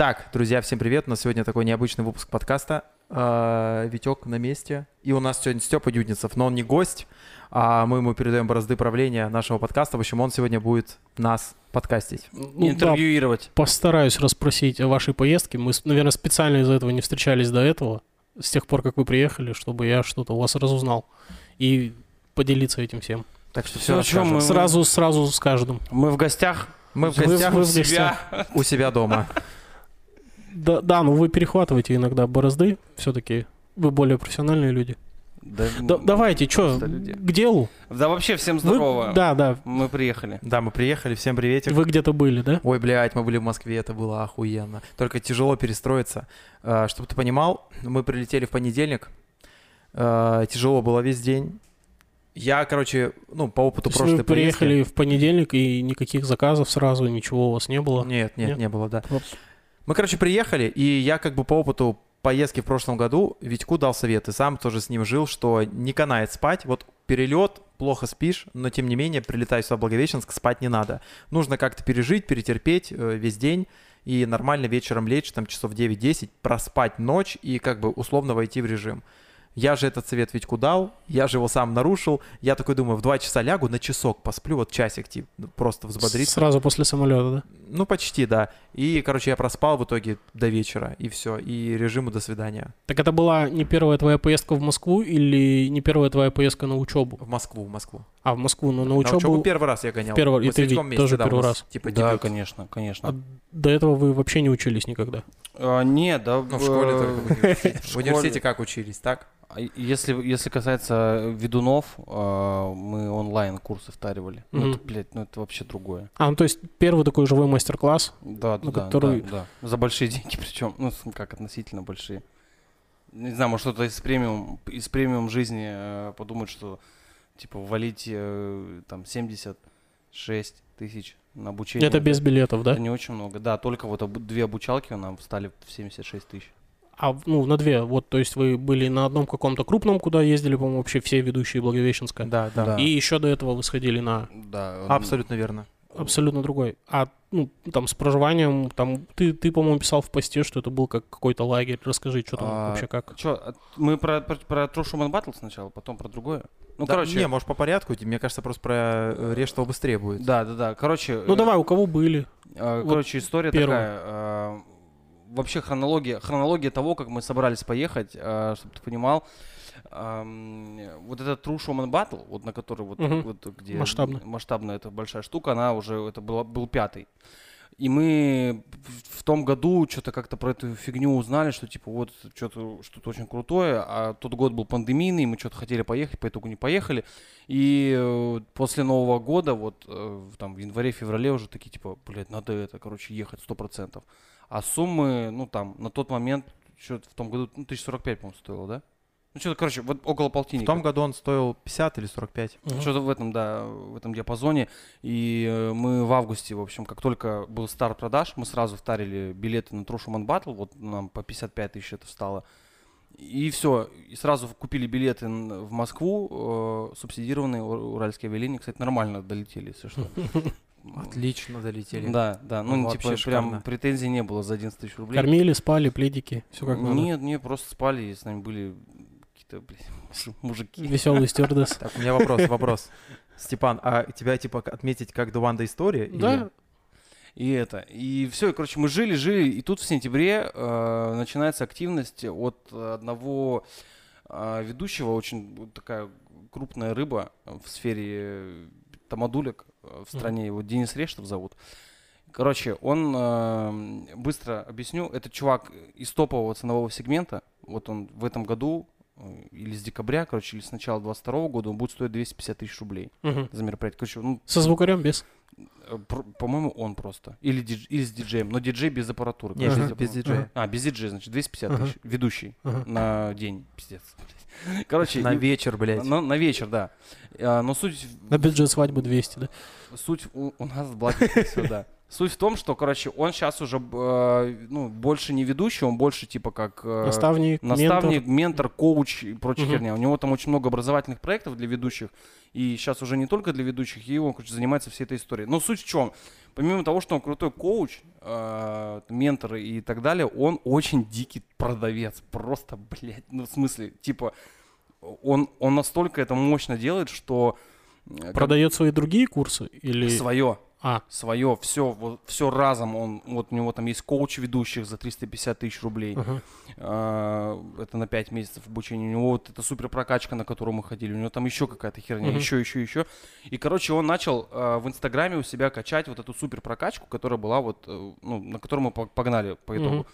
Так, друзья, всем привет. У нас сегодня такой необычный выпуск подкаста. А, Витек на месте. И у нас сегодня Степа Дюдницев, но он не гость, а мы ему передаем бразды правления нашего подкаста. В общем, он сегодня будет нас подкастить. Ну, да, интервьюировать. постараюсь расспросить о вашей поездке. Мы, наверное, специально из-за этого не встречались до этого, с тех пор, как вы приехали, чтобы я что-то у вас разузнал и поделиться этим всем. Так что все чём мы- Сразу, сразу с каждым. Мы в гостях. Мы в гостях вы у в себя, у себя дома. Да, да, ну вы перехватываете иногда борозды, все-таки вы более профессиональные люди. Да, Да- давайте, что, к делу? Да вообще всем Вы- здорово. да, да, Мы приехали. Да, мы приехали, всем приветик. вы где-то были, да? Ой, блядь, мы были в Москве, это было охуенно. Только тяжело перестроиться. Чтобы ты понимал, мы прилетели в понедельник. А, Тяжело было весь день. Я, короче, ну, по опыту То есть прошлой вы приехали поездки- в понедельник и никаких заказов сразу, ничего у вас не было? Нет, нет, Нет? не было, да. Вот. Мы, короче, приехали, и я как бы по опыту поездки в прошлом году Витьку дал совет, и сам тоже с ним жил, что не канает спать. Вот перелет, плохо спишь, но тем не менее, прилетая сюда в Благовещенск, спать не надо. Нужно как-то пережить, перетерпеть э, весь день и нормально вечером лечь, там часов 9-10, проспать ночь и как бы условно войти в режим. Я же этот совет Витьку дал, я же его сам нарушил. Я такой думаю, в 2 часа лягу, на часок посплю, вот часик типа, просто взбодриться. Сразу после самолета, да? Ну, почти, да. И, короче, я проспал в итоге до вечера, и все. И режиму до свидания. Так это была не первая твоя поездка в Москву или не первая твоя поездка на учебу? В Москву, в Москву. А, в Москву, но на На учебу учебу... первый раз я гонял. первый- и ты ведь вместе, тоже да, первый раз. Типа Да, дебют. конечно, конечно. А до этого вы вообще не учились никогда? А, нет, да. Ну, в школе э, только в университете. В школе. университете как учились, так? а Если, если касается ведунов, а, мы онлайн курсы втаривали. Ну, Мгм. это, блядь, ну это вообще другое. А, ну то есть первый такой живой мастер-класс. Да, Ну, да, который- да, да. За большие деньги причем. Ну, как относительно большие. Не знаю, может кто-то из премиум, из премиум жизни э, подумает, что типа валить э, там 76 тысяч на обучение. Это без билетов, да? Это не очень много. Да, только вот обу- две обучалки нам встали в 76 тысяч. А, ну, на две. Вот, то есть вы были на одном каком-то крупном, куда ездили, по-моему, вообще все ведущие Благовещенска. Да, да. Да. И еще до этого вы сходили на Да. Абсолютно верно. Абсолютно другой. А, ну, там с проживанием, там, ты, ты по-моему, писал в посте, что это был как какой-то лагерь. Расскажи, что там А, вообще как. Чё, мы про, про, про True Showman Battle сначала, потом про другое. Ну, Да, короче. Не, может, по порядку. Мне кажется, просто про э, режь, что быстрее будет. Да, да, да. Короче. Ну, э, давай, у кого были? А, Вот Короче, история первое. такая. а, Вообще хронология, хронология того, как мы собрались поехать, чтобы ты понимал. Ам, Вот этот True Showman Battle, вот на который вот, Мгм. вот где Масштабно. масштабная эта большая штука, она уже это была, был пятый. И мы в- том году что-то как-то про эту фигню узнали, что типа вот что-то что-то очень крутое, а тот год был пандемийный, мы что-то хотели поехать, по итогу не поехали. И э, после Нового года, вот э, в- там в январе-феврале уже такие типа, блядь, надо это, короче, ехать сто процентов. А суммы, ну там, на тот момент, что-то в том году, ну, 1045, по-моему, стоило, да? Ну, что-то, короче, вот около В полтинника. том году он стоил 50 или 45. Мгм. Что-то в этом, да, в этом диапазоне. И э, мы в августе, в общем, как только был старт продаж, мы сразу втарили билеты на True Showman Battle, вот нам по 55 тысяч это встало. И все, и сразу купили билеты в Москву, э, субсидированные уральские авиалинии, кстати, нормально долетели, если что. Отлично долетели. Да, да, ну, Вообще типа, шикарно. прям претензий не было за 11 тысяч рублей. Кормили, спали, пледики, все как надо. Нет, не, просто спали, и с нами были какие-то, блядь, мужи- мужики. Веселый стюардесс. Так, у меня вопрос, вопрос. Степан, а тебя типа отметить как Дуанда история? или- Да, И это. И все, и, короче, мы жили, жили, и тут в сентябре э, начинается активность от одного э, ведущего, очень такая крупная рыба в сфере тамадулек э, в стране, его Денис Рештов зовут. Короче, он, э, быстро объясню, это чувак из топового ценового сегмента, вот он в этом году, или с декабря, короче, или с начала 22 года, он будет стоить 250 тысяч рублей Мгм. за мероприятие. Короче, ну, Со звукарем без. Э, По-моему, он просто. Или, дидж- или с диджеем, но диджей без аппаратуры. Не, короче, без, диджея. А, без диджея, значит, 250 Ага. тысяч. Ведущий Ага. на день. Пиздец. Короче, На и- вечер, блядь. на, на вечер, да. А, но суть, На бюджет свадьбы 200, да? суть у, у нас в Блаке все, да. Суть в том, что, короче, он сейчас уже э, ну, больше не ведущий, он больше типа как э, Наставник, наставник, ментор. ментор, коуч и прочая Мгм. херня. У него там очень много образовательных проектов для ведущих. И сейчас уже не только для ведущих, и он короче, занимается всей этой историей. Но суть в чем? помимо того, что он крутой коуч, э, ментор и так далее, он очень дикий продавец. Просто, блядь, ну в смысле, типа, он, он настолько это мощно делает, что... э, как- Продает свои другие курсы или... Свое. А, Свое, все, вот, все разом. Он, вот у него там есть коуч ведущих за 350 тысяч рублей. ага. А, это на 5 месяцев обучения. У него вот эта супер прокачка, на которую мы ходили. У него там еще какая-то херня, Мгм. еще, еще, еще. И, короче, он начал а, в Инстаграме у себя качать вот эту супер прокачку, которая была вот, э, ну, на которую мы по- погнали по итогу. Мгм.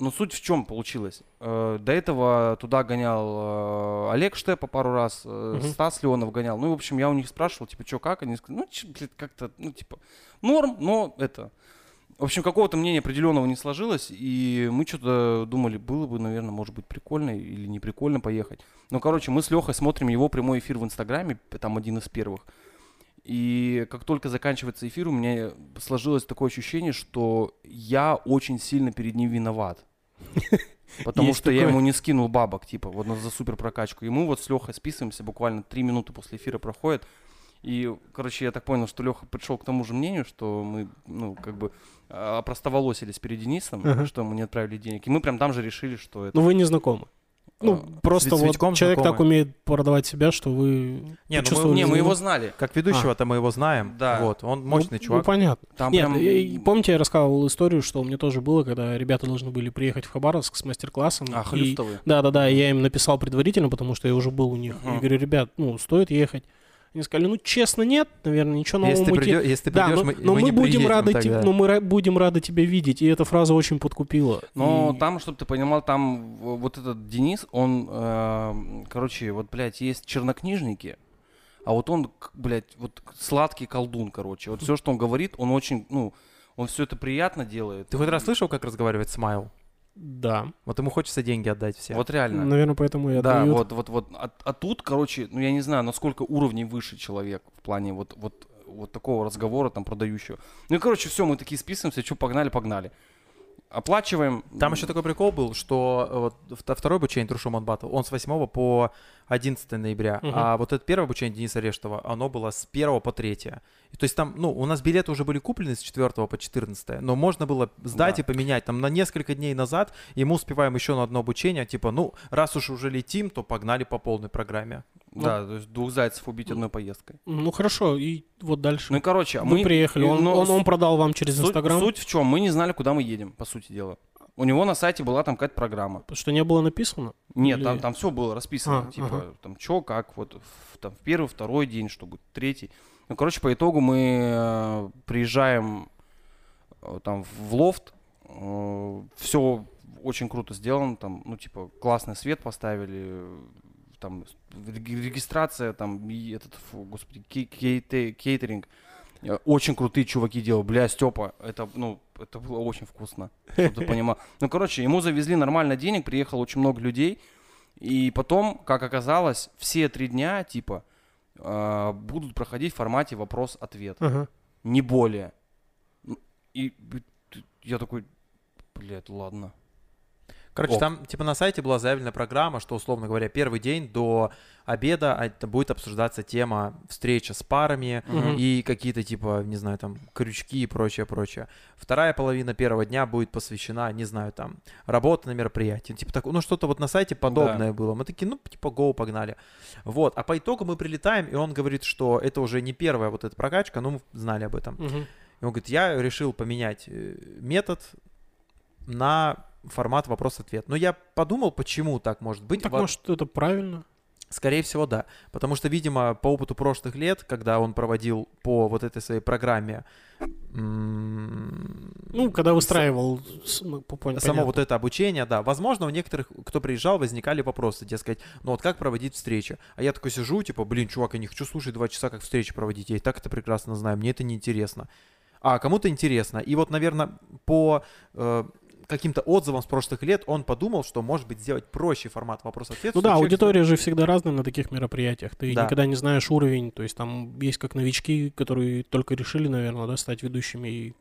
Но суть в чем получилось? Э, До этого туда гонял э, Олег Штепа пару раз, Мгм. Стас Леонов гонял. Ну, в общем, я у них спрашивал, типа, что, как? Они сказали, ну, как-то, ну, типа, норм, но это... В общем, какого-то мнения определенного не сложилось, и мы что-то думали, было бы, наверное, может быть, прикольно или не прикольно поехать. Ну, короче, мы с Лехой смотрим его прямой эфир в Инстаграме, там один из первых. И как только заканчивается эфир, у меня сложилось такое ощущение, что я очень сильно перед ним виноват. Потому Есть что я ему не скинул бабок, типа, вот за супер прокачку. И мы вот с Лехой списываемся, буквально три минуты после эфира проходит. И, короче, я так понял, что Леха пришел к тому же мнению, что мы, ну, как бы, а, опростоволосились перед Денисом, Ага. что ему не отправили денег. И мы прям там же решили, что это... Ну, вы не знакомы. Ну, а, просто вот человек так знакомы. умеет продавать себя, что вы Не, ну мы- не, мы его знали. Как ведущего-то мы его знаем. Да. Вот, он Ну, мощный Ну, чувак. понятно. Там Нет, прям... и- и помните, я рассказывал историю, что у меня тоже было, когда ребята должны были приехать в Хабаровск с мастер-классом. А, и- хлюстовые. Да, да, да, я им написал предварительно, потому что я уже был у них. Ага. И говорю, ребят, ну, стоит ехать. Они сказали, ну, честно, нет, наверное, ничего нового Если ты, мы те- придё- если ты Да, придешь, но, мы, но мы мы, не будем рады, тогда. те- но мы будем рады тебя видеть. И эта фраза очень подкупила. Но И- там, чтобы ты понимал, там вот этот Денис, он, э, короче, вот, блядь, есть чернокнижники, а вот он, блядь, вот сладкий колдун, короче. Вот все, что он говорит, он очень, ну, он все это приятно делает. Ты хоть раз слышал, как разговаривает Смайл? Да, Вот ему хочется деньги отдать все. Вот реально. наверное, поэтому и Да, отдают. вот, вот, вот. А, а тут, короче, ну я не знаю, насколько уровней выше человек в плане вот, вот, вот такого разговора там продающего. Ну и, короче, все, мы такие списываемся, что погнали, погнали. Оплачиваем. Там еще такой прикол был, что э, вот вто- второй обучение Showman Battle, он с 8 по 11 ноября, Мгм. а вот это первое обучение Дениса Рештова, оно было с 1 по 3. И то есть там, ну, у нас билеты уже были куплены с 4 по 14, но можно было сдать Да. и поменять. Там на несколько дней назад, и мы успеваем еще на одно обучение, типа, ну, раз уж уже летим, то погнали по полной программе. Да, то есть двух зайцев убить одной поездкой. Ну, хорошо, и вот дальше. Ну и, короче, мы, приехали, и- он, но он, он суть- продал вам через суть, Инстаграм, суть в чем? Мы не знали, куда мы едем, по сути дела. У него на сайте была там какая-то программа. что не было написано. Нет, Или- там, там все было расписано. А, типа, ага. там что, как, вот в, там, в первый, второй день, что будет, третий. Ну, короче, по итогу мы э, приезжаем э, там в лофт. все очень круто сделано. Там, ну, типа, классный свет поставили. э, Там реги- регистрация, там, и этот, фу, господи, кей- кейте- кейтеринг. Э, Очень крутые чуваки делают. Бля, Степа, это, ну, это было очень вкусно, чтобы ты понимал. Ну, короче, ему завезли нормально денег, приехало очень много людей. И потом, как оказалось, все три дня, типа, э, будут проходить в формате вопрос-ответ. Ага. Не более. Ну, И я такой, блядь, ладно. Короче, Ок. там типа на сайте была заявлена программа, что, условно говоря, первый день до обеда а, это будет обсуждаться тема встреча с парами Мгм. и какие-то типа, не знаю, там крючки и прочее, прочее. Вторая половина первого дня будет посвящена, не знаю, там работа на мероприятии, типа так, ну что-то вот на сайте подобное было. Мы такие, ну типа go, погнали. Вот, а по итогу мы прилетаем, и он говорит, что это уже не первая вот эта прокачка, но мы знали об этом. Мгм. И он говорит, я решил поменять э, метод на формат вопрос-ответ. Но я подумал, почему так может быть. Так, Во- может, это правильно? Скорее всего, да. Потому что, видимо, по опыту прошлых лет, когда он проводил по вот этой своей программе Ну, когда выстраивал, ну, само понятно. вот это обучение, да, возможно, у некоторых, кто приезжал, возникали вопросы, дескать, ну вот как проводить встречи? А я такой сижу, типа, блин, чувак, я не хочу слушать два часа, как встречи проводить, я и так это прекрасно знаю, мне это не интересно. А кому-то интересно. И вот, наверное, по э, каким-то отзывам с прошлых лет он подумал, что, может быть, сделать проще формат вопрос-ответ. Ну да, человек аудитория же всегда разная на таких мероприятиях. Ты Да. никогда не знаешь уровень. То есть там есть как новички, которые только решили, наверное, да, стать ведущими. И,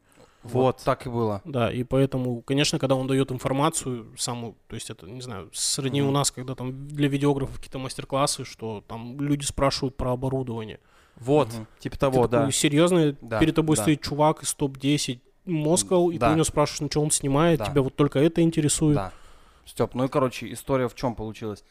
Вот. так и было. да, и поэтому, конечно, когда он дает информацию саму, то есть это, не знаю, сродни у Мгм. нас, когда там для видеографов какие-то мастер-классы, что там люди спрашивают про оборудование. Вот, Мгм. типа Ты того, да. такой серьезный, Да, перед тобой да. стоит чувак из топ-10 Москва, и Да. ты у него спрашиваешь, ну что он снимает, Да. тебя вот только это интересует. Да. Степ, ну и короче, история в чем получилась.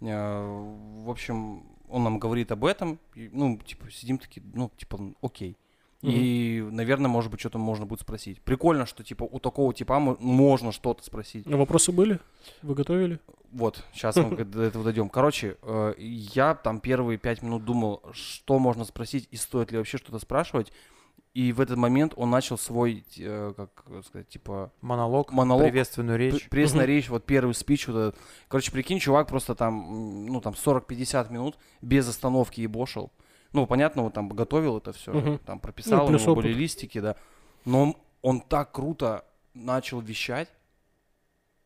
Э, В общем, он нам говорит об этом, и, ну, типа, сидим такие, ну, типа, окей. И, наверное, может быть, что-то можно будет спросить. Прикольно, что, типа, у такого типа мо- можно что-то спросить. А Вопросы были? Вы готовили? Вот, сейчас мы до этого дойдем. Короче, э, я там первые пять минут думал, что можно спросить и стоит ли вообще что-то спрашивать. И в этот момент он начал свой, э, как сказать, типа, Монолог, Монолог. приветственную речь. П- Пресная Мгм. речь, вот первый спич, вот этот. Короче, прикинь, чувак просто там, ну, там 40-50 минут без остановки ебошил. Ну, понятно, вот там готовил это все, там прописал, у плюс него были опыт. листики, да. Но он, он так круто начал вещать,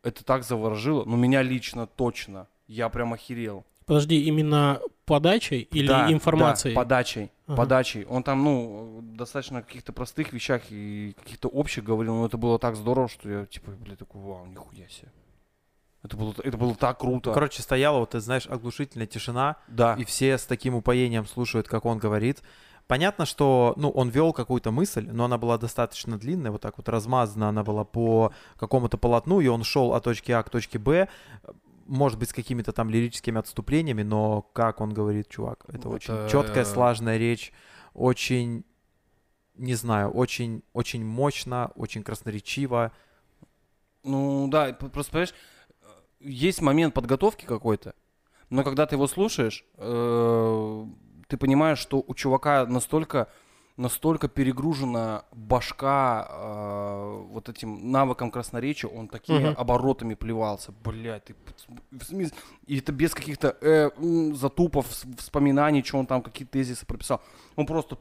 это так заворожило, ну, меня лично точно, я прям охерел. Подожди, именно подачей или Да, информацией? да, подачей, Ага. подачей. Он там, ну, достаточно о каких-то простых вещах и каких-то общих говорил, но это было так здорово, что я, типа, блядь, такой, вау, нихуя себе. Это было, это было так круто. Короче, стояла вот, ты знаешь, оглушительная тишина, да. и все с таким упоением слушают, как он говорит. Понятно, что, ну, он вел какую-то мысль, но она была достаточно длинная, вот так вот размазана она была по какому-то полотну, и он шел от точки А к точке Б, может быть, с какими-то там лирическими отступлениями, но как он говорит, чувак, это Ну, очень это- четкая, слаженная речь, очень, не знаю, очень, очень мощно, очень красноречиво. Ну да, просто понимаешь, э, есть момент подготовки какой-то, но когда ты его слушаешь, э, ты понимаешь, что у чувака настолько настолько перегружена башка э, вот этим навыком красноречия, он такими Мгм. оборотами плевался. Блядь, ты и это без каких-то э, затупов, вс- вспоминаний, что он там какие тезисы прописал. Он просто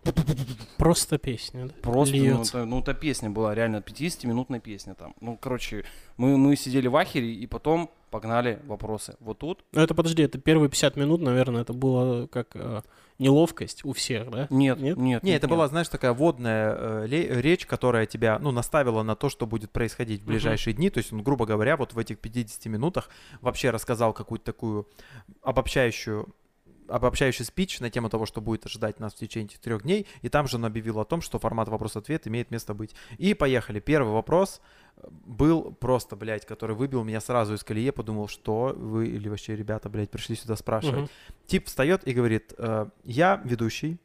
Просто песня, да? Просто, ну это, ну, это песня была, реально, 50-минутная песня там. Ну, короче, мы, мы сидели в ахере, и потом погнали вопросы. Вот тут Ну это, подожди, это первые 50 минут, наверное, это было как э, неловкость у всех, да? нет, Нет? нет, Не, нет, это нет. была, знаешь, такая водная э, речь, которая тебя, ну, наставила на то, что будет происходить в ближайшие дни. То есть он, грубо говоря, вот в этих 50 минутах вообще рассказал какую-то такую обобщающую обобщающий спич на тему того, что будет ожидать нас в течение этих трех дней, и там же он объявил о том, что формат вопрос-ответ имеет место быть. И поехали. Первый вопрос э, был просто, блядь, который выбил меня сразу из колеи, подумал, что вы или вообще ребята, блядь, пришли сюда спрашивать. Мгм. Тип встает и говорит, э, я ведущий,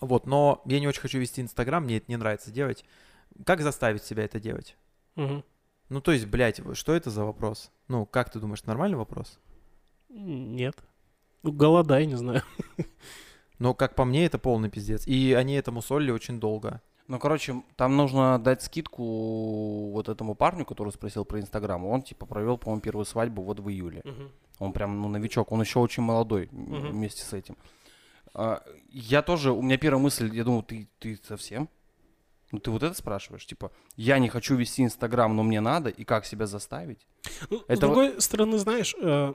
вот, но я не очень хочу вести Инстаграм, мне это не нравится делать. Как заставить себя это делать? Мгм. Ну, то есть, блядь, что это за вопрос? Ну, как ты думаешь, нормальный вопрос? Нет. Ну, голодай, не знаю. Но, как по мне, это полный пиздец. И они этому солили очень долго. Ну, короче, там нужно дать скидку вот этому парню, который спросил про Инстаграм. Он, типа, провел, по-моему, первую свадьбу вот в июле. Он прям, ну, новичок, он еще очень молодой Мгм. вместе с этим. А, я тоже, у меня первая мысль, я думал, ты, ты совсем? Ну, ты вот это спрашиваешь? Типа, я не хочу вести Инстаграм, но мне надо, и как себя заставить? Ну, с Это вот- другой стороны, знаешь, э,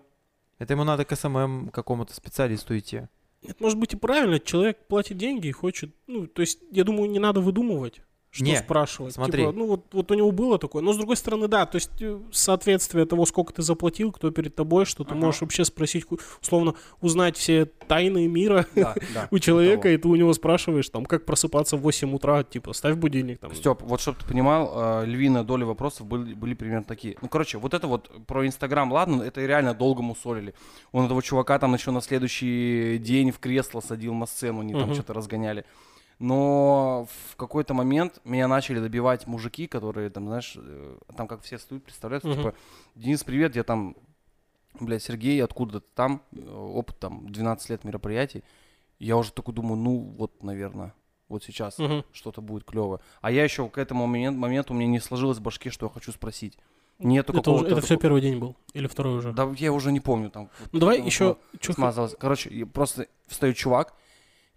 Это ему надо к СММ какому-то специалисту идти. это может быть и правильно. Человек платит деньги и хочет... Ну, то есть, я думаю, не надо выдумывать, что Не, спрашивать. смотри. Типа, ну, вот, вот у него было такое. Но, с другой стороны, да, то есть, э, соответствие того, сколько ты заплатил, кто перед тобой, что ты Ага. можешь вообще спросить, условно, узнать все тайны мира Да, да. у человека, и ты у него спрашиваешь, там, как просыпаться в 8 утра, типа, ставь будильник, там. Степ, вот чтобы ты понимал, э, львиная доля вопросов были, были примерно такие. Ну, короче, вот это вот про Инстаграм, ладно, это реально долго мусолили. Он этого чувака там еще на следующий день в кресло садил на сцену, они там Мгм. что-то разгоняли. Но в какой-то момент меня начали добивать мужики, которые там, знаешь, э, там как все стоят, представляют, Мгм. типа, Денис, привет, я там, блядь, Сергей, откуда ты там, опыт там 12 лет мероприятий. Я уже такой думаю, ну вот, наверное, вот сейчас Мгм. что-то будет клево. А я еще к этому момент, моменту у меня не сложилось в башке, что я хочу спросить. Нету Это, уже- это все такого- первый день был? Или второй уже? Да я уже не помню там. вот Ну, давай как-то еще... вот Смазалось. Короче, просто встает чувак,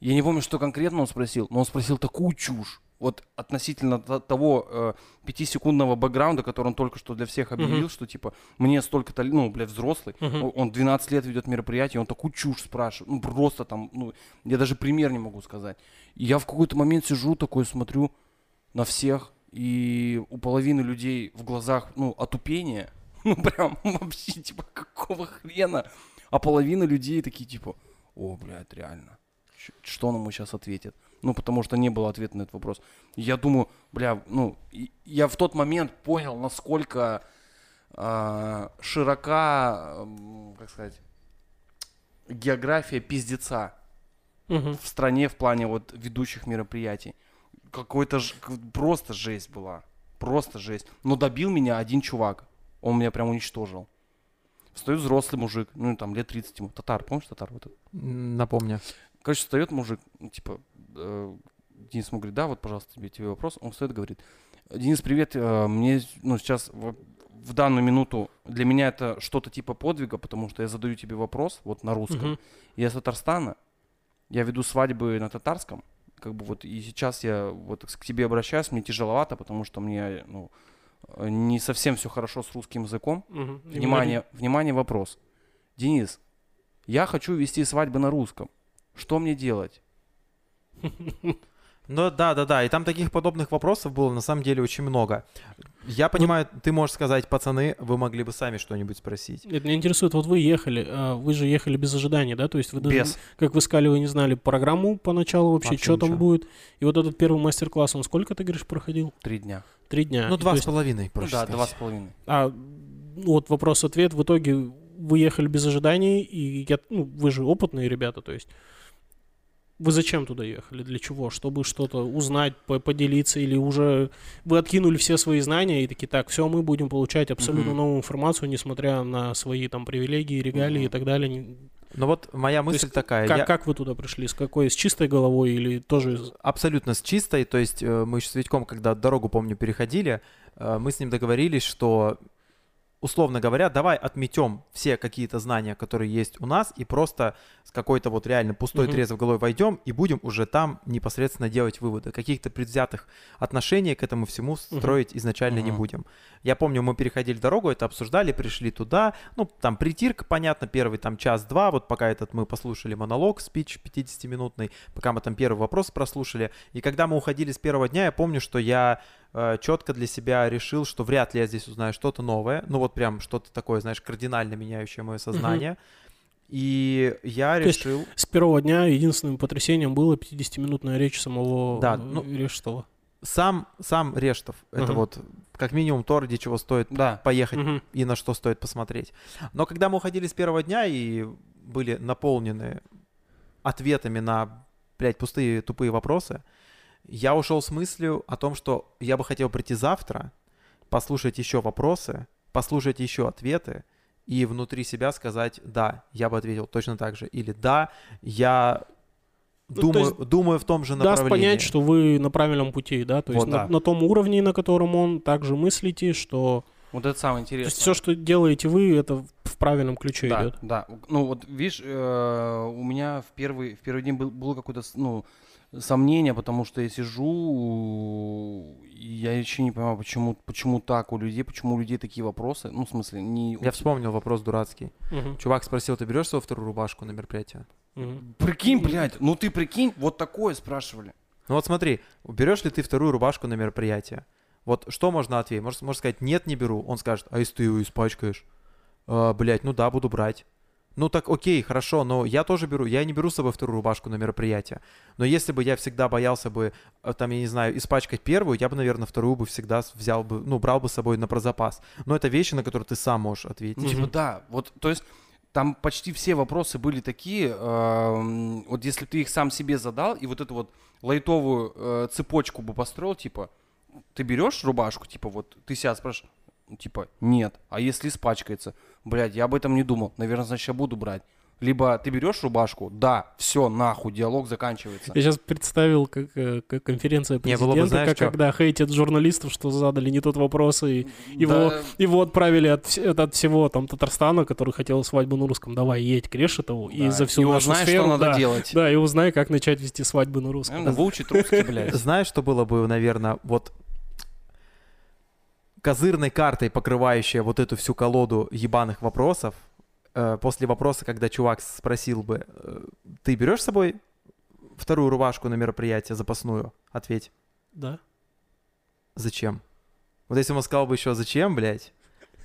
я не помню, что конкретно он спросил, но он спросил такую чушь. Вот относительно то- того э, пятисекундного бэкграунда, который он только что для всех объявил, Мгм. что типа мне столько-то, ну, блядь, взрослый. О- Он 12 лет ведет мероприятие, он такую чушь спрашивает. Ну, просто там, ну, я даже пример не могу сказать. И я в какой-то момент сижу такой, смотрю на всех, и у половины людей в глазах, ну, отупение. Ну, прям вообще, типа, какого хрена? А половина людей такие, типа, о, блядь, реально. Что он ему сейчас ответит. Ну, потому что не было ответа на этот вопрос. Я думаю, бля, ну, я в тот момент понял, насколько а, широка, как сказать, география пиздеца Мгм. в стране в плане вот ведущих мероприятий. Какой-то ж- просто жесть была. Просто жесть. Но добил меня один чувак. Он меня прям уничтожил. Встает взрослый мужик, ну там лет 30 ему. Татар, помнишь татар? Вот этот? Напомню. Короче, встает мужик, ну, типа, э, Денис ему говорит, да, вот, пожалуйста, тебе, тебе вопрос. Он встает и говорит, Денис, привет, э, мне, ну, сейчас в, в данную минуту для меня это что-то типа подвига, потому что я задаю тебе вопрос, вот на русском. Мгм. Я из Татарстана, я веду свадьбы на татарском, как бы вот, и сейчас я вот к тебе обращаюсь, мне тяжеловато, потому что мне, ну, э, не совсем все хорошо с русским языком. И Внимание, внимание, вопрос. Денис, я хочу вести свадьбы на русском. Что мне делать? Ну да, да, да. И там таких подобных вопросов было на самом деле очень много. Я понимаю, ты можешь сказать, пацаны, вы могли бы сами что-нибудь спросить. Это меня интересует, вот вы ехали, а, вы же ехали без ожидания, да? То есть вы даже, Без. как вы сказали, вы не знали программу поначалу вообще, Вообще что там будет. И вот этот первый мастер-класс, он сколько, ты говоришь, проходил? Три дня. Три дня. Ну, два с есть, половиной, Ну проще да, сказать. два с половиной. а, ну, вот вопрос-ответ, в итоге вы ехали без ожиданий, и я, ну, вы же опытные ребята, то есть вы зачем туда ехали? Для чего? Чтобы что-то узнать, по- поделиться, или уже вы откинули все свои знания и такие, так, все, мы будем получать абсолютно Мгм. новую информацию, несмотря на свои там привилегии, регалии и Мгм. так далее. Ну вот моя мысль есть такая. Как, я- как вы туда пришли? С какой? С чистой головой или тоже... Абсолютно с чистой. То есть э, мы еще с Витьком, когда дорогу, помню, переходили, э, мы с ним договорились, что, условно говоря, давай отметем все какие-то знания, которые есть у нас, и просто с какой-то вот реально пустой Мгм. трезв головой войдем и будем уже там непосредственно делать выводы. Каких-то предвзятых отношений к этому всему строить изначально не Мгм. будем. Я помню, мы переходили дорогу, это обсуждали, пришли туда, ну, там притирка, понятно, первый там час-два, вот пока этот мы послушали монолог, спич 50-минутный, пока мы там первый вопрос прослушали. И когда мы уходили с первого дня, я помню, что я четко для себя решил, что вряд ли я здесь узнаю что-то новое, ну вот прям что-то такое, знаешь, кардинально меняющее мое сознание. И я То есть решил... С первого дня единственным потрясением было 50-минутная речь самого Да, э, ну, Рештова. Сам, сам Рештов, это Ага. вот как минимум то, ради чего стоит Да. поехать Мгм. и на что стоит посмотреть. Но когда мы уходили с первого дня и были наполнены ответами на, блядь, пустые тупые вопросы, я ушел с мыслью о том, что я бы хотел прийти завтра, послушать еще вопросы, послушать еще ответы и внутри себя сказать, да, я бы ответил точно так же, или да, я Ну, то думаю, есть думаю в том же Даст направлении. понять, что вы на правильном пути, да? То есть Вот, на, да. на том уровне, на котором он, также мыслите, что... Вот это самое То интересное. есть все, что делаете вы, это в правильном ключе да, идет. да. Ну вот видишь, э, у меня в первый, в первый день был, было какое-то, ну, сомнение, потому что я сижу, и я еще не понимаю, почему, почему так у людей, почему у людей такие вопросы. Ну, в смысле, не... Я вспомнил вопрос дурацкий. Мгм, Чувак спросил, ты берешь свою вторую рубашку на мероприятие? мгм. Прикинь, блядь, ну ты прикинь, вот такое спрашивали. Ну вот смотри, берешь ли ты вторую рубашку на мероприятие? Вот что можно ответить? Можно, можно сказать, нет, не беру. Он скажет, а если ты ее испачкаешь? А, блядь, ну да, буду брать. Ну так окей, хорошо, но я тоже беру. Я не беру с собой вторую рубашку на мероприятие. Но если бы я всегда боялся бы, э, там, я не знаю, испачкать первую, я бы, наверное, вторую бы всегда взял бы, ну, брал бы с собой на прозапас. Но это вещи, на которые ты сам можешь ответить. Ну, типа, да, вот, то есть там почти все вопросы были такие, эм, вот если ты их сам себе задал, и вот эту вот лайтовую э, цепочку бы построил, типа, ты берешь рубашку, типа, вот, ты себя спрашиваешь, типа, нет, а если испачкается? Блядь, я об этом не думал, наверное, значит, я буду брать. Либо ты берешь рубашку, да, все, нахуй, диалог заканчивается. Я сейчас представил, как, э, как конференция Не, было бы, президента, знаешь, как чё? когда хейтят журналистов, что задали не тот вопрос, и его, Да, его отправили от, от всего там Татарстана, который хотел свадьбу на русском. Давай, едь к Решетову, и да, за всю и нашу узнай, сферу, что надо да, делать. Да, и узнай, как начать вести свадьбы на русском. Наверное, выучить русский, блядь. Знаешь, что было бы, наверное, вот козырной картой, покрывающая вот эту всю колоду ебаных вопросов, э, после вопроса, когда чувак спросил бы, э, ты берешь с собой вторую рубашку на мероприятие запасную? Ответь, Да. зачем? Вот если он сказал бы еще, зачем, блядь,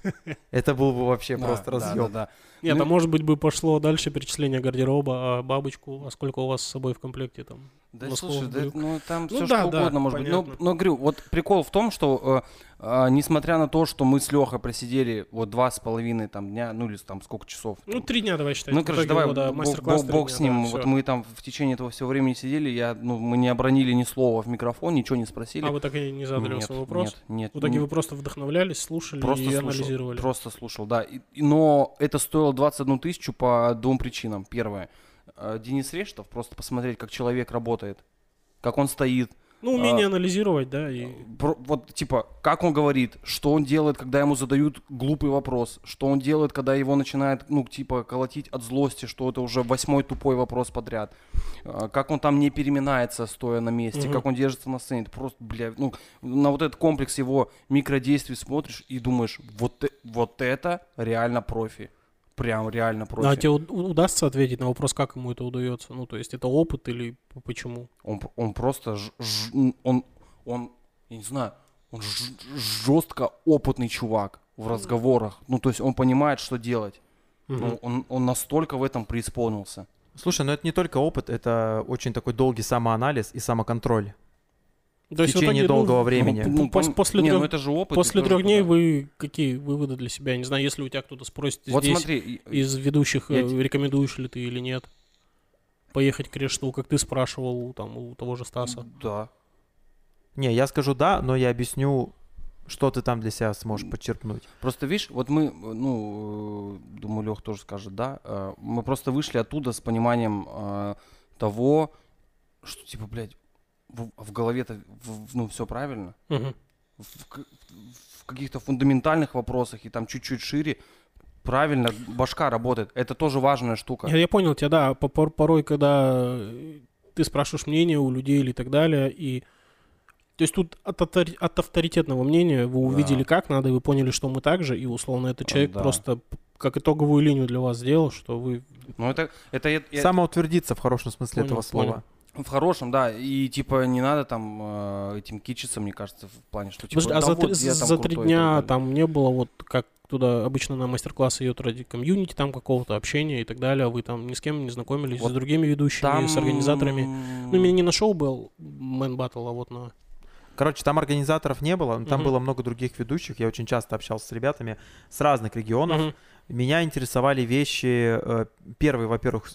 Это был бы вообще Да, просто да, да, разъем. да. Нет, Ну, а может быть бы пошло дальше перечисление гардероба, а бабочку, а сколько у вас с собой в комплекте там? Да слушай, да, ну там Ну все да, что да, угодно может быть. понятно. Но, но говорю, вот прикол в том, что э, э, несмотря на то, что мы с Лехой просидели вот два с половиной там дня, ну или там сколько часов. Ну, там, три дня давай считать. Ну, короче, давай, вот, да, бог, бог- бог с ним. да, вот всё. мы там в течение этого всего времени сидели, я, ну, мы не обронили ни слова в микрофон, ничего не спросили. А вы так и не задали нет, свой вопрос? Нет, нет. В итоге н- вы просто вдохновлялись, слушали просто и слушал, анализировали. Просто слушал, да. И- но это стоило 21 тысячу по двум причинам. Первое. Э, Денис Рештов, просто посмотреть, как человек работает, как он стоит, Ну, умение а, анализировать, да, и... Про- вот типа, как он говорит, что он делает, когда ему задают глупый вопрос, что он делает, когда его начинает, ну, типа, колотить от злости, что это уже восьмой тупой вопрос подряд, А, как он там не переминается, стоя на месте, Мгм. как он держится на сцене, это просто, бля, ну, на вот этот комплекс его микродействий смотришь и думаешь, вот, э- вот это реально профи, прям реально профи. А тебе уд- удастся ответить на вопрос, как ему это удается? Ну, то есть это опыт или почему? Он, он просто, ж- ж- он, он, я не знаю, он жестко опытный чувак в разговорах. Ну, то есть он понимает, что делать. Мгм. Ну, он, он настолько в этом преисполнился. Слушай, ну это не только опыт, это очень такой долгий самоанализ и самоконтроль. То в течение итоге, ну, долгого ну, времени. п- Ну, пос- после не, трех- ну это же опыт. После трех дней туда. вы какие выводы для себя? Я не знаю, если у тебя кто-то спросит Вот здесь смотри, из ведущих, я э, рекомендуешь ли ты или нет? Поехать к Решту, как ты спрашивал там у того же Стаса. Да. Не, я скажу да, но я объясню, что ты там для себя сможешь подчеркнуть. Просто видишь, вот мы, ну, э, думаю, Лех тоже скажет, да, э, мы просто вышли оттуда с пониманием того, что, типа, блядь, в, в голове-то, в- ну, все правильно. Мгм. в, в каких-то фундаментальных вопросах и там чуть-чуть шире, правильно башка работает. Это тоже важная штука. Я, я понял тебя, да. по- пор- Порой, когда э, ты спрашиваешь мнение у людей или так далее, и то есть тут от, автори- от авторитетного мнения вы увидели, Да. как надо, и вы поняли, что мы так же, и условно этот человек Да. просто как итоговую линию для вас сделал, что вы Ну, это, это я- я- Самоутвердиться в хорошем смысле Понял, этого слова. В хорошем, да. И типа не надо там э, этим кичиться, мне кажется, в плане, что типа. Подожди, а «Да за, вот три- я там за три крутой» и дня там не было вот как туда обычно на мастер-классы идет ради комьюнити, там какого-то общения и так далее, вы там ни с кем не знакомились, Вот с другими ведущими, Там... с организаторами. Ну, именно не на Showman Battle, а вот на... Короче, там организаторов не было, но там Мгм. было много других ведущих. Я очень часто общался с ребятами с разных регионов. Мгм. Меня интересовали вещи, э, первые, во-первых,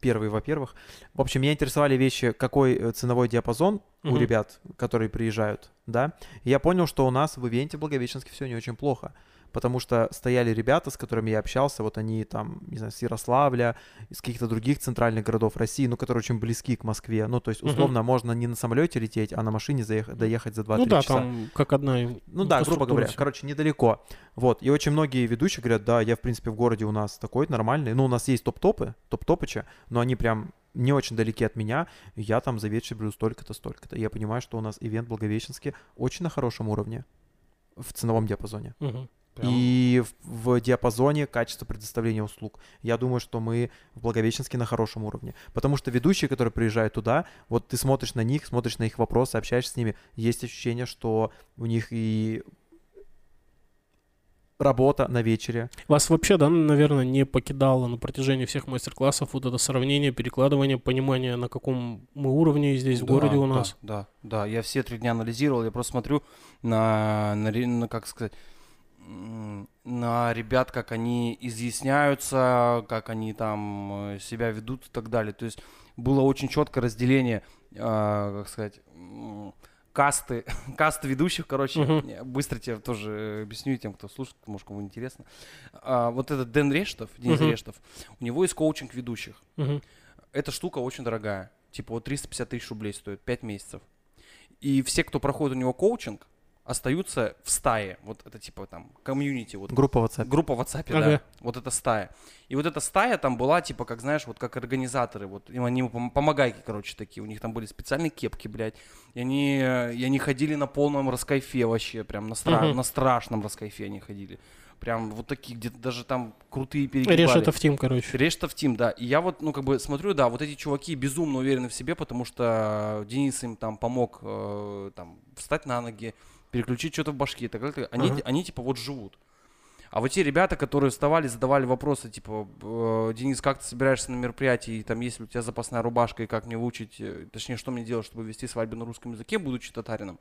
первые, во-первых, в общем, меня интересовали вещи, какой э, ценовой диапазон у Мгм. ребят, которые приезжают, да. И я понял, что у нас в ивенте Благовещенске все не очень плохо, потому что стояли ребята, с которыми я общался, вот они там, не знаю, с Ярославля, из каких-то других центральных городов России, ну, которые очень близки к Москве. Ну, то есть, условно, можно не на самолете лететь, а на машине заехать, доехать за 2-3 Ну да, часа. там как одна им- Ну да, грубо говоря, короче, недалеко. Вот, и очень многие ведущие говорят, да, я, в принципе, в городе у нас такой нормальный. Ну, у нас есть топ-топы, топ-топыча, но они прям не очень далеки от меня. Я там за вечер беру столько-то, столько-то. Я понимаю, что у нас ивент в Благовещенске очень на хорошем уровне в ценовом диапазоне. Мгм. Прям- И в, в диапазоне качества предоставления услуг. Я думаю, что мы в Благовещенске на хорошем уровне. Потому что ведущие, которые приезжают туда, вот ты смотришь на них, смотришь на их вопросы, общаешься с ними, есть ощущение, что у них и работа на вечере. Вас вообще, да, наверное, не покидало на протяжении всех мастер-классов вот это сравнение, перекладывание, понимание, на каком мы уровне здесь в Да, городе у да, нас. Да, да, я все три дня анализировал, я просто смотрю на, на, на, как сказать, на ребят, как они изъясняются, как они там э, себя ведут и так далее. То есть было очень четкое разделение, а, как сказать, касты, касты ведущих, короче. Я Быстро тебе тоже э, объясню тем, кто слушает, может, кому интересно. А, вот этот Дэн Рештов, Денис Мгм. Рештов, у него есть коучинг ведущих Мгм. эта штука очень дорогая. Типа вот 350 тысяч рублей стоит, 5 месяцев. И все, кто проходит у него коучинг, остаются в стае. Вот это типа там комьюнити, вот Группа WhatsApp. группа WhatsApp, да. Ага. Вот эта стая. И вот эта стая там была, типа, как знаешь, вот как организаторы, вот им они пом- помогайки, короче, такие. У них там были специальные кепки, блядь. И они, и они ходили на полном раскайфе вообще, прям на, стра- Мгм. на страшном раскайфе они ходили. Прям вот такие, где-то даже там крутые перегибали. Режь это в тим, короче. Речь-то в тим, да. И я вот, ну, как бы смотрю, да, вот эти чуваки безумно уверены в себе, потому что Денис им там помог э, там встать на ноги, переключить что-то в башке и так далее. Они, Ага. они типа вот живут. А вот те ребята, которые вставали, задавали вопросы, типа, э, Денис, как ты собираешься на мероприятии, и там, есть ли у тебя запасная рубашка, и как мне выучить, э, точнее, что мне делать, чтобы вести свадьбу на русском языке, будучи татарином.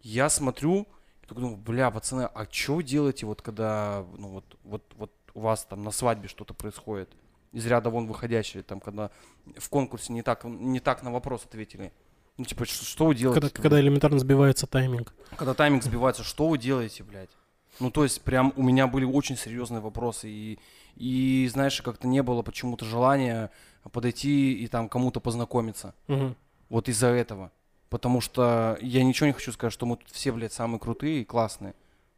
Я смотрю, и такой думаю, бля, пацаны, а что вы делаете, вот когда, ну вот, вот, вот у вас там на свадьбе что-то происходит? Из ряда вон выходящие, там, когда в конкурсе не так, не так на вопрос ответили. Ну, типа, что, что вы делаете? Когда, когда элементарно сбивается тайминг. Когда тайминг сбивается, что вы делаете, блядь? Ну, то есть, прям у меня были очень серьезные вопросы. И, и знаешь, как-то не было почему-то желания подойти и там кому-то познакомиться. Мгм. Вот из-за этого. Потому что я ничего не хочу сказать, что мы тут все, блядь, самые крутые и классные.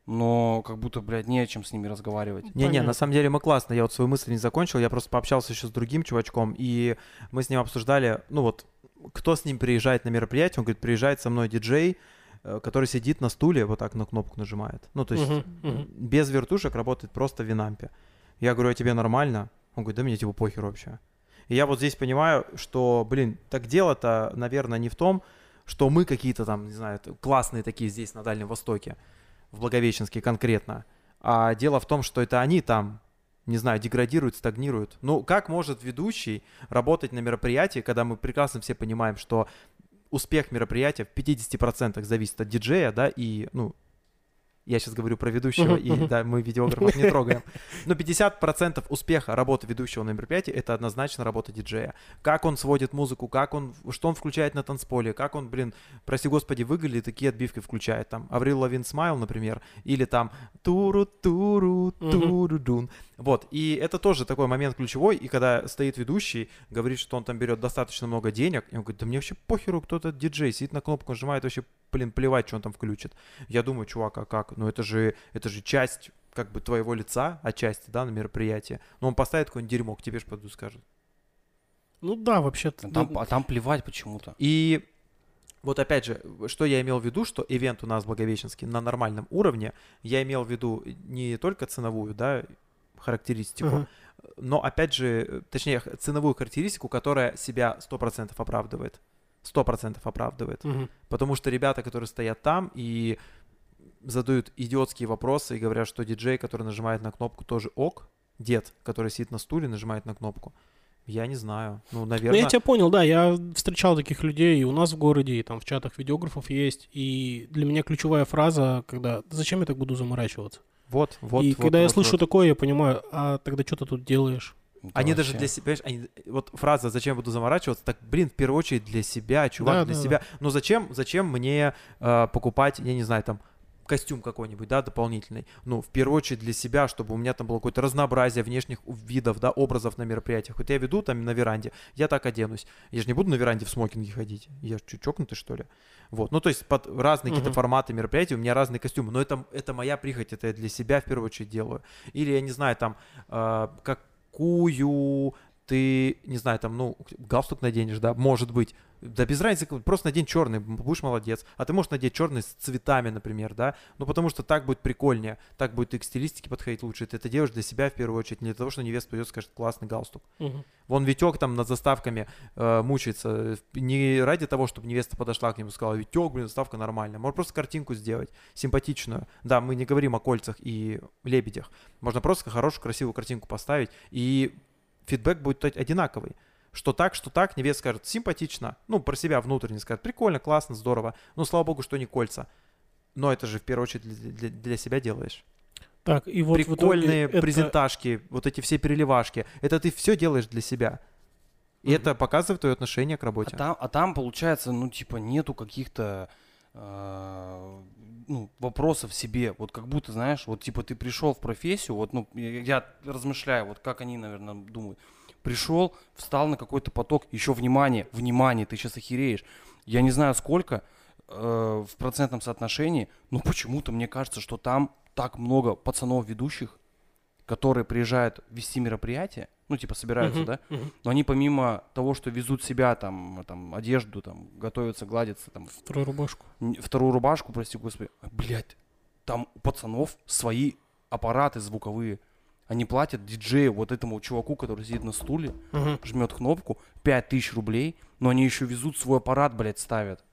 Но как будто, блядь, не о чем с ними разговаривать. Не-не, на самом деле мы классно. Я вот свою мысль не закончил. Я просто пообщался еще с другим чувачком, и мы с ним обсуждали, ну вот, кто с ним приезжает на мероприятие. Он говорит, приезжает со мной диджей, э, который сидит на стуле, вот так на кнопку нажимает. Ну, то есть мгм. м, без вертушек работает просто в Винампе. Я говорю, а тебе нормально? Он говорит, да мне типа похер вообще. И я вот здесь понимаю, что, блин, так дело-то, наверное, не в том, что мы какие-то там, не знаю, классные такие здесь, на Дальнем Востоке, в Благовещенске конкретно, а дело в том, что это они там, не знаю, деградируют, стагнируют. Ну, как может ведущий работать на мероприятии, когда мы прекрасно все понимаем, что успех мероприятия в 50% зависит от диджея, да, и, ну, я сейчас говорю про ведущего, и да, мы видеографов не трогаем. Но 50% успеха работы ведущего на мероприятии это однозначно работа диджея. Как он сводит музыку, как он, что он включает на танцполе, как он, блин, прости господи, выглядит, такие отбивки включает. Там Аврил Лавин Смайл, например, или там туру Вот, и это тоже такой момент ключевой, и когда стоит ведущий, говорит, что он там берет достаточно много денег, и он говорит, да мне вообще похеру, кто-то диджей, сидит на кнопку, нажимает, вообще, блин, плевать, что он там включит. Я думаю, чувак, а как? Ну это же, это же часть как бы твоего лица, отчасти, да, на мероприятии. Но он поставит какое-нибудь дерьмо, к тебе же подойдут скажут. Ну да, вообще-то. А там, ну, а там плевать почему-то. И вот опять же, что я имел в виду, что ивент у нас Благовещенский на нормальном уровне, я имел в виду не только ценовую, да, характеристику, ага. но опять же, э, точнее, ценовую характеристику, которая себя 100% оправдывает. 100% оправдывает. Мгм. Потому что ребята, которые стоят там и задают идиотские вопросы и говорят, что диджей, который нажимает на кнопку, тоже ок. Дед, который сидит на стуле, нажимает на кнопку. Я не знаю. Ну, Ну, наверное... я тебя понял, да, я встречал таких людей и у нас в городе, и там в чатах видеографов есть. И для меня ключевая фраза, когда «зачем я так буду заморачиваться?» Вот, вот, и вот, когда я вот, слышу вот. такое, я понимаю, а тогда что ты тут делаешь? Это Они даже вообще- для себя, понимаешь, они- вот фраза «зачем буду заморачиваться», так, блин, в первую очередь для себя, чувак, Да, для да, себя. Ну зачем, зачем мне э, покупать, я не знаю, там, костюм какой-нибудь, да, дополнительный. Ну, в первую очередь для себя, чтобы у меня там было какое-то разнообразие внешних видов, да, образов на мероприятиях. Вот я веду там на веранде, я так оденусь. Я же не буду на веранде в смокинге ходить. Я чуть чокнутый, что ли? Вот, ну, то есть под разные какие-то Мгм. форматы мероприятий, у меня разные костюмы. Но это, это моя прихоть, это я для себя в первую очередь делаю. Или, я не знаю, там, э, какую ты, не знаю, там, ну, галстук наденешь, да, может быть. Да без разницы, просто надень черный, будешь молодец. А ты можешь надеть черный с цветами, например, да, ну потому что так будет прикольнее, так будет и к стилистике подходить лучше. Ты это делаешь для себя в первую очередь, не для того, что невеста придет и скажет, классный галстук. Мгм. Вон Витек там над заставками э, мучается. э, Не ради того, чтобы невеста подошла к нему и сказала, Витек, блин, заставка нормальная. Можно просто картинку сделать, симпатичную. Да, мы не говорим о кольцах и лебедях. Можно просто хорошую, красивую картинку поставить, и фидбэк будет тот- одинаковый. Что так, что так, невеста скажет, симпатично. Ну, про себя внутренне скажет, прикольно, классно, здорово. Ну, слава богу, что не кольца. Но это же в первую очередь для, для- для себя делаешь. Так, и вот Прикольные это- презентажки, вот эти все переливашки. Это ты все делаешь для себя. И Мгм. это показывает твое отношение к А работе. там, а там, получается, ну, типа, нету каких-то э, ну, вопросов себе. Вот как будто, знаешь, вот типа ты пришел в профессию, вот, ну, я, я размышляю, вот как они, наверное, думают. Пришел, встал на какой-то поток, еще внимание, внимание, ты сейчас охереешь. Я не знаю сколько э, в процентном соотношении, но почему-то мне кажется, что там так много пацанов ведущих, которые приезжают вести мероприятия, ну, типа, собираются, Мгм, да, мгм. но они помимо того, что везут себя, там, там одежду, там, готовятся, гладятся, там, Вторую рубашку. вторую рубашку, прости господи, блядь, там у пацанов свои аппараты звуковые. Они платят диджею, вот этому чуваку, который сидит на стуле, Мгм. жмет кнопку, 5000 рублей, но они еще везут свой аппарат, блядь, ставят.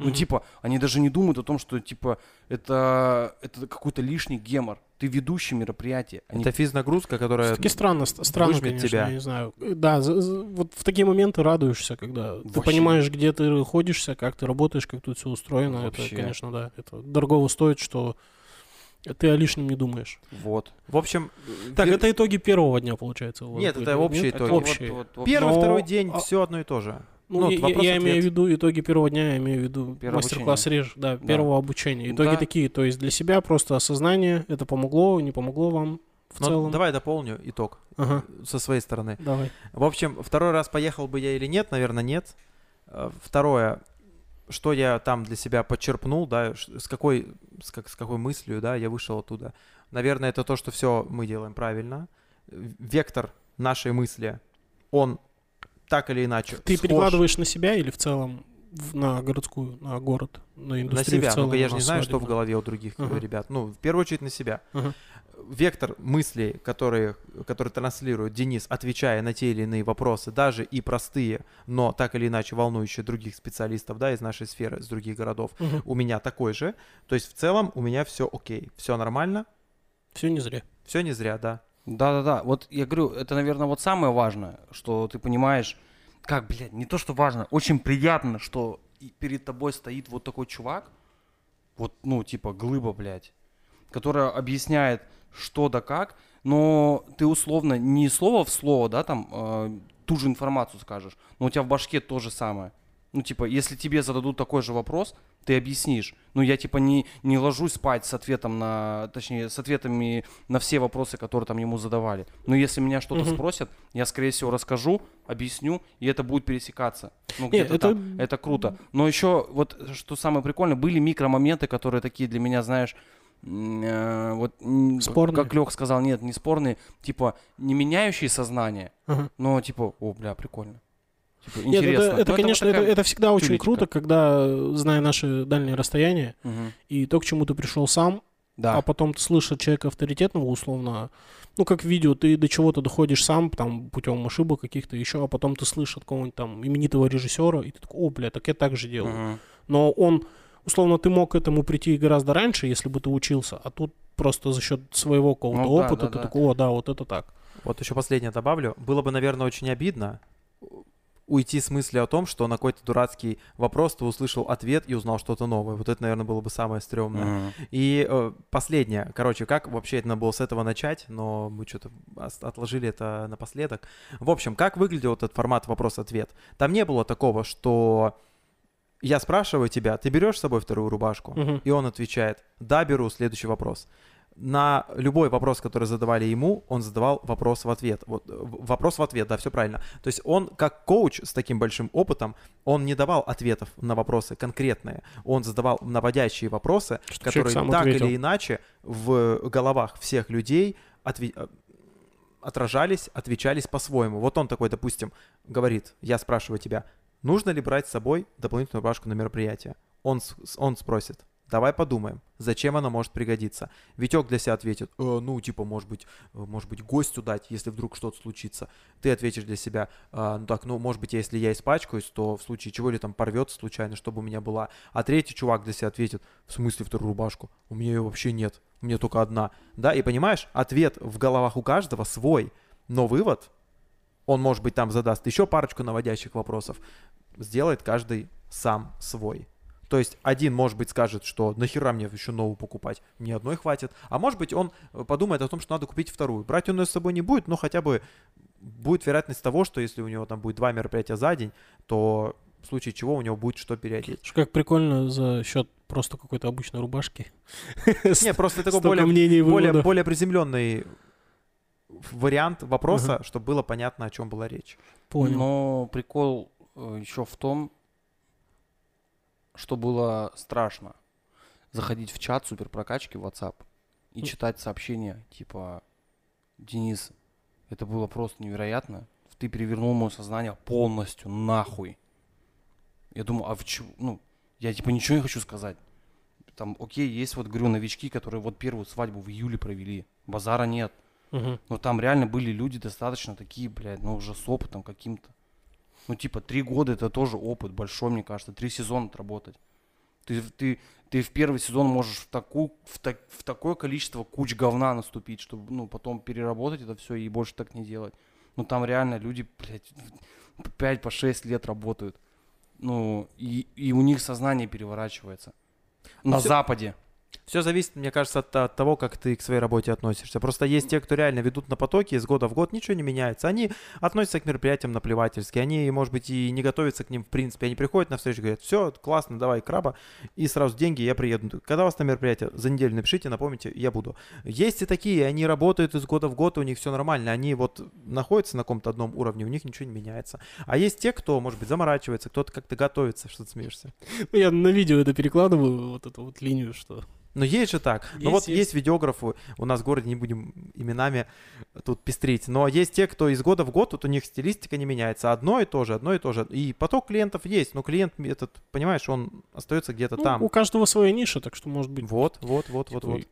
Ну, Мгм. типа, они даже не думают о том, что, типа, это, это какой-то лишний гемор. Ты ведущий мероприятия. Они Это физнагрузка, которая... Все-таки странно, ст- странно, конечно, тебя. я не знаю. Э, Да, за- за- вот в такие моменты радуешься, когда ты Вообще. понимаешь, где ты находишься, как ты работаешь, как тут все устроено. Вообще. Это, конечно, да, это дорогого стоит, что ты о лишнем не думаешь. Вот. В общем... Так, ве- это итоги первого дня, получается. Нет, это общие нет? Это итоги. вот- Общие. вот- вот- Первый, Но- второй день, а- все одно и то же. Ну, Ну, я, вопрос, я имею в виду итоги первого дня, я имею в виду мастер-класс реж, да, Да. первого обучения. Итоги Да. такие, то есть для себя просто осознание, это помогло, не помогло вам в Но целом. давай дополню итог Ага, со своей стороны. давай. В общем, второй раз поехал бы я или нет, наверное, нет. Э, Второе, что я там для себя подчерпнул, да, с какой, с, как, с какой мыслью, да, я вышел оттуда. Наверное, это то, что все мы делаем правильно. Вектор нашей мысли, он так или иначе Ты схож перекладываешь на себя или в целом в- на городскую, на город, на на индустрию себя. в целом? Ну, я же не знаю, что в голове у других Ага. ребят. Ну, в первую очередь на себя. Ага. Вектор мыслей, которые, который транслирует Денис, отвечая на те или иные вопросы, даже и простые, но так или иначе волнующие других специалистов, да, из нашей сферы, из других городов, Мгм. у меня такой же. То есть в целом у меня все окей, все нормально, Все не зря. все не зря, да. Да-да-да, вот я говорю, это, наверное, вот самое важное, что ты понимаешь, как, блядь, не то, что важно, очень приятно, что перед тобой стоит вот такой чувак, вот, ну, типа, глыба, блядь, которая объясняет, что да как, но ты условно не слово в слово, да, там, э, ту же информацию скажешь, но у тебя в башке то же самое. Ну, типа, если тебе зададут такой же вопрос, ты объяснишь. Ну, я, типа, не, не ложусь спать с ответом на, точнее, с ответами на все вопросы, которые там ему задавали. Но если меня что-то Мгм. спросят, я, скорее всего, расскажу, объясню, и это будет пересекаться. Ну, где-то это- там. Это круто. Но еще, вот, что самое прикольное, были микромоменты, которые такие для меня, знаешь, э, вот, Спорные? как Лех сказал, нет, не спорные, типа, не меняющие сознание, Ага. но, типа, о, бля, прикольно. Типа, Нет, это, Ну, это, конечно, это, это всегда очень тюлечка. круто, когда, зная наши дальние расстояния, Мгм. и то, к чему ты пришел сам, Да. а потом ты слышишь человека авторитетного, условно, ну, как в видео, ты до чего-то доходишь сам, там, путем ошибок каких-то еще, а потом ты слышишь от какого-нибудь там именитого режиссера, и ты такой, о, бля, так я так же делаю. Мгм. Но он, условно, ты мог к этому прийти гораздо раньше, если бы ты учился, а тут просто за счет своего какого-то Ну да, опыта да, ты да. такой, о, да, вот это так. Вот еще последнее добавлю. Было бы, наверное, очень обидно уйти с мыслью о том, что на какой-то дурацкий вопрос ты услышал ответ и узнал что-то новое. Вот это, наверное, было бы самое стрёмное. Мгм. И э, последнее, короче, как вообще это надо было с этого начать, но мы что-то отложили это напоследок. В общем, как выглядел этот формат вопрос-ответ? Там не было такого, что я спрашиваю тебя, ты берешь с собой вторую рубашку? Мгм. И он отвечает, да, беру, следующий вопрос. На любой вопрос, который задавали ему, он задавал вопрос в ответ. Вот, э, вопрос в ответ, да, все правильно. То есть он, как коуч с таким большим опытом, он не давал ответов на вопросы конкретные. Он задавал наводящие вопросы, Чтоб которые так ответил. или иначе в головах всех людей отве- э, отражались, отвечались по-своему. Вот он такой, допустим, говорит, я спрашиваю тебя, нужно ли брать с собой дополнительную рубашку на мероприятие? Он, он спросит, давай подумаем, зачем она может пригодиться. Витек для себя ответит, «Э, ну, типа, может быть, э, может быть, гостю дать, если вдруг что-то случится. Ты ответишь для себя, «А, ну так, ну, может быть, если я испачкаюсь, то в случае чего или там порвется случайно, чтобы у меня была. А третий чувак для себя ответит, в смысле вторую рубашку? У меня ее вообще нет, у меня только одна. Да, и понимаешь, ответ в головах у каждого свой, но вывод, он, может быть, там задаст еще парочку наводящих вопросов, сделает каждый сам свой. То есть один, может быть, скажет, что нахера мне еще новую покупать, мне одной хватит. А может быть, он э, подумает о том, что надо купить вторую. Брать он ее с собой не будет, но хотя бы будет вероятность того, что если у него там будет два мероприятия за день, то в случае чего у него будет что переодеть. Как прикольно за счет просто какой-то обычной рубашки. Не, просто такой более, более, более приземленный вариант вопроса, чтобы было понятно, о чем была речь. Понял. Но прикол еще в том, что было страшно. Заходить в чат суперпрокачки в WhatsApp и читать сообщения типа Денис, это было просто невероятно. Ты перевернул мое сознание полностью нахуй. Я думаю, а в чё- Ну, я типа ничего не хочу сказать. Там, окей, есть вот, говорю, новички, которые вот первую свадьбу в июле провели. Базара нет. Мгм. Но там реально были люди достаточно такие, блядь, ну уже с опытом каким-то. Ну типа три года это тоже опыт большой, мне кажется. Три сезона отработать. Ты, ты, ты в первый сезон можешь в, такую, в, так, в такое количество куч говна наступить, чтобы ну, потом переработать это все и больше так не делать. Ну там реально люди, блядь, 5 по 6 лет работают. Ну, и, и у них сознание переворачивается. На всё- Западе. Все зависит, мне кажется, от, от того, как ты к своей работе относишься. Просто есть те, кто реально ведут на потоке, из года в год ничего не меняется. Они относятся к мероприятиям наплевательски. Они, может быть, и не готовятся к ним в принципе. Они приходят на встречу говорят, все, классно, давай краба, и сразу деньги, я приеду. Когда у вас на мероприятие, за неделю напишите, напомните, я буду. Есть и такие, они работают из года в год, у них все нормально. Они вот находятся на каком-то одном уровне, у них ничего не меняется. А есть те, кто, может быть, заморачивается, кто-то как-то готовится, что ты смеешься. Ну, Я на видео это перекладываю, вот эту вот линию, что... Но есть же так. Есть, ну вот есть. есть видеографы у нас в городе, не будем именами тут пестрить. Но есть те, кто из года в год, вот у них стилистика не меняется. Одно и то же, одно и то же. И поток клиентов есть, но клиент этот, понимаешь, он остается где-то Ну, там. у каждого своя ниша, так что может быть... Вот, вот, вот, вот, типа, вот.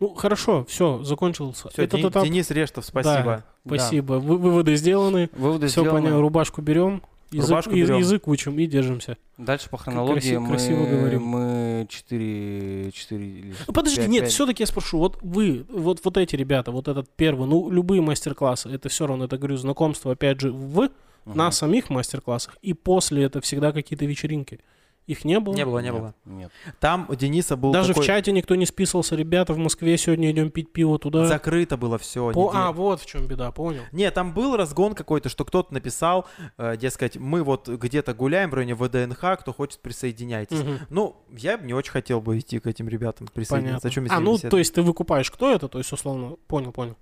Ну, хорошо, все, закончился. Все, Этот этап. Денис Рештов, спасибо. Спасибо. Вы- выводы сделаны. Выводы Все сделаны. понятно. Рубашку берем. Язык, и- берем. язык учим и держимся. Дальше по хронологии краси- мы, красиво говорим. мы 4, 4 или Ну, подожди, пять- нет, пять. все-таки я спрошу, вот вы, вот, вот эти ребята, вот этот первый, ну, любые мастер-классы, это все равно, это, говорю, знакомство, опять же, в, Мгм. на самих мастер-классах, и после это всегда какие-то вечеринки. Их не было? Не было, не Нет, было. Нет. Там у Дениса был Даже такой- в чате никто не списывался, ребята, в Москве сегодня идем пить пиво туда. Закрыто было все. По- А, вот в чем беда, понял. Нет, там был разгон какой-то, что кто-то написал, э, дескать, мы вот где-то гуляем в районе ВДНХ, кто хочет, присоединяйтесь. Мгм. Ну, я бы не очень хотел бы идти к этим ребятам. Понятно. Зачем мне с а, ну, то есть ты выкупаешь, кто это, то есть, условно, понял, понял.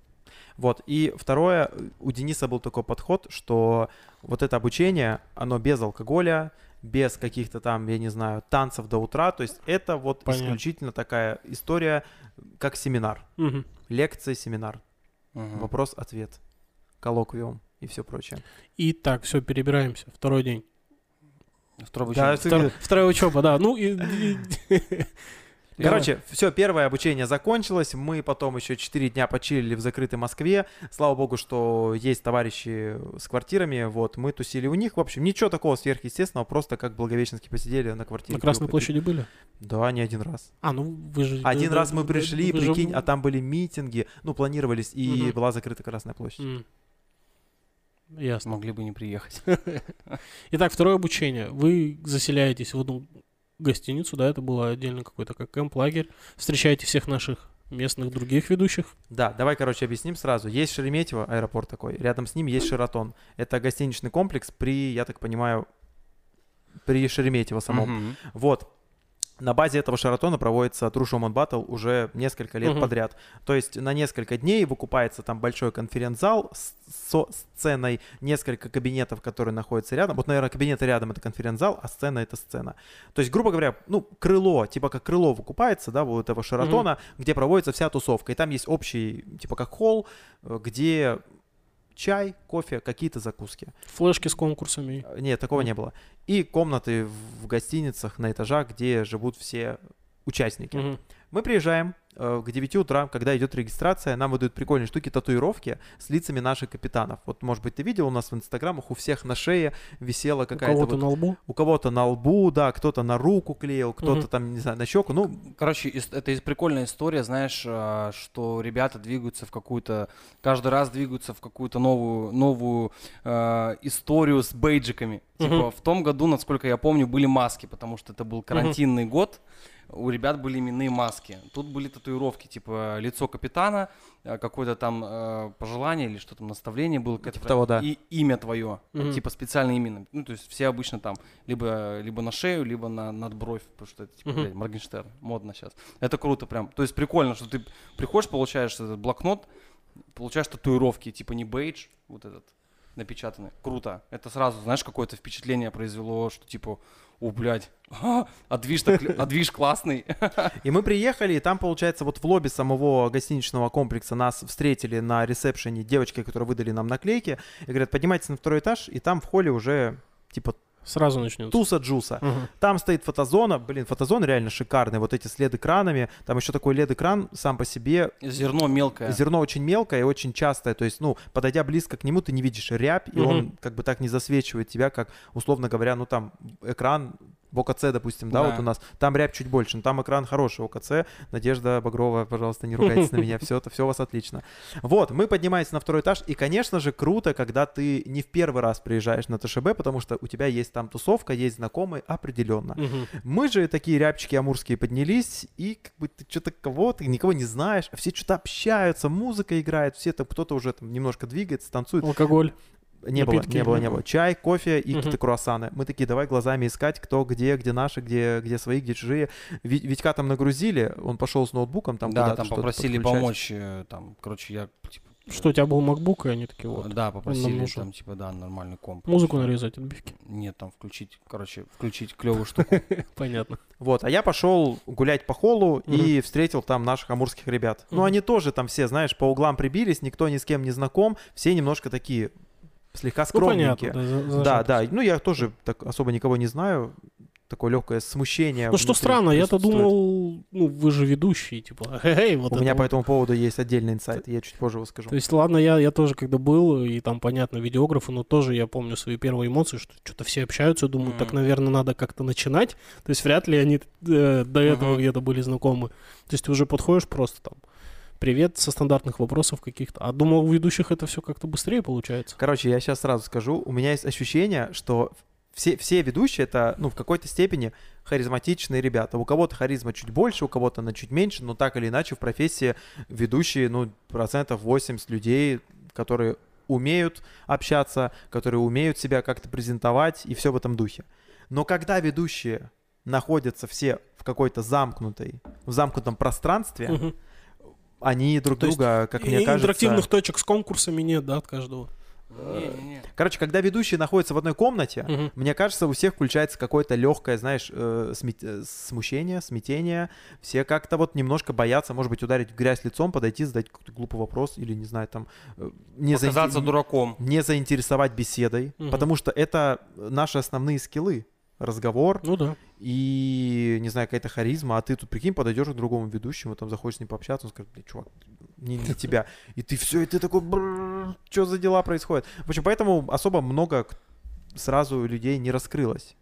Вот. И второе, у Дениса был такой подход, что вот это обучение, оно без алкоголя, без каких-то там, я не знаю, танцев до утра. То есть это вот Понятно. исключительно такая история, как семинар. Мгм. Лекция, семинар. Мгм. Вопрос-ответ. Коллоквиум и все прочее. И так, все, перебираемся. Второй день. Второй Да, обучение. ты- Втор- Вторая учеба, да. Ну, и, Короче, все, первое обучение закончилось. Мы потом еще 4 дня почилили в закрытой Москве. Слава богу, что есть товарищи с квартирами. Вот, мы тусили у них. В общем, ничего такого сверхъестественного, просто как благовещенски посидели на квартире. на Красной площади были? Да, не один раз. А, ну вы же... Один да, раз мы пришли, вы же- прикинь, а там были митинги, ну, планировались, и Мгм. была закрыта Красная площадь. М. Ясно. Могли бы не приехать. Итак, второе обучение. Вы заселяетесь в одну гостиницу, да, это было отдельно какой-то как кемп-лагерь. Встречаете всех наших местных других ведущих. Да, давай, короче, объясним сразу. Есть Шереметьево, аэропорт такой, рядом с ним есть Шератон. Это гостиничный комплекс при, я так понимаю, при Шереметьево самом. Мгм. Вот. На базе этого шаратона проводится True Showman Battle уже несколько лет Мгм. подряд. То есть на несколько дней выкупается там большой конференц-зал с- со сценой, несколько кабинетов, которые находятся рядом. Вот, наверное, кабинеты рядом это конференц-зал, а сцена это сцена. То есть, грубо говоря, ну, крыло, типа как крыло выкупается, да, вот этого шаратона, где проводится вся тусовка. И там есть общий, типа как холл, э, где чай, кофе, какие-то закуски. Флешки с конкурсами. Э, Нет, такого не было. И комнаты в гостиницах на этажах, где живут все участники. Мгм. Мы приезжаем э, к 9 утра, когда идет регистрация, нам выдают прикольные штуки, татуировки с лицами наших капитанов. Вот, может быть, ты видел у нас в инстаграмах, у всех на шее висела У какая-то... кого-то вот- на лбу. у кого-то на лбу, да, кто-то на руку клеил, кто-то Мгм. там, не знаю, на щеку. Ну, Короче, это из- прикольная история, знаешь, а, что ребята двигаются в какую-то, каждый раз двигаются в какую-то новую, новую а, историю с бейджиками. Мгм. Типа в том году, насколько я помню, были маски, потому что это был карантинный год. У ребят были именные маски. Тут были татуировки, типа лицо капитана, а, какое-то там а, пожелание или что там, наставление было. Типа того, да. И имя твое, Мгм. типа специальное имя. Ну, то есть все обычно там либо, либо на шею, либо на надбровь, потому что это типа, Мгм. блядь, Моргенштерн, модно сейчас. Это круто прям. То есть прикольно, что ты приходишь, получаешь этот блокнот, получаешь татуировки, типа не бейдж, вот этот напечатанный. Круто. Это сразу, знаешь, какое-то впечатление произвело, что типа, о, блядь, а, а движ, так, а движ классный. И мы приехали, и там, получается, вот в лобби самого гостиничного комплекса нас встретили на ресепшене девочки, которые выдали нам наклейки, и говорят, поднимайтесь на второй этаж, и там в холле уже, типа, Сразу начнется. туса джуса. Мгм. Там стоит фотозона, блин, фотозона реально шикарная, вот эти с LED-экранами, там еще такой LED-экран сам по себе, Зерно мелкое. зерно очень мелкое и очень частое, то есть, ну, подойдя близко к нему, ты не видишь рябь, и Мгм. он как бы так не засвечивает тебя, как, условно говоря, ну, там, экран в ОКЦ, допустим, да, Да. вот у нас, там рябь чуть больше, но там экран хороший ОКЦ. Надежда Багрова, пожалуйста, не ругайтесь на меня, все, это все у вас отлично. Вот, мы поднимаемся на второй этаж, и, конечно же, круто, когда ты не в первый раз приезжаешь на ТШБ, потому что у тебя есть там тусовка, есть знакомые, определенно. Мы же такие рябчики амурские поднялись, и как бы ты что-то кого-то, никого не знаешь, а все что-то общаются, музыка играет, все там, кто-то уже там немножко двигается, танцует. Алкоголь. Не было, не было, не было. Чай, кофе и какие-то круассаны. Мы такие, давай глазами искать, кто где, где наши, где, где свои, где чужие. Ви- Витька там нагрузили, он пошел с ноутбуком, там да, там попросили помочь, э, там, короче, я, типа, Что, у тебя был MacBook, и они такие вот. да, попросили, там, типа, да, нормальный комп. Музыку нарезать, отбивки. Нет, там включить, короче, включить клевую штуку. Понятно. Вот, а я пошел гулять по холлу и встретил там наших амурских ребят. Ну, они тоже там все, знаешь, по углам прибились, никто ни с кем не знаком, все немножко такие слегка Ну, понятно. скромненькие. да, Да, да. Ну, я тоже так особо никого не знаю. Такое легкое смущение. Ну что странно, я-то думал, ну вы же ведущие, типа, эй, вот У меня по вот. этому поводу есть отдельный инсайт, я чуть позже его скажу. То есть, ладно, я, я тоже когда был, и там, понятно, видеографы, но тоже я помню свои первые эмоции, что что-то все общаются, думаю, так, Мгм. наверное, надо как-то начинать. То есть, вряд ли они э, до этого Мгм. где-то были знакомы. То есть, ты уже подходишь просто там, привет, со стандартных вопросов каких-то. А думал, у ведущих это все как-то быстрее получается. Короче, я сейчас сразу скажу, у меня есть ощущение, что все, все ведущие это, ну, в какой-то степени харизматичные ребята. У кого-то харизма чуть больше, у кого-то она чуть меньше, но так или иначе в профессии ведущие, ну, процентов 80 людей, которые умеют общаться, которые умеют себя как-то презентовать и все в этом духе. Но когда ведущие находятся все в какой-то замкнутой, в замкнутом пространстве, Мгм. Они друг То есть друга, как И мне кажется... интерактивных точек с конкурсами нет, да, от каждого. Не-не-не. Короче, когда ведущие находятся в одной комнате, Мгм. мне кажется, у всех включается какое-то легкое, знаешь, э, смет- э, смущение, смятение. Все как-то вот немножко боятся, может быть, ударить в грязь лицом, подойти, задать какой-то глупый вопрос или, не знаю, там... э, Не, заинте- Оказаться дураком. не заинтересовать беседой, Мгм. потому что это наши основные скиллы. Разговор Ну да. и, не знаю, какая-то харизма, а ты тут, прикинь, подойдешь к другому ведущему, там захочешь с ним пообщаться, он скажет, блин, чувак, не, не тебя. И ты все, и ты такой, что за дела происходят? В общем, поэтому особо много сразу людей не раскрылось.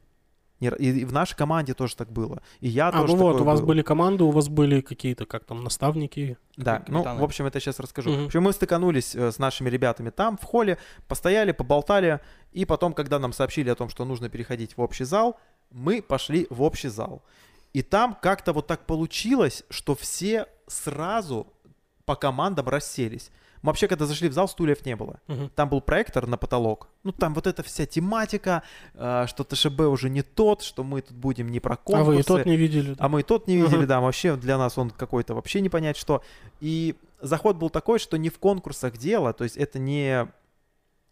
Не И, и в нашей команде тоже так было. И я А, тоже ну вот, у вас был. были команды, у вас были какие-то, как там, наставники. Да, ну, в общем, это сейчас расскажу. Мгм. В общем, мы стыканулись э, с нашими ребятами там, в холле, постояли, поболтали, и потом, когда нам сообщили о том, что нужно переходить в общий зал, мы пошли в общий зал. И там как-то вот так получилось, что все сразу по командам расселись. Мы вообще, когда зашли в зал, стульев не было. Мгм. Там был проектор на потолок. Ну, там вот эта вся тематика, э, что ТШБ уже не тот, что мы тут будем не про конкурсы. А вы и тот не видели? да? А мы и тот не видели, Ага. да, вообще для нас он какой-то вообще не понять что. И заход был такой, что не в конкурсах дело, то есть это не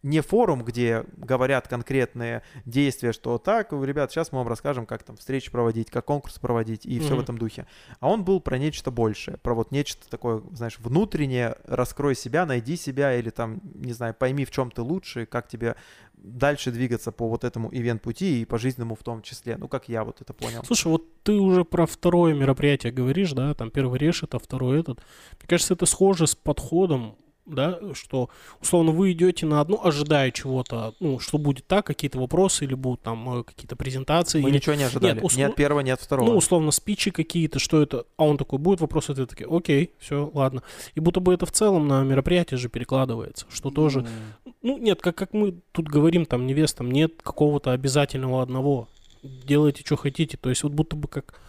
не форум, где говорят конкретные действия, что так, ребят, сейчас мы вам расскажем, как там встречи проводить, как конкурс проводить и все в этом духе. А он был про нечто большее, про вот нечто такое, знаешь, внутреннее, раскрой себя, найди себя или там, не знаю, пойми, в чем ты лучше, как тебе дальше двигаться по вот этому ивент-пути и по жизненному в том числе. Ну, как я вот это понял. Слушай, вот ты уже про второе мероприятие говоришь, да, там первый решет, а второй этот. Мне кажется, это схоже с подходом, да, что условно вы идете на одну, ожидая чего-то, ну, что будет так, какие-то вопросы или будут там э, какие-то презентации. Мы или, ничего не ожидали. услов- Ни от первого, ни от второго. ну, условно, спичи какие-то, что это, а он такой, будет вопросы, ты такой, окей, все, ладно. И будто бы это в целом на мероприятие же перекладывается, что тоже, М. ну, нет, как, как мы тут говорим, там, невестам, нет какого-то обязательного одного. Делайте, что хотите. То есть вот будто бы как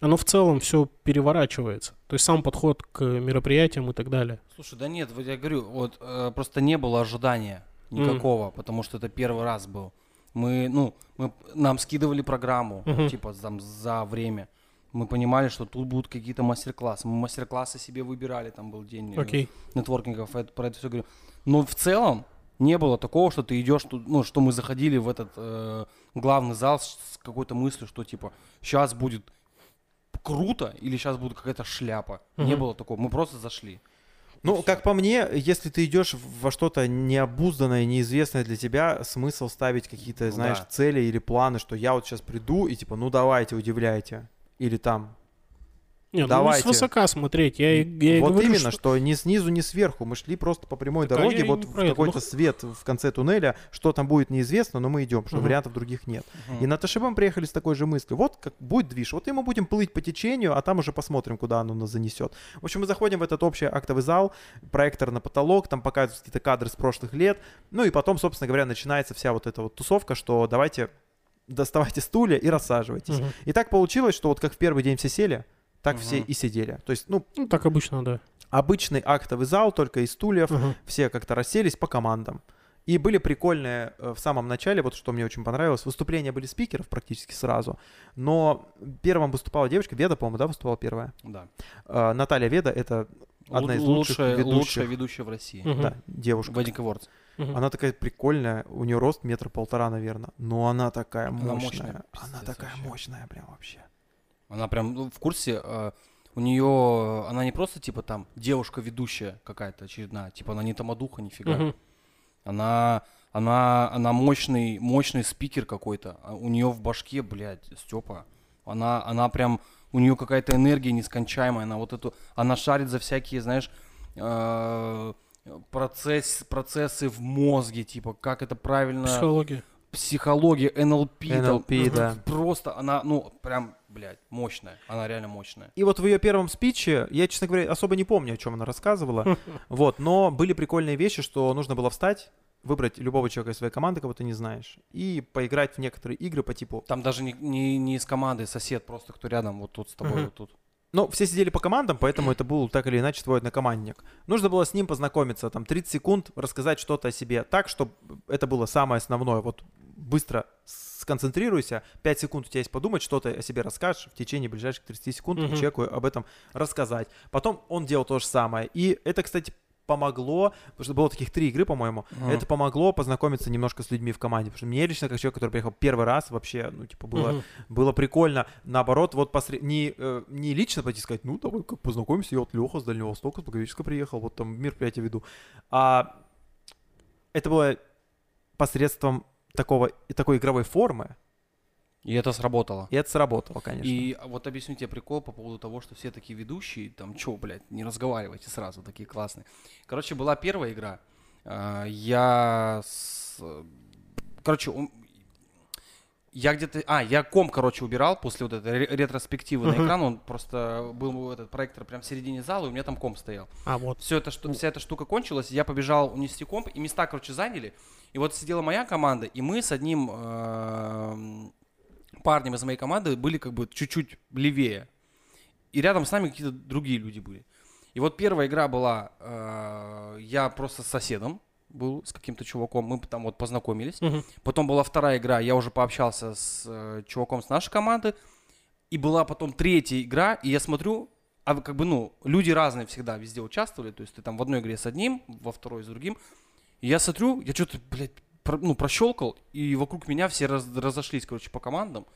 оно в целом все переворачивается. То есть сам подход к мероприятиям и так далее. Слушай, да нет, вот я говорю, вот э, просто не было ожидания никакого, потому что это первый раз был. Мы, ну, мы, нам скидывали программу, Мгм. типа там за время. Мы понимали, что тут будут какие-то мастер-классы. Мы мастер-классы себе выбирали, там был день э, Окей. нетворкингов, это- про это все говорю. Но в целом не было такого, что ты идешь, тут, ну, что мы заходили в этот э, главный зал с какой-то мыслью, что типа сейчас будет круто или сейчас будет какая-то шляпа. Не Мгм. было такого. Мы просто зашли. Ну, всё. как по мне, если ты идешь во что-то необузданное, неизвестное для тебя, смысл ставить какие-то, Ну знаешь, да. цели или планы, что я вот сейчас приду и типа, ну давайте, удивляйте. Или там, Не, ну Давайте. не свысока смотреть. Я, я и вот говорю, именно, что- что... не снизу, не сверху. Мы шли просто по прямой Так, а дороге, и вот в какой-то Ну, свет в конце туннеля. Что там будет, неизвестно, но мы идем, что Мгм. вариантов других нет. Мгм. И на Ташибам приехали с такой же мыслью. Вот как будет движ, вот и мы будем плыть по течению, а там уже посмотрим, куда оно нас занесет. В общем, мы заходим в этот общий актовый зал, проектор на потолок, там показываются какие-то кадры с прошлых лет. Ну и потом, собственно говоря, начинается вся вот эта вот тусовка, что давайте доставайте стулья и рассаживайтесь. Мгм. И так получилось, что вот как в первый день все сели, так Мгм. все и сидели. То есть, ну, Ну, так обычно, да. обычный актовый зал, только из стульев, Ага. все как-то расселись по командам. И были прикольные э, в самом начале, вот что мне очень понравилось, выступления были спикеров практически сразу, но первым выступала девочка, Веда, по-моему, да, выступала первая. Да. Э, Наталья Веда — это одна из Лу- лучших лучшая, ведущих. лучшая ведущая в России. Мгм. Да, девушка. Wedding Awards. Мгм. Она такая прикольная, у нее рост метра полтора, наверное, но она такая Она мощная. мощная, Она такая вообще. мощная прям вообще. Она прям ну, в курсе. э, у нее, она не просто типа там девушка ведущая какая-то очередная, типа она не тамадуха, нифига. Мгм. Она, она, она мощный, мощный спикер какой-то. А У нее в башке, блядь, Степа. Она, она прям, у нее какая-то энергия нескончаемая. Она вот эту, она шарит за всякие, знаешь, э, процесс, процессы в мозге, типа, как это правильно, Психология. психология, НЛП, NLP, да. просто она, ну, прям, блядь, мощная, она реально мощная. И вот в ее первом спиче, я, честно говоря, особо не помню, о чем она рассказывала, вот, но были прикольные вещи, что нужно было встать, выбрать любого человека из своей команды, кого ты не знаешь, и поиграть в некоторые игры по типу... Там даже не, не, не из команды, сосед, просто кто рядом, вот тут с тобой, вот тут. Ну, все сидели по командам, поэтому это был так или иначе твой однокомандник. Нужно было с ним познакомиться, там, 30 секунд, рассказать что-то о себе так, чтобы это было самое основное. Вот быстро сконцентрируйся, 5 секунд у тебя есть подумать, что ты о себе расскажешь в течение ближайших 30 секунд, и человеку об этом рассказать. Потом он делал то же самое. И это, кстати, помогло, потому что было таких три игры, по-моему, Мгм. это помогло познакомиться немножко с людьми в команде, потому что мне лично, как человек, который приехал первый раз, вообще, ну, типа, было Мгм. было прикольно, наоборот, вот посре- не, э, не лично пойти сказать, ну, давай как познакомимся, я вот Леха с Дальнего Востока, с Благовещенска приехал, вот там мероприятие веду. А это было посредством такого, такой игровой формы, И это сработало. и это сработало, конечно. И вот объясню тебе прикол по поводу того, что все такие ведущие, там, чё, блядь, не разговаривайте сразу, такие классные. Короче, была первая игра. а, Я с... Короче, я где-то... А, я ком, короче, убирал после вот этой ре- ретроспективы на Мгм. экран. Он просто был этот проектор прям в середине зала, и у меня там ком стоял. А, вот. Все это, что, вся эта штука кончилась, я побежал унести комп, и места, короче, заняли. И вот сидела моя команда, и мы с одним эм, парнем из моей команды были как бы чуть-чуть левее. И рядом с нами какие-то другие люди были. И вот первая игра была, э, я просто с соседом был, с каким-то чуваком, мы там вот познакомились. Мгм. Потом была вторая игра, я уже пообщался с э, чуваком с нашей команды. И была потом третья игра, и я смотрю, а как бы, ну, люди разные всегда везде участвовали. То есть ты там в одной игре с одним, во второй с другим. И я смотрю, я что-то, блядь, про- ну, прощелкал, и вокруг меня все раз- разошлись, короче, по командам.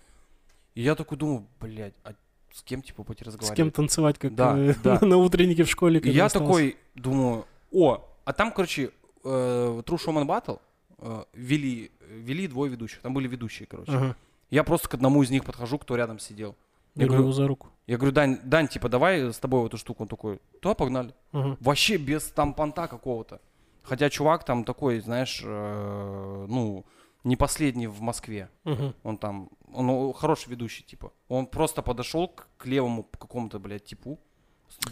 И я такой думаю, блядь, а с кем, типа, пойти С разговаривать? кем танцевать, как Да, э, да. на утреннике в школе. И я остался. такой думаю, о, а там, короче, э, True Showman Battle э, вели, вели двое ведущих. Там были ведущие, короче. Ага. Я просто к одному из них подхожу, кто рядом сидел. Я говорю, его за руку. я говорю, Дань, Дань, типа, давай с тобой в эту штуку. Он такой, да, погнали. Ага. Вообще без там понта какого-то. Хотя чувак там такой, знаешь, э, ну, не последний в Москве. Мгм. Он там, он хороший ведущий, типа. Он просто подошел к, к левому какому-то, блядь, типу.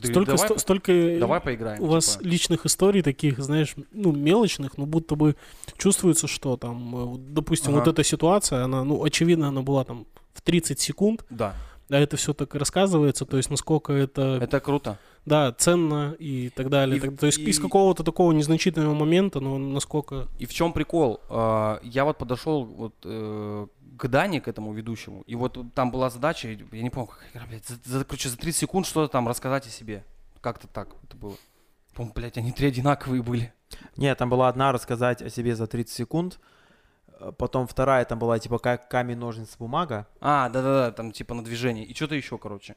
Столько, давай, сто- столько давай поиграем. у вас типа. личных историй таких, знаешь, ну, мелочных, но будто бы чувствуется, что там, э, вот, допустим, вот Ага. эта ситуация, она, ну, очевидно, она была там в 30 секунд, Да, а это все так рассказывается, то есть насколько это, это круто. да, ценно и так далее. И Так- то есть из и- какого-то такого незначительного момента, но насколько... И в чем прикол? А, Я вот подошел вот э, к Дане, к этому ведущему, и вот там была задача, я не помню, как игра, блядь, за, за- короче, за 30 секунд что-то там рассказать о себе. Как-то так это было. По-моему, блядь, они три одинаковые были. Нет, там была одна рассказать о себе за 30 секунд, э, потом вторая там была типа как камень, ножницы, бумага, А, да-да-да, там типа на движение. И что-то еще, короче.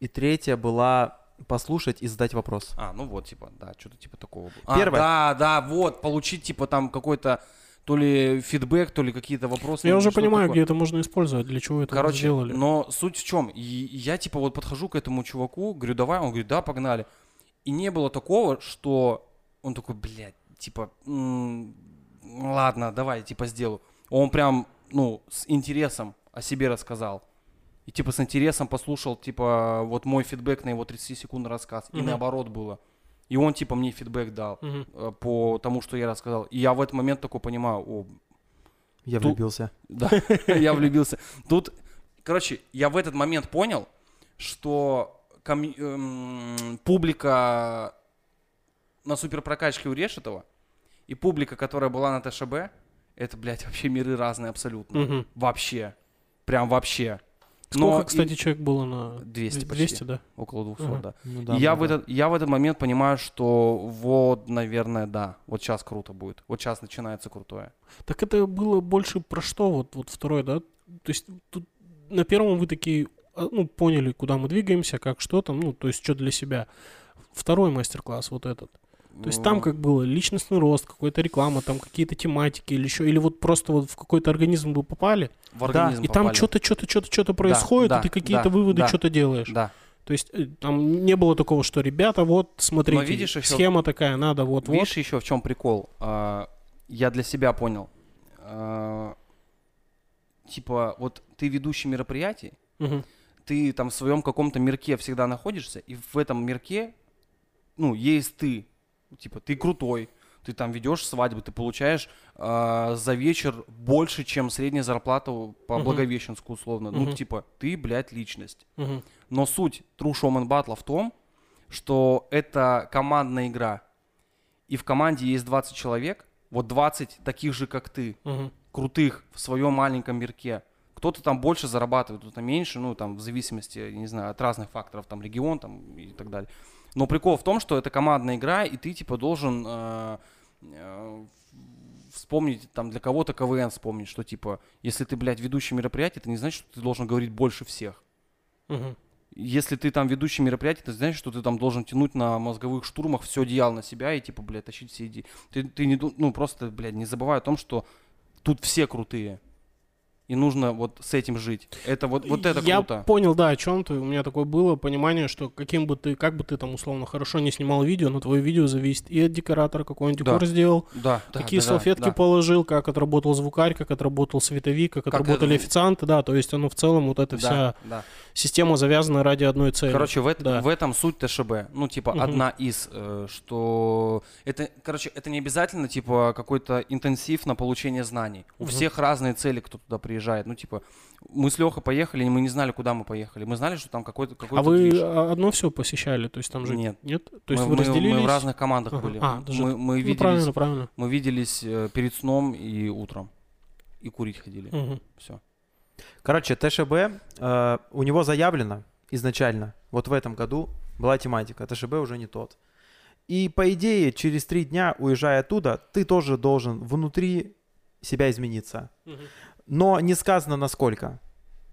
и третья была послушать и задать вопрос. А, ну вот, типа, да, что-то типа такого было. А, Первое. да, да, вот, получить, типа, там какой-то то ли фидбэк, то ли какие-то вопросы. Я уже понимаю, такое. где это можно использовать, для чего это Короче, сделали. но суть в чем? Я типа вот подхожу к этому чуваку, говорю, давай, он говорит, да, погнали. И не было такого, что он такой, блядь, типа, «М, ладно, давай, типа, сделаю. Он прям, ну, с интересом о себе рассказал. И типа с интересом послушал, типа, вот мой фидбэк на его 30-секундный рассказ. И Мгм. наоборот было. И он, типа, мне фидбэк дал э, по тому, что я рассказал. И я в этот момент такой понимаю, о, Я Ту- влюбился. да, я влюбился. Тут, короче, я в этот момент понял, что эм, публика на суперпрокачке у Решетова и публика, которая была на ТШБ, это, блядь, вообще миры разные абсолютно. Вообще. Прям вообще. Сколько, Но и- кстати, человек было на... 200 почти. 200, да? Около 200, Ага. да. Ну И я, в много. этот, я в этот момент понимаю, что вот, наверное, да, вот сейчас круто будет. Вот сейчас начинается крутое. Так это было больше про что, вот, вот второй, да? То есть тут на первом вы такие, а, ну, поняли, куда мы двигаемся, как что там, ну, то есть что для себя. Второй мастер-класс вот этот. То есть там Ну, как было личностный рост, какая-то реклама, там какие-то тематики или еще, или вот просто вот в какой-то организм вы попали, в организм и там попали. что-то, что-то, что-то, что-то происходит, да, и ты какие-то да, выводы, да. что-то делаешь. Да. То есть э, там не было такого, что ребята, вот, смотрите, видишь, ещё- схема такая, надо, вот, вот. Видишь, еще в чем прикол? А, я для себя понял. А, типа, вот ты ведущий мероприятий, Мгм. ты там в своем каком-то мирке всегда находишься, и в этом мирке, ну, есть ты. Типа, ты крутой, ты там ведешь свадьбу, ты получаешь а, за вечер больше, чем средняя зарплата по Мгм. Благовещенску, условно. Ну, Мгм. типа, ты, блядь, личность. Мгм. Но суть True Showman Battle в том, что это командная игра. И в команде есть 20 человек, вот 20 таких же, как ты, Мгм. крутых в своем маленьком мирке. Кто-то там больше зарабатывает, кто-то меньше, ну, там, в зависимости, не знаю, от разных факторов, там, регион, там, и так далее. Но прикол в том, что это командная игра, и ты, типа, должен э, э, вспомнить, там, для кого-то КВН вспомнить, что, типа, если ты, блядь, ведущий мероприятие, это не значит, что ты должен говорить больше всех. Если ты там ведущий мероприятие, ты знаешь, что ты там должен тянуть на мозговых штурмах все одеяло на себя и типа, блядь, тащить все иди. Ты, ты не, ну просто, блядь, не забывай о том, что тут все крутые. И нужно вот с этим жить. Это вот, вот это Я круто. понял, да, о чем ты. У меня такое было понимание, что каким бы ты, как бы ты там условно хорошо не снимал видео, но твое видео зависит и от декоратора, какой он Да. декор сделал, Да, да, какие да, да, салфетки да. положил, как отработал звукарь, как отработал световик, как, Как отработали это- официанты, да, то есть оно в целом вот эта Да, вся да. Система завязана ради одной цели. Короче, в, да. в этом суть ТШБ. Ну, типа, Мгм. одна из, э, что это, короче, это не обязательно, типа, какой-то интенсив на получение знаний. У Мгм. всех разные цели, кто туда приезжает. Ну, типа, мы с Лехой поехали, мы не знали, куда мы поехали. Мы знали, что там какой-то какой а вы а, одно все посещали, то есть там же Нет. нет? То есть мы, вы мы- разделились? мы в разных командах Ага. были. А, даже- мы, мы Ну, виделись, правильно, правильно. мы виделись э, перед сном и утром. И курить ходили. Мгм. Все. Короче, ТШБ, э, у него заявлено изначально, вот в этом году была тематика, ТШБ уже не тот. И по идее, через три дня, уезжая оттуда, ты тоже должен внутри себя измениться. Но не сказано насколько.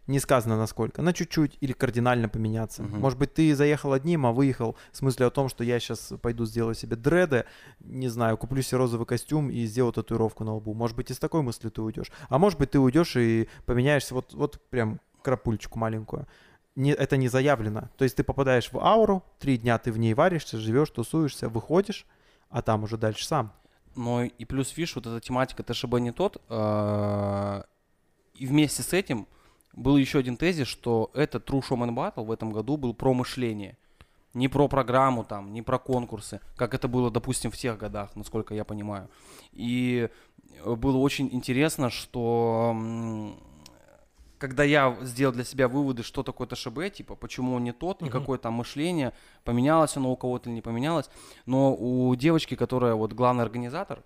Не сказано насколько. На чуть-чуть или кардинально поменяться. Мгм. Может быть, ты заехал одним, а выехал в смысле о том, что я сейчас пойду сделаю себе дреды, не знаю, куплю себе розовый костюм и сделаю татуировку на лбу. Может быть, из такой мысли ты уйдешь. А может быть, ты уйдешь и поменяешься вот, вот прям крапульчику маленькую. Не, это не заявлено. То есть ты попадаешь в ауру, три дня ты в ней варишься, живешь, тусуешься, выходишь, а там уже дальше сам. Но и плюс, видишь, вот эта тематика ТШБ не тот. э, И вместе с этим был еще один тезис, что этот True Showman Battle в этом году был про мышление. Не про программу там, не про конкурсы, как это было, допустим, в тех годах, насколько я понимаю. И э, было очень интересно, что когда я сделал для себя выводы, что такое ТШБ, типа, почему он не тот, и какое там мышление, поменялось оно у кого-то или не поменялось, но у девочки, которая вот главный организатор,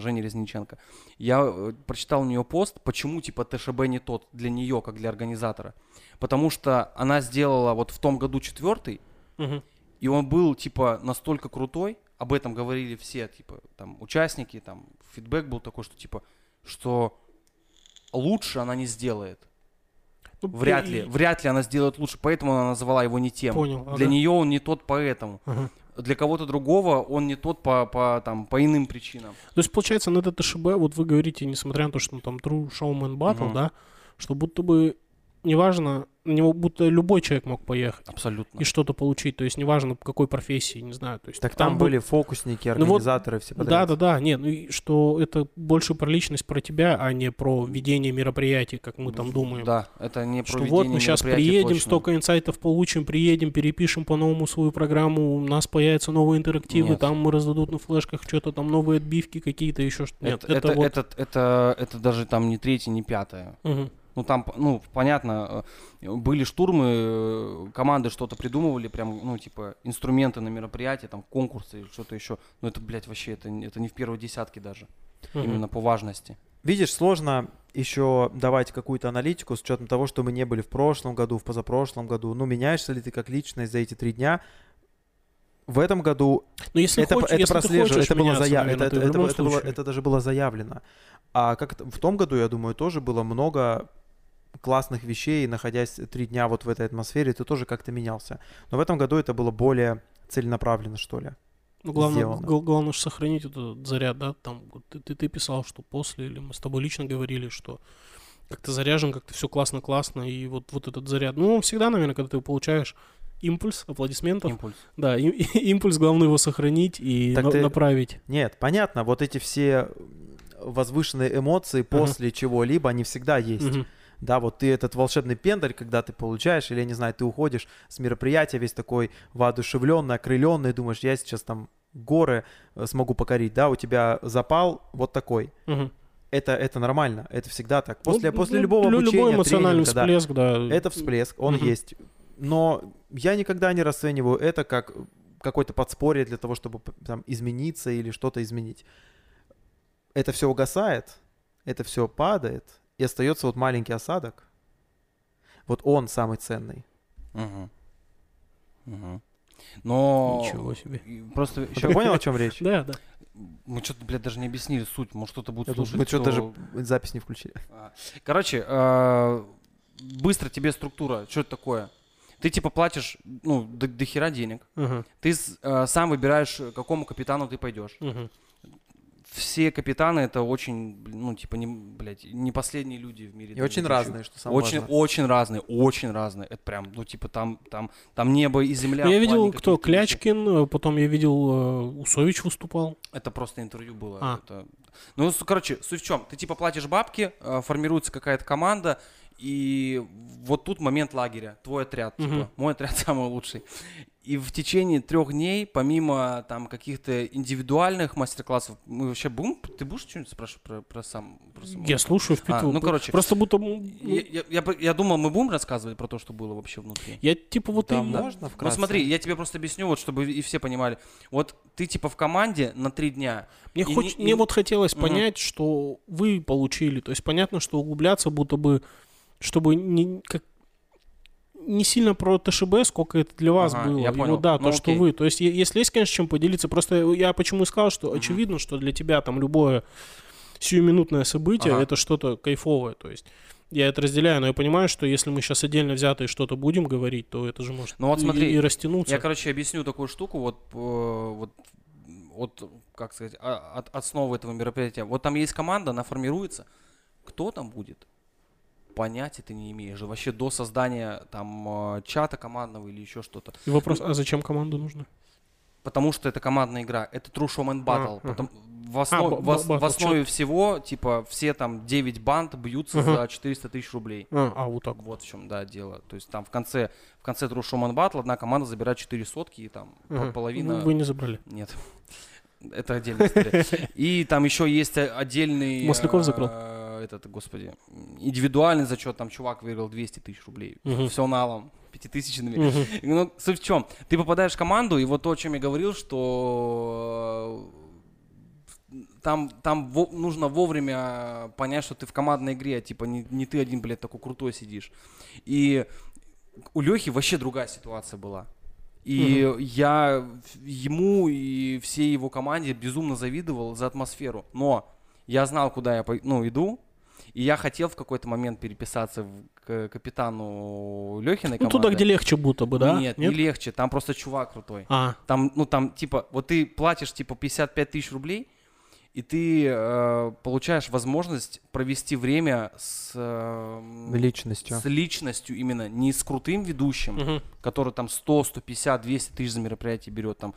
Женя Резниченко, я э, прочитал у нее пост, почему типа ТШБ не тот для нее, как для организатора. Потому что она сделала вот в том году четвертый, Мгм. и он был типа настолько крутой, об этом говорили все, типа там участники, там фидбэк был такой, что типа, что лучше она не сделает. Ну, Вряд и- ли, вряд ли она сделает лучше, поэтому она назвала его не тем. Понял, Для ага. нее он не тот поэтому. Ага. Для кого-то другого он не тот по, по, там, по иным причинам. То есть, получается, на этот ШБ, вот вы говорите, несмотря на то, что ну, там True Showman Battle, Мгм. да, что будто бы неважно, на него будто любой человек мог поехать Абсолютно. и что-то получить. То есть, неважно, по какой профессии, не знаю. То есть, Так там, был- были фокусники, Ну вот, организаторы, все Да, подряд. да, да. Нет, ну и что это больше про личность, про тебя, а не про ведение мероприятий, как мы там думаем. Да, это не Что про вот мы сейчас мероприятий приедем, точно. столько инсайтов получим, приедем, перепишем по-новому свою программу, у нас появятся новые интерактивы, Нет. там мы раздадут на флешках что-то там, новые отбивки какие-то, еще что-то. Нет, Это, это, это, вот... это, это, это даже там не третье, не пятое. Мгм. Ну там, ну, понятно, э, были штурмы, э, команды что-то придумывали, прям, ну, типа, инструменты на мероприятия, там, конкурсы, что-то еще. Но это, блядь, вообще, это, не- это не в первой десятке даже, Мгм. именно по важности. Видишь, сложно еще давать какую-то аналитику с учетом того, что мы не были в прошлом году, в позапрошлом году. Ну, меняешься ли ты как личность за эти три дня? В этом году Но если это, хочешь, это если хочешь это было меняться, зая- наверное, это, это, это, это было- это даже было заявлено. А как в том году, я думаю, тоже было много классных вещей, находясь три дня вот в этой атмосфере, ты тоже как-то менялся. Но в этом году это было более целенаправленно, что ли. Ну, главное, главное же сохранить этот заряд, да, там, ты, ты, ты писал, что после, или мы с тобой лично говорили, что как-то заряжен, как-то все классно-классно, и вот, вот этот заряд, ну, он всегда, наверное, когда ты получаешь, импульс, аплодисментов, Импульс. да, и- и- импульс, главное его сохранить и Так на- ты- направить. Нет, понятно, вот эти все возвышенные эмоции после чего-либо, они всегда есть. Мгм. Да, вот ты этот волшебный пендаль, когда ты получаешь, или, я не знаю, ты уходишь с мероприятия весь такой воодушевленный, окрыленный, думаешь, я сейчас там горы э, смогу покорить, да, у тебя запал вот такой. Мгм. Это, это нормально, это всегда так. После, Ну, после ну, любого лю- обучения, Любой эмоциональный тренинга, да, всплеск, да. это всплеск, он Мгм. есть. Но я никогда не расцениваю это как какое-то подспорье для того, чтобы там измениться или что-то изменить. Это все угасает, это все падает, и остается вот маленький осадок. Вот он самый ценный. Мгм. Мгм. Но... Ничего себе. Просто еще... Ты понял, о чем речь? Да, да. Мы что-то, блядь, даже не объяснили суть. Может, кто-то будет слушать. Мы что-то даже запись не включили. А, Короче, э, быстро тебе структура. Что это такое? Ты типа платишь, ну, до, до хера денег. Ты сам выбираешь, к какому капитану ты пойдешь. Все капитаны это очень, ну, типа, не, блядь, не последние люди в мире. И очень летающие. разные, что самое Очень, важное. очень разные, очень разные. Это прям, ну, типа, там, там, там небо и земля. Ну, я видел, кто. Клячкин, э, потом я видел, э, Усович выступал. Это просто интервью было. А. это- Ну, короче, суть в чем? Ты типа платишь бабки, э, формируется какая-то команда, и вот тут момент лагеря. Твой отряд, типа, Мгм. мой отряд самый лучший. И в течение трех дней, помимо там каких-то индивидуальных мастер-классов, мы вообще будем, ты будешь что-нибудь спрашивать про, про сам? про самого? Я слушаю, впитываю. ну, короче, Просто будто... Я, я- я я думал, мы будем рассказывать про то, что было вообще внутри. Я типа вот... Да, и- можно Ну вкратце? смотри, я тебе просто объясню, вот чтобы и все понимали. Вот ты типа в команде на три дня. Мне, И хоч- не- мне и- вот хотелось Мгм. понять, что вы получили. То есть понятно, что углубляться будто бы, чтобы не, как, не сильно про ТШБ, сколько это для вас Ага, было. я И понял. вот да, Ну, то, что окей. вы. То есть если есть, конечно, чем поделиться. Просто я почему и сказал, что Мгм. очевидно, что для тебя там любое сиюминутное событие Ага. это что-то кайфовое. То есть я это разделяю, но я понимаю, что если мы сейчас отдельно взятые что-то будем говорить, то это же может Ну вот и- смотри, и, растянуться. Я, короче, объясню такую штуку, вот, э, вот от, как сказать, а- от основы этого мероприятия. Вот там есть команда, она формируется. Кто там будет? Понятия ты не имеешь. Вообще до создания там э, чата командного или еще что-то. И вопрос, а зачем команду нужно? Потому что это командная игра. Это True Showman Battle. ага. Потом- в, основ- ба- в в батл, основе всего, типа, все там 9 банд бьются Ага. за 400 тысяч рублей. А, а, вот так. Вот в чем, да, дело. То есть там в конце, в конце True Showman Battle одна команда забирает 4 сотки, и там Ага. половина... Вы, вы не забрали. Нет. Это отдельная история. И там еще есть э, отдельный... Масляков э, закрыл. Этот, господи, индивидуальный зачет. Там чувак выиграл 200 тысяч рублей. Мгм. Все налом. Пятитысячными. Мгм. Ну, суть в чем? Ты попадаешь в команду, и вот то, о чем я говорил, что э, там, там во- нужно вовремя понять, что ты в командной игре, типа не, не ты один, блядь, такой крутой сидишь. И у Лехи вообще другая ситуация была. И я в- ему и всей его команде безумно завидовал за атмосферу. Но я знал, куда я ну, иду. И я хотел в какой-то момент переписаться в- к капитану Лехиной Ну, команды. туда, где легче будто бы, да? Нет, не легче, там просто чувак крутой. А, Там, ну, там, типа, вот ты платишь, типа, 55 тысяч рублей, и ты э, получаешь возможность провести время с, э, Личностью. с личностью именно, не с крутым ведущим, мгм. который там 100, 150, 200 тысяч за мероприятие берет, там,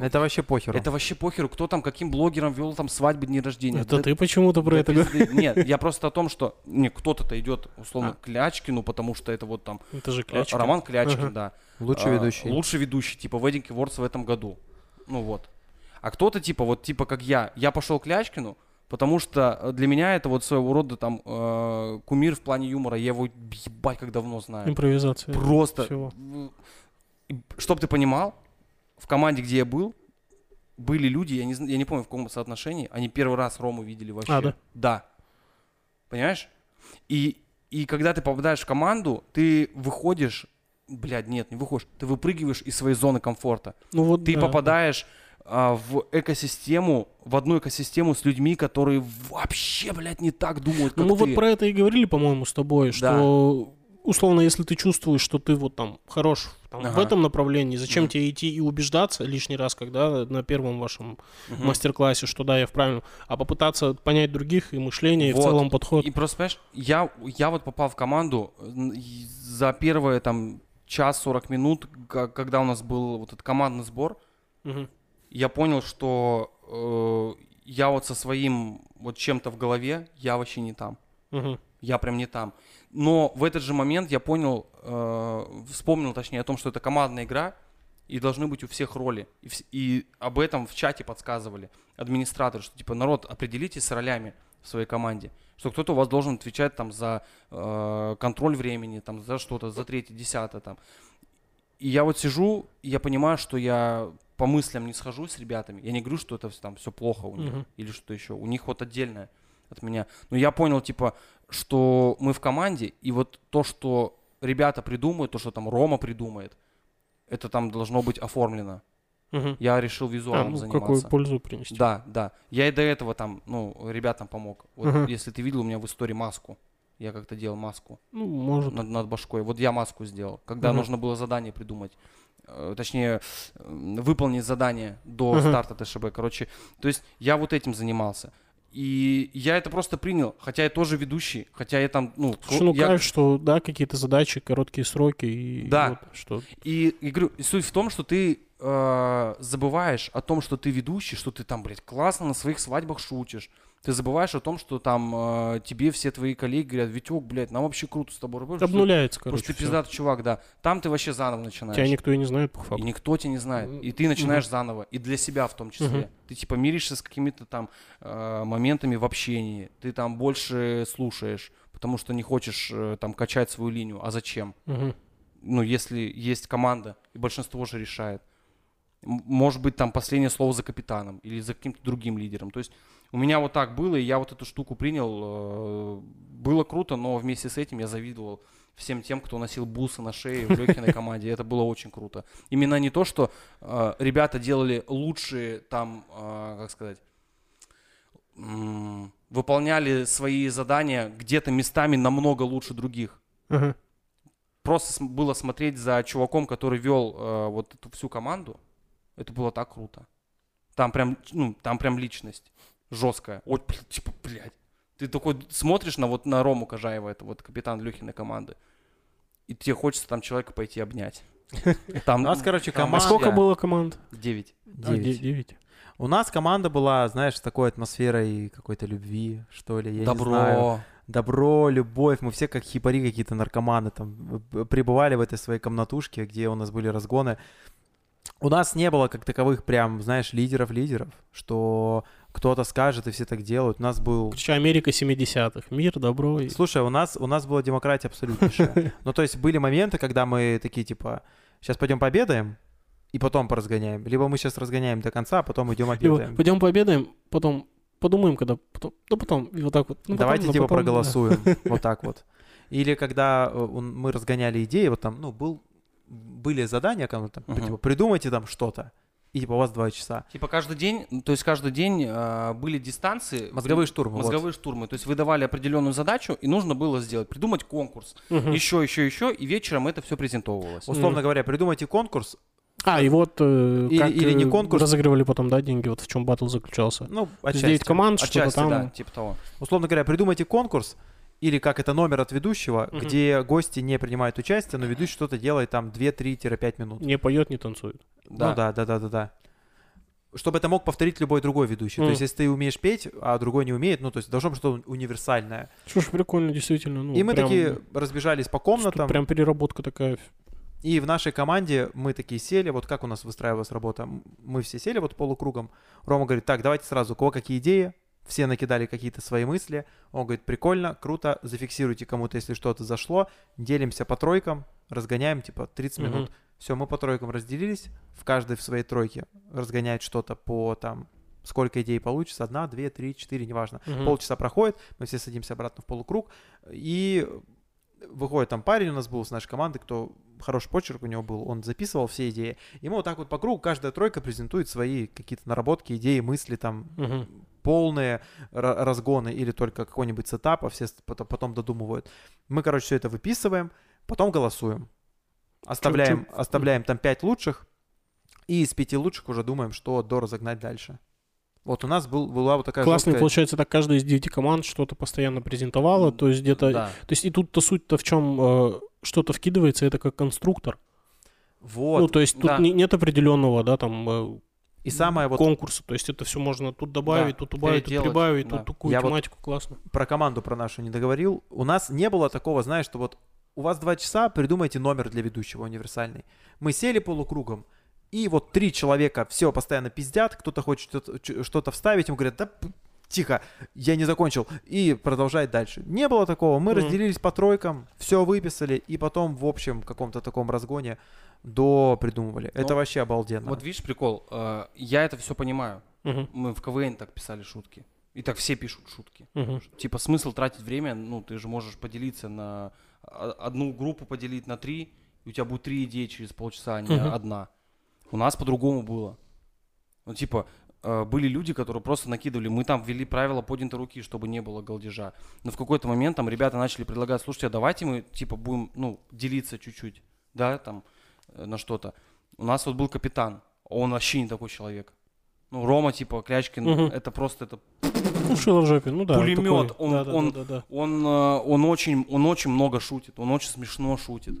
Это вообще похеру. это вообще похеру, кто там, каким блогером вел там свадьбы, дни рождения. это Да- ты почему-то про да это говоришь. пизды. Нет, я просто о том, что не, кто-то-то идет, условно, А. к Клячкину, потому что это вот там Это же э, клячка. Роман Клячкин, Ага. да. Лучший А, ведущий. Лучший ведущий, типа Wedding Awards в этом году. Ну вот. А кто-то типа, вот типа как я, я пошел к Клячкину, потому что э, для меня это вот своего рода там э, кумир в плане юмора. Я его ебать как давно знаю. Импровизация. Просто. всего. Чтоб ты понимал, в команде, где я был, были люди, я не, я не помню в каком соотношении, они первый раз Рому видели вообще. А, да? Да. Понимаешь? И, и когда ты попадаешь в команду, ты выходишь, блядь, нет, не выходишь, ты выпрыгиваешь из своей зоны комфорта. Ну вот, Ты да, попадаешь а, в экосистему, в одну экосистему с людьми, которые вообще, блядь, не так думают, Ну, как мы ты. вот про это и говорили, по-моему, с тобой, что условно, если ты чувствуешь, что ты вот там хорош там, в Ага. этом направлении, зачем Мгм. тебе идти и убеждаться лишний раз, когда на первом вашем Мгм. мастер-классе, что да, я в правильном, а попытаться понять других и мышление, и в Вот. целом подход. И просто, понимаешь, я, я вот попал в команду за первые там час 40 минут, когда у нас был вот этот командный сбор, Мгм. я понял, что э, я вот со своим вот чем-то в голове, я вообще не там. Мгм. Я прям не там. Но в этот же момент я понял, э, вспомнил точнее о том, что это командная игра, и должны быть у всех роли. И, вс- и об этом в чате подсказывали администраторы, что типа народ, определитесь с ролями в своей команде. Что кто-то у вас должен отвечать там за э, контроль времени, там за что-то, за третье, десятое там. И я вот сижу, и я понимаю, что я по мыслям не схожусь с ребятами. Я не говорю, что это там все плохо у них Мгм. или что еще. У них вот отдельное от меня. Но я понял, типа, что мы в команде, и вот то, что ребята придумают, то, что там Рома придумает, это там должно быть оформлено. Мгм. Я решил А, визуалом ну, заниматься. какую пользу принести. Да, да. Я и до этого там, ну, ребятам помог. Вот Ага. если ты видел у меня в истории маску, я как-то делал маску Ну, может. над, над башкой. Вот я маску сделал, когда Мгм. нужно было задание придумать. э, Точнее, выполнить задание до Мгм. старта ТШБ. Короче, то есть я вот этим занимался. И я это просто принял, хотя я тоже ведущий, хотя я там, ну, Слушай, ну я- кайф, что, да, какие-то задачи, короткие сроки и Да. вот что. И, и говорю, и суть в том, что ты э, забываешь о том, что ты ведущий, что ты там, блядь, классно на своих свадьбах шутишь. Ты забываешь о том, что там э, тебе все твои коллеги говорят, Витек, блядь, нам вообще круто с тобой работать. потому Обнуляется, Потому короче. что ты пиздатый чувак, да. Там ты вообще заново начинаешь. Тебя никто и не знает, по И факту. никто тебя не знает. И ты начинаешь заново. И для себя в том числе. Мгм. Ты типа миришься с какими-то там э, моментами в общении. Ты там больше слушаешь, потому что не хочешь э, там качать свою линию. А зачем? Мгм. ну, если есть команда, и большинство же решает. Может быть, там последнее слово за капитаном или за каким-то другим лидером. То есть у меня вот так было, и я вот эту штуку принял. э, Было круто, но вместе с этим я завидовал всем тем, кто носил бусы на шее в Лехиной команде. Это было очень круто. Именно не то, что э, ребята делали лучшие там, э, как сказать, м, выполняли свои задания где-то местами намного лучше других Ага. просто было смотреть за чуваком, который вел э, вот эту всю команду, это было так круто. Там прям, ну, там прям личность жесткая. Вот, типа, блядь. Ты такой смотришь на вот на Рому Кожаева, это вот капитан Люхиной команды, и тебе хочется там человека пойти обнять. Там, У нас, короче, там А команда- сколько было команд? Девять. А, де- Девять. Девять. У нас команда была, знаешь, с такой атмосферой какой-то любви, что ли, я не знаю. Добро. Добро, любовь, мы все как хипари какие-то наркоманы там э, пребывали в этой своей комнатушке, где у нас были разгоны. У нас не было как таковых прям, знаешь, лидеров-лидеров, что кто-то скажет и все так делают. У нас был... Короче, Америка 70-х. Мир, добро. и- Слушай, у нас, у нас была демократия абсолютнейшая. Ну, то есть были моменты, когда мы такие, типа, сейчас пойдем пообедаем, и потом поразгоняем. Либо мы сейчас разгоняем до конца, а потом идем Либо обедаем. пойдем пообедаем, потом подумаем, когда... Потом, да потом, и вот так вот. Ну, потом, Давайте ну, типа потом, да. проголосуем. Вот так вот. Или когда э, мы разгоняли идеи, вот там, ну, был, были задания, там, Мгм. типа, придумайте там что-то. И типа у вас 2 часа. Типа каждый день, то есть каждый день а, были дистанции. Мозговые при- штурмы, вот. Мозговые штурмы. То есть вы давали определенную задачу, и нужно было сделать, придумать конкурс. Мгм. Еще, еще, еще, и вечером это все презентовывалось. Условно говоря, придумайте конкурс, А, и вот э, Или- как или не э, конкурс. разыгрывали потом, да, деньги, вот в чем батл заключался. ну, отчасти. команд, что-то Отчасти, там. да, типа того. Условно говоря, придумайте конкурс, или как это номер от ведущего, Мгм. где гости не принимают участие, но ведущий что-то делает там 2-3-5 минут. Не поет, не танцует. Ну да, да, да, да, да. Чтобы это мог повторить любой другой ведущий. То Мгм. есть, если ты умеешь петь, а другой не умеет, ну, то есть должно быть что-то универсальное. Что ж, прикольно, действительно. Ну, и мы прям, такие разбежались по комнатам. Прям переработка такая. И в нашей команде мы такие сели, вот как у нас выстраивалась работа. Мы все сели вот полукругом. Рома говорит, так, давайте сразу, у кого какие идеи? Все накидали какие-то свои мысли. Он говорит, прикольно, круто, зафиксируйте кому-то, если что-то зашло. Делимся по тройкам, разгоняем, типа, 30 Мгм. минут. Все, мы по тройкам разделились, в каждой в своей тройке разгоняет что-то по там сколько идей получится, одна, две, три, четыре, неважно. Мгм. Полчаса проходит, мы все садимся обратно в полукруг, и выходит там парень у нас был с нашей команды, кто хороший почерк у него был, он записывал все идеи. И мы вот так вот по кругу, каждая тройка презентует свои какие-то наработки, идеи, мысли там, Мгм. Полные ра- разгоны или только какой-нибудь сетап, а все потом, додумывают. Мы, короче, все это выписываем, потом голосуем. Оставляем, Чуть-чуть. оставляем там пять лучших, и из пяти лучших уже думаем, что до разогнать дальше. Вот у нас был, была вот такая Классно, жесткая- получается, так каждая из девяти команд что-то постоянно презентовала, то есть где-то... Да. То есть и тут-то суть-то в чем э, что-то вкидывается, это как конструктор. Вот. Ну, то есть тут да. не- нет определенного, да, там э, и самое вот конкурса, то есть это все можно тут добавить, Да, тут убавить, тут прибавить, да. тут такую Я вот- тематику классно. про команду про нашу не договорил. У нас не было такого, знаешь, что вот у вас два часа, придумайте номер для ведущего универсальный. Мы сели полукругом, и вот три человека все постоянно пиздят, кто-то хочет что-то- вставить, ему говорят, да тихо, я не закончил, и продолжает дальше. Не было такого, мы Мгм. разделились по тройкам, все выписали, и потом в общем каком-то таком разгоне до придумывали. Это Ну, вообще обалденно. Вот видишь, прикол. э, я это все понимаю. Мгм, Мы в КВН так писали шутки. И так все пишут шутки. мгм. Типа смысл тратить время, ну, ты же можешь поделиться на а, одну группу поделить на три, и у тебя будет три идеи через полчаса, а не Мгм. одна. У нас по-другому было. Ну, типа, э, были люди, которые просто накидывали. Мы там ввели правила поднятой руки, чтобы не было голдежа. Но в какой-то момент там ребята начали предлагать, слушайте, а давайте мы, типа, будем, ну, делиться чуть-чуть, да, там, на что-то. У нас вот был капитан, он вообще не такой человек. Ну, Рома, типа, Клячкин, Мгм. это просто, это Ну, шило жопе, ну да. Пулемёт, такой. он- Да, да, он- да, да, да. Он, э, он, очень, он очень много шутит, он очень смешно шутит.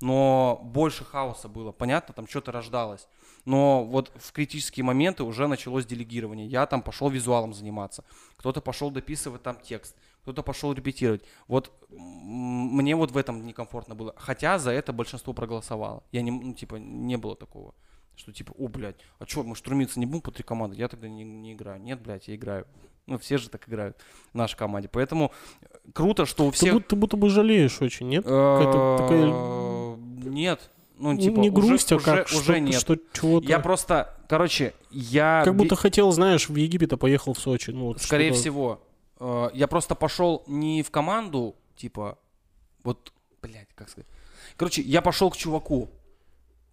Но больше хаоса было, понятно, там что-то рождалось. Но вот в критические моменты уже началось делегирование. Я там пошел визуалом заниматься. Кто-то пошел дописывать там текст. Кто-то пошел репетировать. Вот мне вот в этом некомфортно было. Хотя за это большинство проголосовало. Я не, ну, типа, не было такого. Что типа, о, блядь, а что, мы штурмиться не будем по три команды? Я тогда не, не играю. Нет, блядь, я играю. Ну, все же так играют в нашей команде. Поэтому э, круто, что у Ты всех... будто, ты будто бы жалеешь очень, нет? какая-то такая- Э, Нет. Ну, типа, не уже- грусть, а уже, как уже что, нет. что чего-то. Я просто, короче, я... Как будто хотел, знаешь, в Египет, а поехал в Сочи. Ну, вот Скорее что-то- всего. Э, Я просто пошел не в команду, типа, вот, блядь, как сказать. Короче, я пошел к чуваку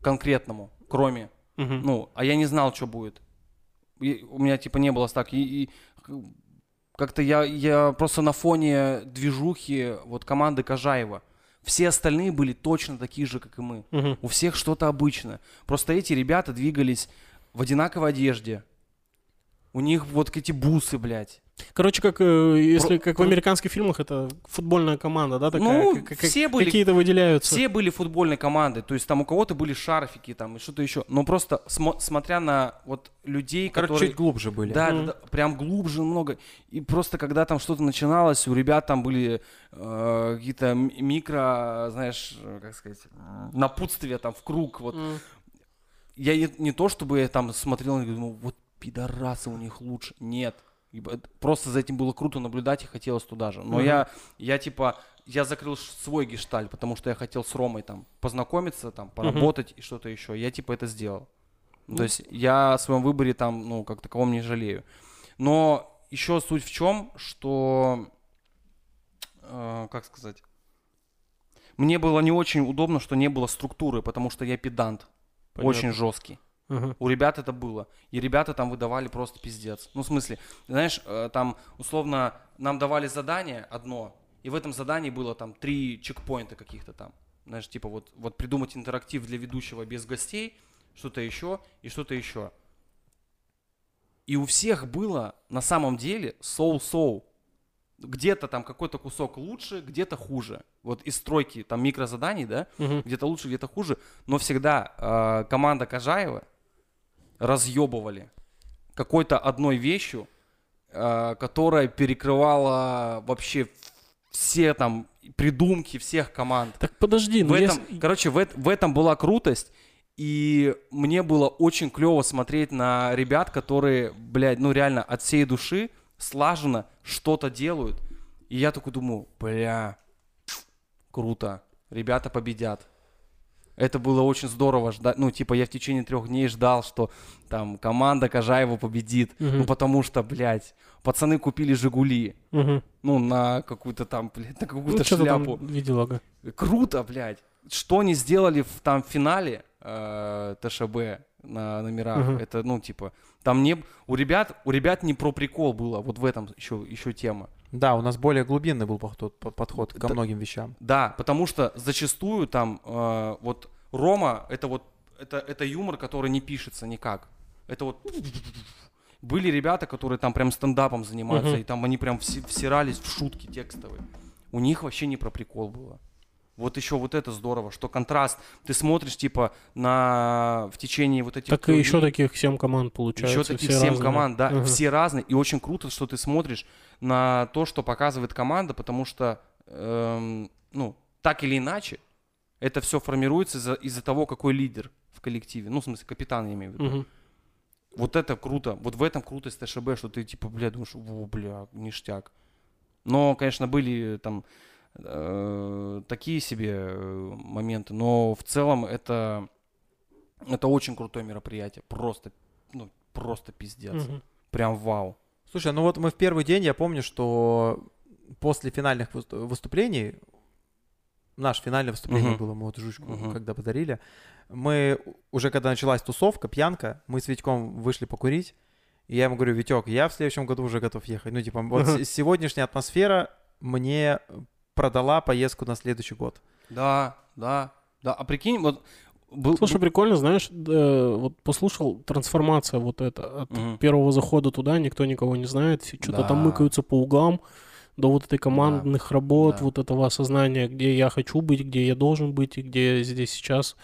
конкретному, кроме, Мгм. ну, а я не знал, что будет. И у меня, типа, не было так. И, и как-то я, я просто на фоне движухи вот команды Кожаева. Все остальные были точно такие же, как и мы. Мгм. У всех что-то обычное. Просто эти ребята двигались в одинаковой одежде. У них вот эти бусы, блядь. Короче, как э, если Про- как в американских фильмах, это футбольная команда, да, такая? Ну, как- как- все были- Какие-то выделяются. Все были футбольной командой, то есть там у кого-то были шарфики там и что-то еще. Но просто смо- смотря на вот людей, Короче, которые... чуть глубже были. Да, да, Мгм. да, прям глубже много. И просто когда там что-то начиналось, у ребят там были э, какие-то микро, знаешь, э, как сказать, напутствия там в круг. Вот М. я не, не то чтобы я там смотрел и думал, вот пидорасы у них лучше. Нет. Просто за этим было круто наблюдать и хотелось туда же. Но Мгм. я, я типа, я закрыл свой гешталь, потому что я хотел с Ромой там познакомиться, там, поработать и что-то еще. Я типа это сделал. Ну, То есть я о своем выборе там, ну, как таковом не жалею. Но еще суть в чем, что, э, как сказать, мне было не очень удобно, что не было структуры, потому что я педант, Понятно. очень жесткий. Ага. У ребят это было. И ребята там выдавали просто пиздец. Ну, в смысле, знаешь, э, там условно нам давали задание одно, и в этом задании было там три чекпоинта каких-то там. Знаешь, типа вот, вот придумать интерактив для ведущего без гостей, что-то еще и что-то еще. И у всех было на самом деле соу-соу. Где-то там какой-то кусок лучше, где-то хуже. Вот из стройки там микрозаданий, да, Мгм. где-то лучше, где-то хуже. Но всегда э, команда Кожаева разъебывали какой-то одной вещью, э, которая перекрывала вообще все там придумки всех команд. Так подожди, В ну этом, если- короче, в, в этом была крутость. И мне было очень клево смотреть на ребят, которые, блядь, ну реально от всей души слаженно что-то делают. И я такой думаю, бля, круто, ребята победят. Это было очень здорово ждать. Ну, типа, я в течение трех дней ждал, что там команда Кожаева победит. Мгм. Ну, потому что, блядь, пацаны купили Жигули. Мгм. Ну, на какую-то там, блядь, на Ну, какую-то там шляпу. видел, ага. Круто, блядь. Что они сделали в там финале э, ТШБ на номерах? Мгм. Это, ну, типа, там не... У ребят, у ребят не про прикол было. Вот в этом еще, еще тема. Да, у нас более глубинный был подход, по- подход ко Да. многим вещам. Да, потому что зачастую там э, вот Рома, это вот, это, это юмор, который не пишется никак. Это вот... Были ребята, которые там прям стендапом занимаются, и там они прям всирались в шутки текстовые. У них вообще не про прикол было. Вот еще вот это здорово, что контраст. Ты смотришь, типа, на в течение вот этих Так и еще таких семь команд получается. еще таких все семь разные. команд, да, Ага. все разные. И очень круто, что ты смотришь на то, что показывает команда, потому что, эм, ну, так или иначе, это все формируется из-за, из-за того, какой лидер в коллективе. Ну, в смысле, капитан, я имею в виду. Мгм. Вот это круто. Вот в этом крутость ТШБ, что ты, типа, бля, думаешь, о, бля, ништяк. Но, конечно, были там э, такие себе э, моменты, но в целом это, это очень крутое мероприятие. Просто, ну, просто пиздец. Мгм. Прям вау. Слушай, ну вот мы в первый день, я помню, что после финальных выс- выступлений, наше финальное выступление Мгм. было, мы вот жучку Мгм. когда подарили, мы уже когда началась тусовка, пьянка, мы с Витьком вышли покурить, и я ему говорю, Витек, я в следующем году уже готов ехать. Ну, типа, вот с- сегодняшняя атмосфера мне продала поездку на следующий год. Да, да, да. А прикинь, вот был... Слушай, прикольно, знаешь, да, вот послушал, трансформация вот эта. От Мгм. первого захода туда никто никого не знает, что-то там Да. мыкаются по углам, до вот этой командных работ, Да. вот этого осознания, где я хочу быть, где я должен быть и где я здесь сейчас.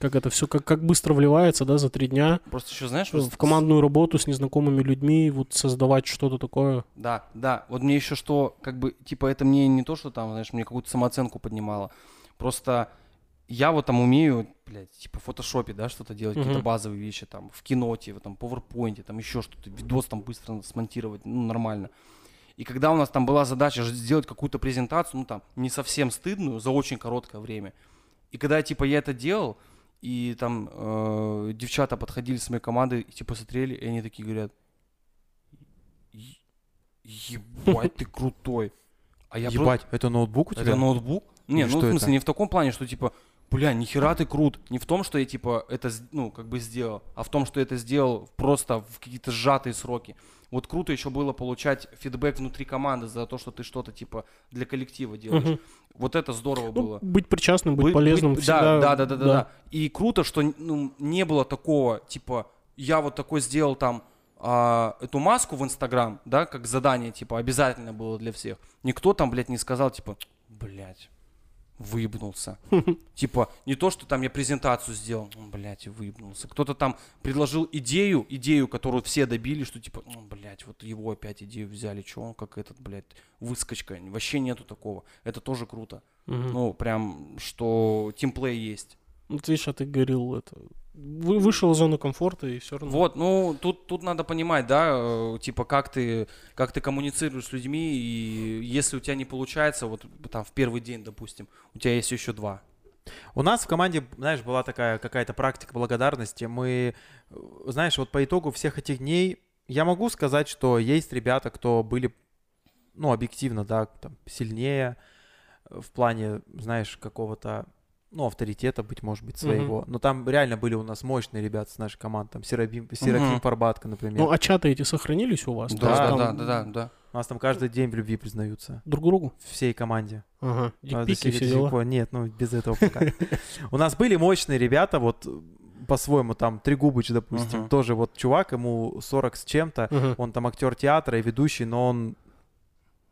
Как это все, как, как быстро вливается, да, за три дня Просто еще, знаешь, вот в командную работу с незнакомыми людьми, вот создавать что-то такое. Да, да. Вот мне еще что, как бы, типа, это мне не то, что там, знаешь, мне какую-то самооценку поднимало. Просто я вот там умею, блядь, типа, в фотошопе, да, что-то делать, какие-то Мгм. базовые вещи, там, в киноте, в там, PowerPoint, там, еще что-то, видос там быстро смонтировать, ну, нормально. И когда у нас там была задача сделать какую-то презентацию, ну, там, не совсем стыдную, за очень короткое время. И когда, типа, я это делал, и там э, девчата подходили с моей командой, и, типа, смотрели, и они такие говорят, «Е- ебать, ты крутой. А я Ебать, это ноутбук у тебя? это ноутбук? Не, ну, в смысле, это? не в таком плане, что, типа, бля, нихера ты крут. Не в том, что я, типа, это, ну, как бы сделал, а в том, что это сделал просто в какие-то сжатые сроки. Вот круто еще было получать фидбэк внутри команды за то, что ты что-то, типа, для коллектива делаешь. Мгм. Вот это здорово Ну, было. быть причастным, быть Быть- полезным быть- всегда. Да, да, да, да, да, И круто, что ну, не было такого, типа, я вот такой сделал там а, эту маску в Инстаграм, да, как задание, типа, обязательно было для всех. Никто там, блядь, не сказал, типа, блядь, выебнулся. Типа, не то, что там я презентацию сделал, «М, блядь, выебнулся. Кто-то там предложил идею, идею, которую все добили, что типа, ну, блядь, вот его опять идею взяли, что он как этот, блядь, выскочка. Вообще нету такого. Это тоже круто. Мгм. Ну, прям, что тимплей есть. Вот видишь, а ты говорил это. Вы, вышел из зоны комфорта и все равно. Вот, ну, тут, тут надо понимать, да, э, типа, как ты, как ты коммуницируешь с людьми, и если у тебя не получается, вот там в первый день, допустим, у тебя есть еще два. У нас в команде, знаешь, была такая какая-то практика благодарности. Мы, э, знаешь, вот по итогу всех этих дней я могу сказать, что есть ребята, кто были, ну, объективно, да, там, сильнее э, в плане, знаешь, какого-то ну, авторитета, быть может быть, своего. Но там реально были у нас мощные ребята с нашей команды. Там Серабим, Серафим Мгм. Фарбатка, например. Ну, а чаты эти сохранились у вас? Да, да, там да, да, да, да. У нас там каждый день в любви признаются. Друг другу? Всей команде. Ага. А, до Дикпики, все дела. Нет, ну без этого пока. У нас были мощные ребята, вот по-своему, там Трегубыч, допустим, тоже вот чувак, ему 40 с чем-то, он там актер театра и ведущий, но он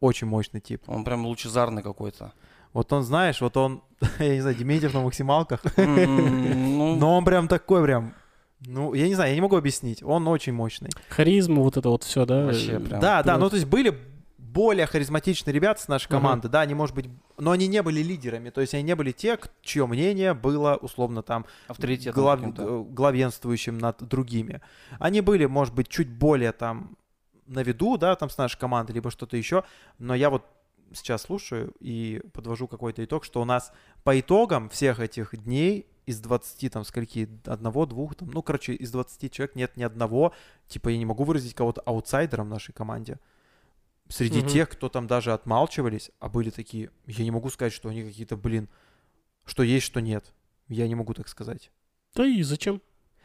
очень мощный тип. Он прям лучезарный какой-то. Вот он, знаешь, вот он, я не знаю, Дементьев на максималках, Ну, но он прям такой прям, ну, я не знаю, я не могу объяснить, он очень мощный. Харизма, вот это вот все, да? Вообще прям. Да, да, ну то есть были более харизматичные ребята с нашей команды, да, они, может быть, но они не были лидерами, то есть они не были те, к- чье мнение было, условно, там, глав- э, главенствующим над другими. Они были, может быть, чуть более там на виду, да, там с нашей командой, либо что-то еще, но я вот сейчас слушаю и подвожу какой-то итог, что у нас по итогам всех этих дней из 20, там, скольки, одного, двух, там, ну, короче, из 20 человек нет ни одного, типа, я не могу выразить кого-то аутсайдером в нашей команде. Среди Мгм. тех, кто там даже отмалчивались, а были такие, я не могу сказать, что они какие-то, блин, что есть, что нет. Я не могу так сказать. Да и зачем?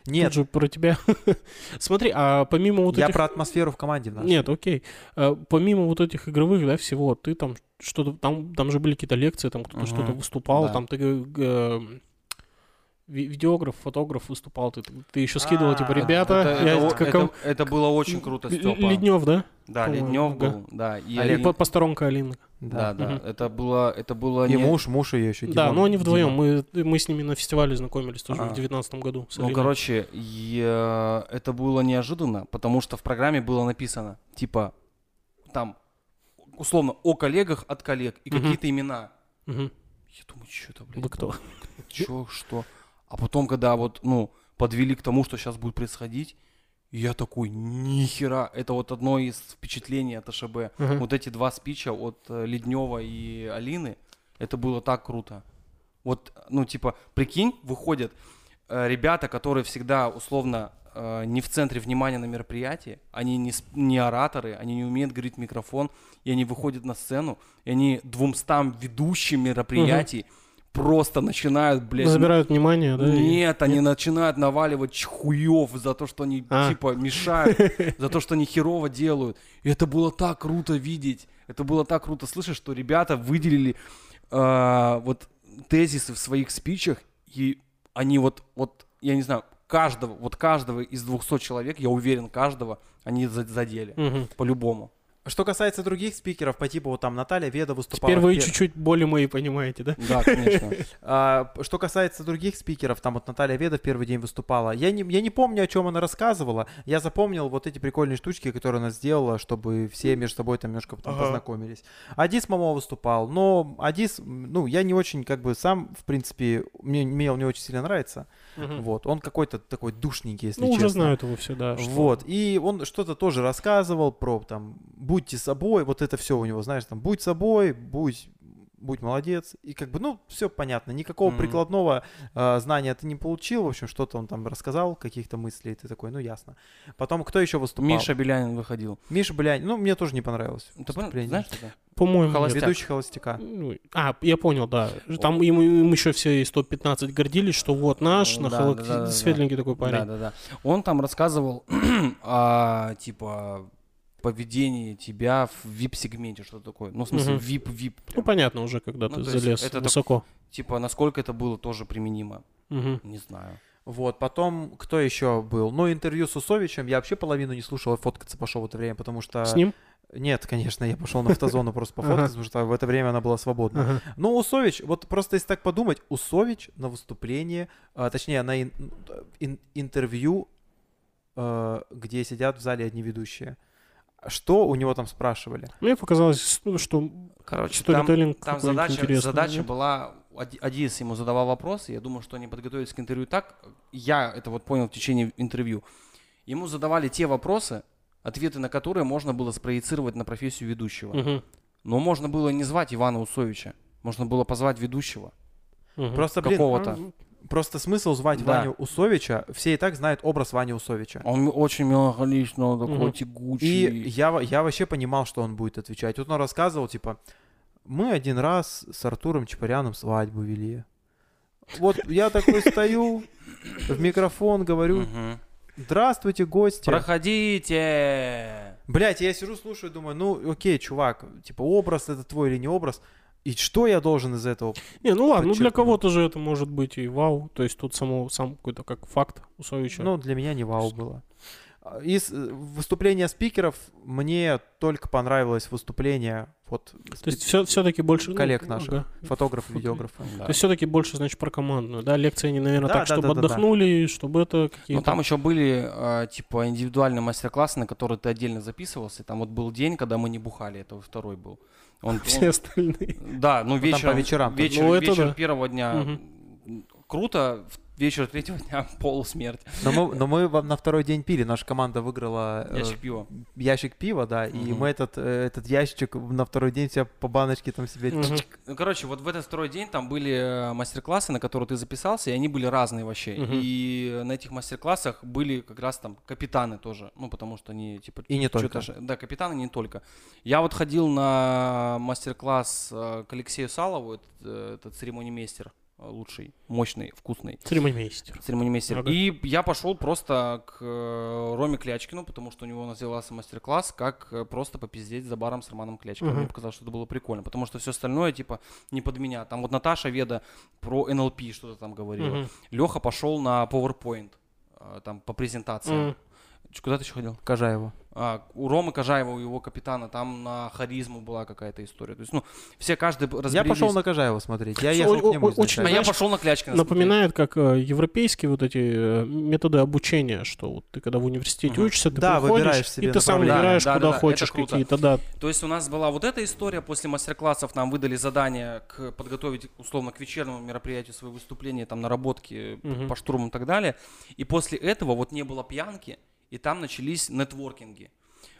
Нет, Тут же про тебя. Смотри, а помимо вот я этих... про атмосферу в команде нашей. Нет, окей. А, Помимо вот этих игровых, да, всего, ты там что-то... Там, там же были какие-то лекции, там кто-то Мгм. что-то выступал, Да. там ты э, э, ви- видеограф, фотограф выступал, ты, ты еще скидывал, типа, А, ребята, это, я это, как- это- это было очень круто, Степа. Леднев, да? Да, Леднев был, да. И Олег Алин- По- Посторонка Алина. Да, да. Мгм. Это было, это было И не- муж, муж ее еще. Да, но они вдвоем. Дима. Мы, мы с ними на фестивале знакомились тоже А. в девятнадцатом году. Ну, короче, я- это было неожиданно, потому что в программе было написано, типа, там, условно, о коллегах от коллег и Мгм. какие-то имена. Мгм. Я думаю, что это, блядь? Вы кто? Чё, что? А потом, когда вот, ну, подвели к тому, что сейчас будет происходить, я такой, нихера, это вот одно из впечатлений от АШБ. Ага. Вот эти два спича от э, Леднева и Алины, это было так круто. Вот, ну, типа, прикинь, выходят э, ребята, которые всегда, условно, э, не в центре внимания на мероприятии, они не, не ораторы, они не умеют говорить в микрофон, и они выходят на сцену, и они двумстам ведущим мероприятий просто начинают, блядь, Забирают внимание, да? и- нет, они начинают наваливать чхуев за то, что они А. типа мешают, за то, что они херово делают. И это было так круто видеть. Это было так круто слышать, что ребята выделили а, вот тезисы в своих спичах, и они вот, вот, я не знаю, каждого, вот каждого из 200 человек, я уверен, каждого они за- задели. Мгм. По-любому. Что касается других спикеров, по типу вот там Наталья Веда выступала. Теперь вы пер- чуть-чуть более мои понимаете, да? Да, конечно. А, что касается других спикеров, там вот Наталья Веда в первый день выступала. Я не, я не помню, о чем она рассказывала. Я запомнил вот эти прикольные штучки, которые она сделала, чтобы все между собой там немножко потом Ага. познакомились. Адис Мамо выступал, но Адис, ну, я не очень, как бы, сам, в принципе, мне, мне он не очень сильно нравится. Мгм. Вот, он какой-то такой душненький, если Ну, честно. уже знают его все, да. что- Вот, и он что-то тоже рассказывал про там будьте собой, вот это все у него, знаешь, там будь собой, будь будь молодец. И как бы, ну, все понятно. Никакого Мгм. прикладного а, знания ты не получил. В общем, что-то он там рассказал, каких-то мыслей. Ты такой, ну, ясно. Потом, кто еще выступал? Миша Белянин выходил. Миша, блядь, ну, мне тоже не понравилось. Ты выступление. Знаешь такое? По-моему, Холостяк. Ведущий холостяка. Ну, А, я понял, да. Там им, им еще все из топ-15 гордились, что вот наш, на Да, холод- да, да, да, светленький такой парень. Да, да, да. Он там рассказывал о, типа, поведении тебя в VIP-сегменте, что такое. Ну, в смысле, Мгм. VIP-VIP. Ну, понятно уже, когда Ну, ты залез это так- высоко. Типа, насколько это было тоже применимо, Мгм. не знаю. Вот, потом, кто еще был? Ну, интервью с Усовичем. Я вообще половину не слушал, а фоткаться пошел в это время, потому что... С ним? Нет, конечно, я пошел на автозону просто пофоткаться, потому что в это время она была свободна. Ага. Ну, Усович, вот просто если так подумать, Усович на выступлении, а, точнее, на ин- ин- интервью, а, где сидят в зале одни ведущие. Что у него там спрашивали? Мне показалось, ну, что Короче, там, сторителлинг там какой-нибудь задача, интересный, задача нет? была... Ади- Адис ему задавал вопросы, я думаю, что они подготовились к интервью так. Я это вот понял в течение интервью. Ему задавали те вопросы, ответы на которые можно было спроецировать на профессию ведущего. Мгм. Но можно было не звать Ивана Усовича, можно было позвать ведущего. Мгм. Просто, блин, Какого-то. Просто смысл звать Да. Ваню Усовича, все и так знают образ Вани Усовича. Он очень меланхоличный, он такой Мгм. тягучий. И я, я вообще понимал, что он будет отвечать. Вот он рассказывал, типа, мы один раз с Артуром Чапаряном свадьбу вели. вот я такой стою, в микрофон говорю, здравствуйте, гости. Проходите. Блять, я сижу, слушаю, думаю, ну окей, чувак, типа образ это твой или не образ, и что я должен из этого? Не, ну ладно, ну для кого-то же это может быть и вау. То есть тут само, сам какой-то как факт Усовича. Ну, для меня не вау было. А, Из э, выступления спикеров мне только понравилось выступление вот То есть все, все-таки больше... ну, коллег наших, ага. фотографов, видеографов. Да. То есть все-таки больше, значит, про командную, да? Лекции они, наверное, Да, так, да, чтобы да, да, да. отдохнули, чтобы это Ну, какие-то... там еще были, э, типа, индивидуальные мастер-классы, на которые ты отдельно записывался. Там вот был день, когда мы не бухали, это второй был. Он, Все он- остальные. да, ну там вечером, по вечерам вечер, Ну, это вечер да. первого дня Мгм. круто, вечер третьего дня полусмерть. Но мы, но мы на второй день пили, наша команда выиграла э, Ящик пива. ящик пива, да, и Мгм. мы этот, э, этот ящичек на второй день все по баночке там себе... Ну, короче, вот в этот второй день там были э, мастер-классы, на которые ты записался, и они были разные вообще. Мгм. И на этих мастер-классах были как раз там капитаны тоже, ну, потому что они, типа, И не только. ж- Да, капитаны не только. Я вот ходил на мастер-класс к Алексею Салову, этот, этот церемонимейстер лучший, мощный, вкусный Церемонимейстер. церемонимейстер. Ага. И я пошел просто к э, Роме Клячкину, потому что у него назывался мастер-класс, как э, просто попиздеть за баром с Романом Клячкиным. Мгм. Мне показалось, что это было прикольно, потому что все остальное, типа, не под меня. Там вот Наташа Веда про НЛП что-то там говорила. Мгм. Леха пошел на PowerPoint, э, там, по презентациям. Мгм. Куда ты еще ходил? Кожаеву. А, у Ромы Кожаева, у его капитана, там на харизму была какая-то история. То есть, ну, все каждый б- Я разберились. пошел на Кожаева смотреть. Я О- ехал к о- нему о- очень А я пошел на Клячкина смотреть. Напоминает, как э, европейские вот эти э, методы обучения, что вот ты когда в университете Мгм. учишься, ты Да, приходишь, выбираешь себе и ты сам выбираешь, Да, да, куда да, это хочешь какие-то, да. То есть у нас была вот эта история, после мастер-классов нам выдали задание к, подготовить, условно, к вечернему мероприятию свои выступления, там, наработки Мгм. по штурмам и так далее. И после этого вот не было пьянки, и там начались нетворкинги.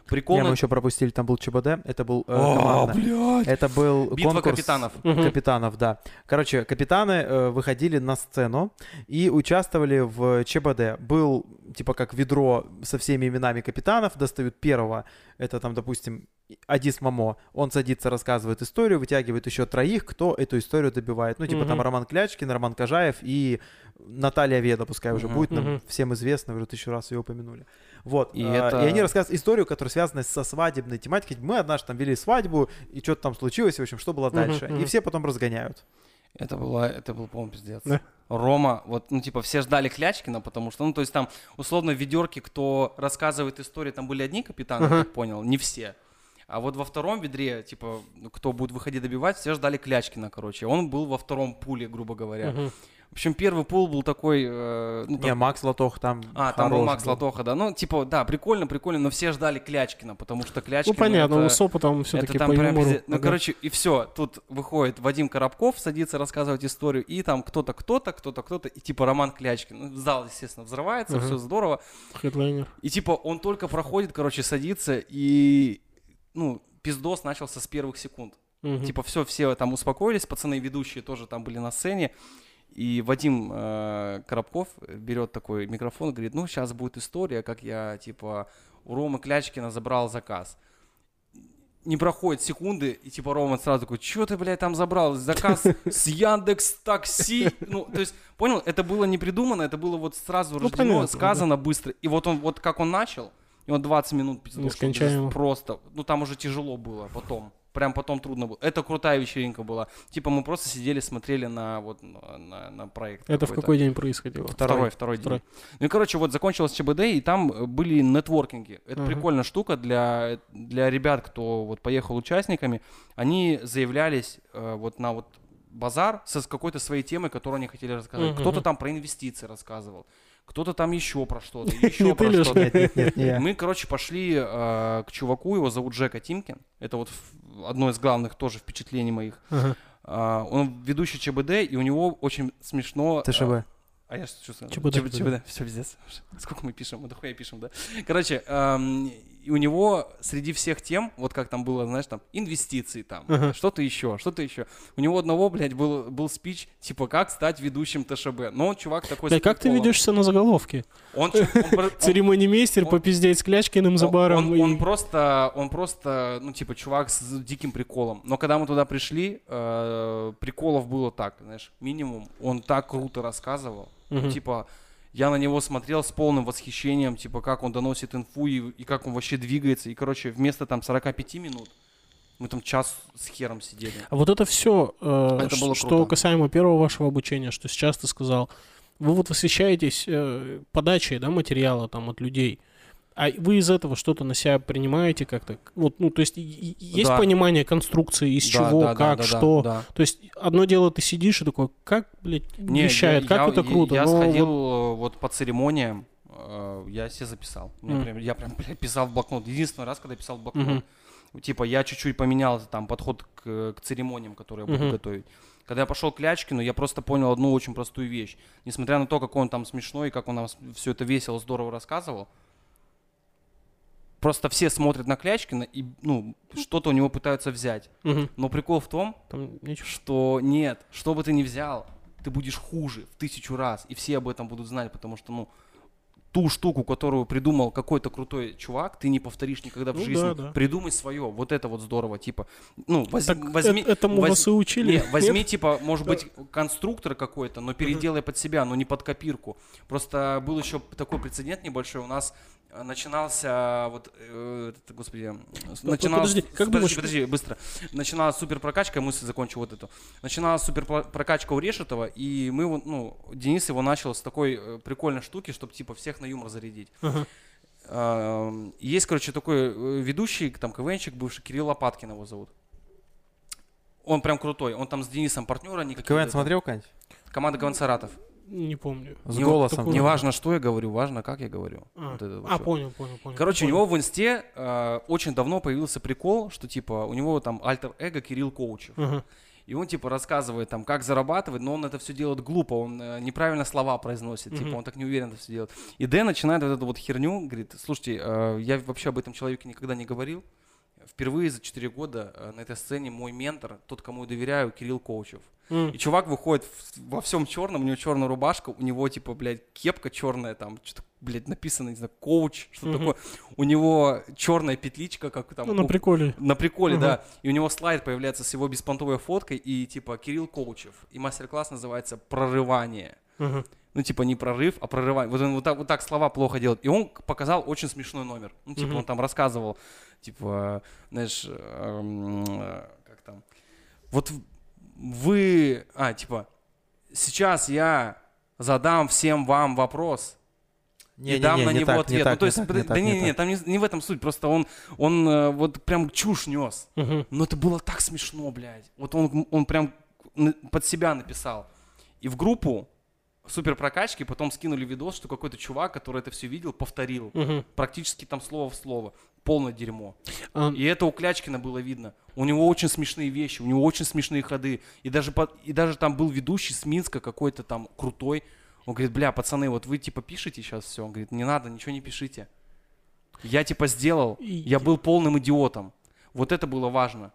Прикол Не, мы еще пропустили, там был ЧБД, это был э, О, командно. блядь! Это был Битва конкурс капитанов. Капитанов, да. Короче, капитаны э, выходили на сцену и участвовали в ЧБД. Был типа как ведро со всеми именами капитанов, достают первого, это там, допустим, Адис Мамо, он садится, рассказывает историю, вытягивает еще троих, кто эту историю добивает. Ну, типа там Мгм. Роман Клячкин, Роман Кожаев и Наталья Веда, пускай уже Мгм. будет, нам Мгм. всем известно, уже тысячу раз ее упомянули. Вот. И И, это- и они рассказывают историю, которая связана со свадебной тематикой. Мы однажды там вели свадьбу, и что-то там случилось, и, в общем, что было дальше. И мгм. все потом разгоняют. Это было, это был, по-моему, пиздец. Да. Рома, вот, ну, типа, все ждали Клячкина, потому что, ну, то есть там, условно, в ведерке, кто рассказывает историю, там были одни капитаны, я так понял, не все. А вот во втором ведре, типа, кто будет выходить добивать, все ждали Клячкина, короче. Он был во втором пуле, грубо говоря. Мгм. В общем, первый пул был такой... э, ну, Не, там- Макс Латох там а, там был Макс Латоха, да. Ну, типа, да, прикольно, прикольно, но все ждали Клячкина, потому что Клячкин... Ну, понятно, это- он с опытом все-таки это по там прям юмору. пиздец. Ну, Ага. короче, и все. Тут выходит Вадим Коробков, садится рассказывать историю, и там кто-то, кто-то, кто-то, кто-то, и типа Роман Клячкин. Ну, зал, естественно, взрывается, Ага. все здорово. Хедлайнер. И типа он только проходит, короче, садится, и, ну, пиздос начался с первых секунд. Мгм. Типа все, все там успокоились, пацаны ведущие тоже там были на сцене. И Вадим э, Коробков берет такой микрофон и говорит, ну сейчас будет история, как я типа у Ромы Клячкина забрал заказ. Не проходит секунды, и типа Рома сразу такой, что ты, блядь, там забрал? Заказ с Яндекс Такси. Ну, то есть, понял, это было не придумано, это было вот сразу Ну, рождено, понятно, сказано быстро. И вот он, вот как он начал, и он 20 минут Нескончаемо. просто, ну там уже тяжело было потом. Прям потом трудно было. Это крутая вечеринка была. Типа мы просто сидели, смотрели на вот на, на- проект. Это в какой день происходило? Второй, второй, день. Второй. Ну и, короче, вот закончилось ЧБД, и там э, были нетворкинги. Это Ага. прикольная штука для, для ребят, кто вот поехал участниками. Они заявлялись э, вот на вот базар со с какой-то своей темой, которую они хотели рассказать. Мгм. Кто-то там про инвестиции рассказывал, кто-то там еще про что-то, еще про что-то. Мы, короче, пошли э, к чуваку, его зовут Джека Тимкин. Это вот одно из главных тоже впечатлений моих. А, он ведущий ЧБД, и у него очень смешно... э, ТШВ. а я что сказал? ЧБД, ЧБД, все пиздец. Сколько мы пишем? Мы дохуя пишем, да? Короче, у него среди всех тем, вот как там было, знаешь, там, инвестиции там, Ага. что-то еще, что-то еще. У него одного, блядь, был, был спич, типа, как стать ведущим ТШБ. Но он чувак такой... Блядь, как ты ведешься на заголовке? Он, Церемонимейстер он- попиздеть с Клячкиным за баром. Он, просто, он просто, ну, типа, чувак с диким приколом. Но когда мы туда пришли, э, приколов было так, знаешь, минимум. Он так круто рассказывал. Мгм. Типа, я на него смотрел с полным восхищением, типа, как он доносит инфу и, и как он вообще двигается. И, короче, вместо там 45 минут мы там час с хером сидели. А вот это все, Это было что круто. касаемо первого вашего обучения, что сейчас ты сказал, вы вот восхищаетесь э, подачей да, материала там от людей. А вы из этого что-то на себя принимаете как-то? Вот, ну, то есть есть Да. понимание конструкции, из Да, чего, да, как, да, да, что? да. То есть одно дело ты сидишь и такой, как, блядь, Не, вещает, я- как я- это я- круто. Я, но сходил вот- э, вот по церемониям, э, я себе записал. Мгм. прям- я прям блядь, писал в блокнот. Единственный раз, когда я писал в блокнот. Мгм. Типа я чуть-чуть поменял там подход к, к церемониям, которые я буду Мгм. готовить. Когда я пошел к Лячкину, я просто понял одну очень простую вещь. Несмотря на то, какой он там смешной, как он нам все это весело, здорово рассказывал, просто все смотрят на Клячкина и, ну, что-то у него пытаются взять. Мгм. Но прикол в том, Там ничего. что нет, что бы ты ни взял, ты будешь хуже в тысячу раз, и все об этом будут знать, потому что, ну, ту штуку, которую придумал какой-то крутой чувак, ты не повторишь никогда в Ну жизни. да, да. Придумай свое, вот это вот здорово, типа, ну, воз- Так возьми... э- этому воз- вас и учили? Не, возьми, Нет? типа, может быть, конструктор какой-то, но переделай под себя, но не под копирку. Просто был еще такой прецедент небольшой. У нас начинался вот, э, этот, господи, начиналась- подожди, как думаешь- подожди, быстро. Начиналась супер прокачка, мысль закончу вот эту. Начиналась супер про- прокачка у Решетова, и мы, его, ну, Денис его начал с такой э, прикольной штуки, чтобы типа всех на юмор зарядить. А, Есть, короче, такой э, ведущий, там, КВНчик бывший, Кирилл Лопаткин его зовут. Он прям крутой. Он там с Денисом партнера. КВН смотрел, Кань? Команда КВН Саратов. Не помню. С Не- голосом. такого- Не важно, что я говорю, важно, как я говорю. А, Вот а, понял, понял, понял. Короче, у Понял. него в инсте э, очень давно появился прикол, что типа у него там альтер-эго Кирилл Коучев. Ага. И он типа рассказывает там, как зарабатывать, но он это все делает глупо, он э, неправильно слова произносит, типа Мгм. он так не уверенно все делает. И Дэн начинает вот эту вот херню, говорит, слушайте, э, я вообще об этом человеке никогда не говорил. Впервые за 4 года э, на этой сцене мой ментор, тот, кому я доверяю, Кирилл Коучев. М. И чувак выходит в- во всем черном, у него черная рубашка, у него типа, блядь, кепка черная, там что-то, блядь, написано, не знаю, коуч, что Мгм. такое. У него черная петличка, как там. Ну, на приколе. на приколе, Ага. да. И у него слайд появляется с его беспонтовой фоткой и типа Кирилл Коучев. И мастер-класс называется «Прорывание». Ага. Ну, типа не прорыв, а прорывание. Вот он вот так, вот так слова плохо делает. И он показал очень смешной номер. Ну, типа, Мгм. он там рассказывал, типа, знаешь, эм, э, как там. Вот вы, а, типа, сейчас я задам всем вам вопрос, и дам на не него так, ответ. не ну, так, то не есть, так, не да так, не, не не, так. там не, не в этом суть, просто он, он э, вот прям чушь нес. Мгм. Но это было так смешно, блядь. Вот он, он прям под себя написал. И в группу супер прокачки потом скинули видос, что какой-то чувак, который это все видел, повторил. Мгм. Практически там слово в слово. Полное дерьмо. А, И это у Клячкина было видно. У него очень смешные вещи, у него очень смешные ходы. И даже, по- и даже там был ведущий с Минска какой-то там крутой. Он говорит, бля, пацаны, вот вы типа пишете сейчас все. Он говорит, не надо, ничего не пишите. Я типа сделал, И- я был полным идиотом. Вот это было важно.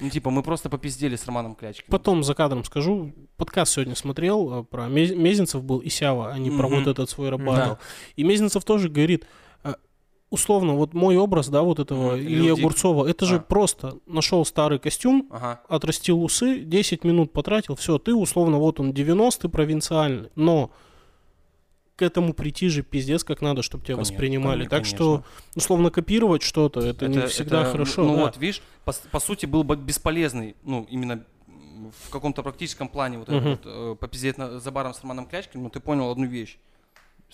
Ну, типа, мы просто попиздели с Романом Клячкиным. Потом за кадром скажу. Подкаст сегодня смотрел, э, про Мез- Мезенцев был и Сява, они про Мгм. вот этот свой Да. рабатл. И Мезенцев тоже говорит, условно, вот мой образ, да, вот этого Мгм, Ильи. Огурцова, это же А. просто нашел старый костюм, Ага. отрастил усы, 10 минут потратил, все, ты условно, вот он 90-й провинциальный, но к этому прийти же пиздец как надо, чтобы тебя Конечно, воспринимали. коне- Так что, условно, копировать что-то, это, не всегда это, хорошо. Ну да. вот, видишь, по, по сути, был бы бесполезный, ну, именно в каком-то практическом плане вот это Мгм. вот, э, попиздеть на- за баром с Романом Клячкиным, но ты понял одну вещь.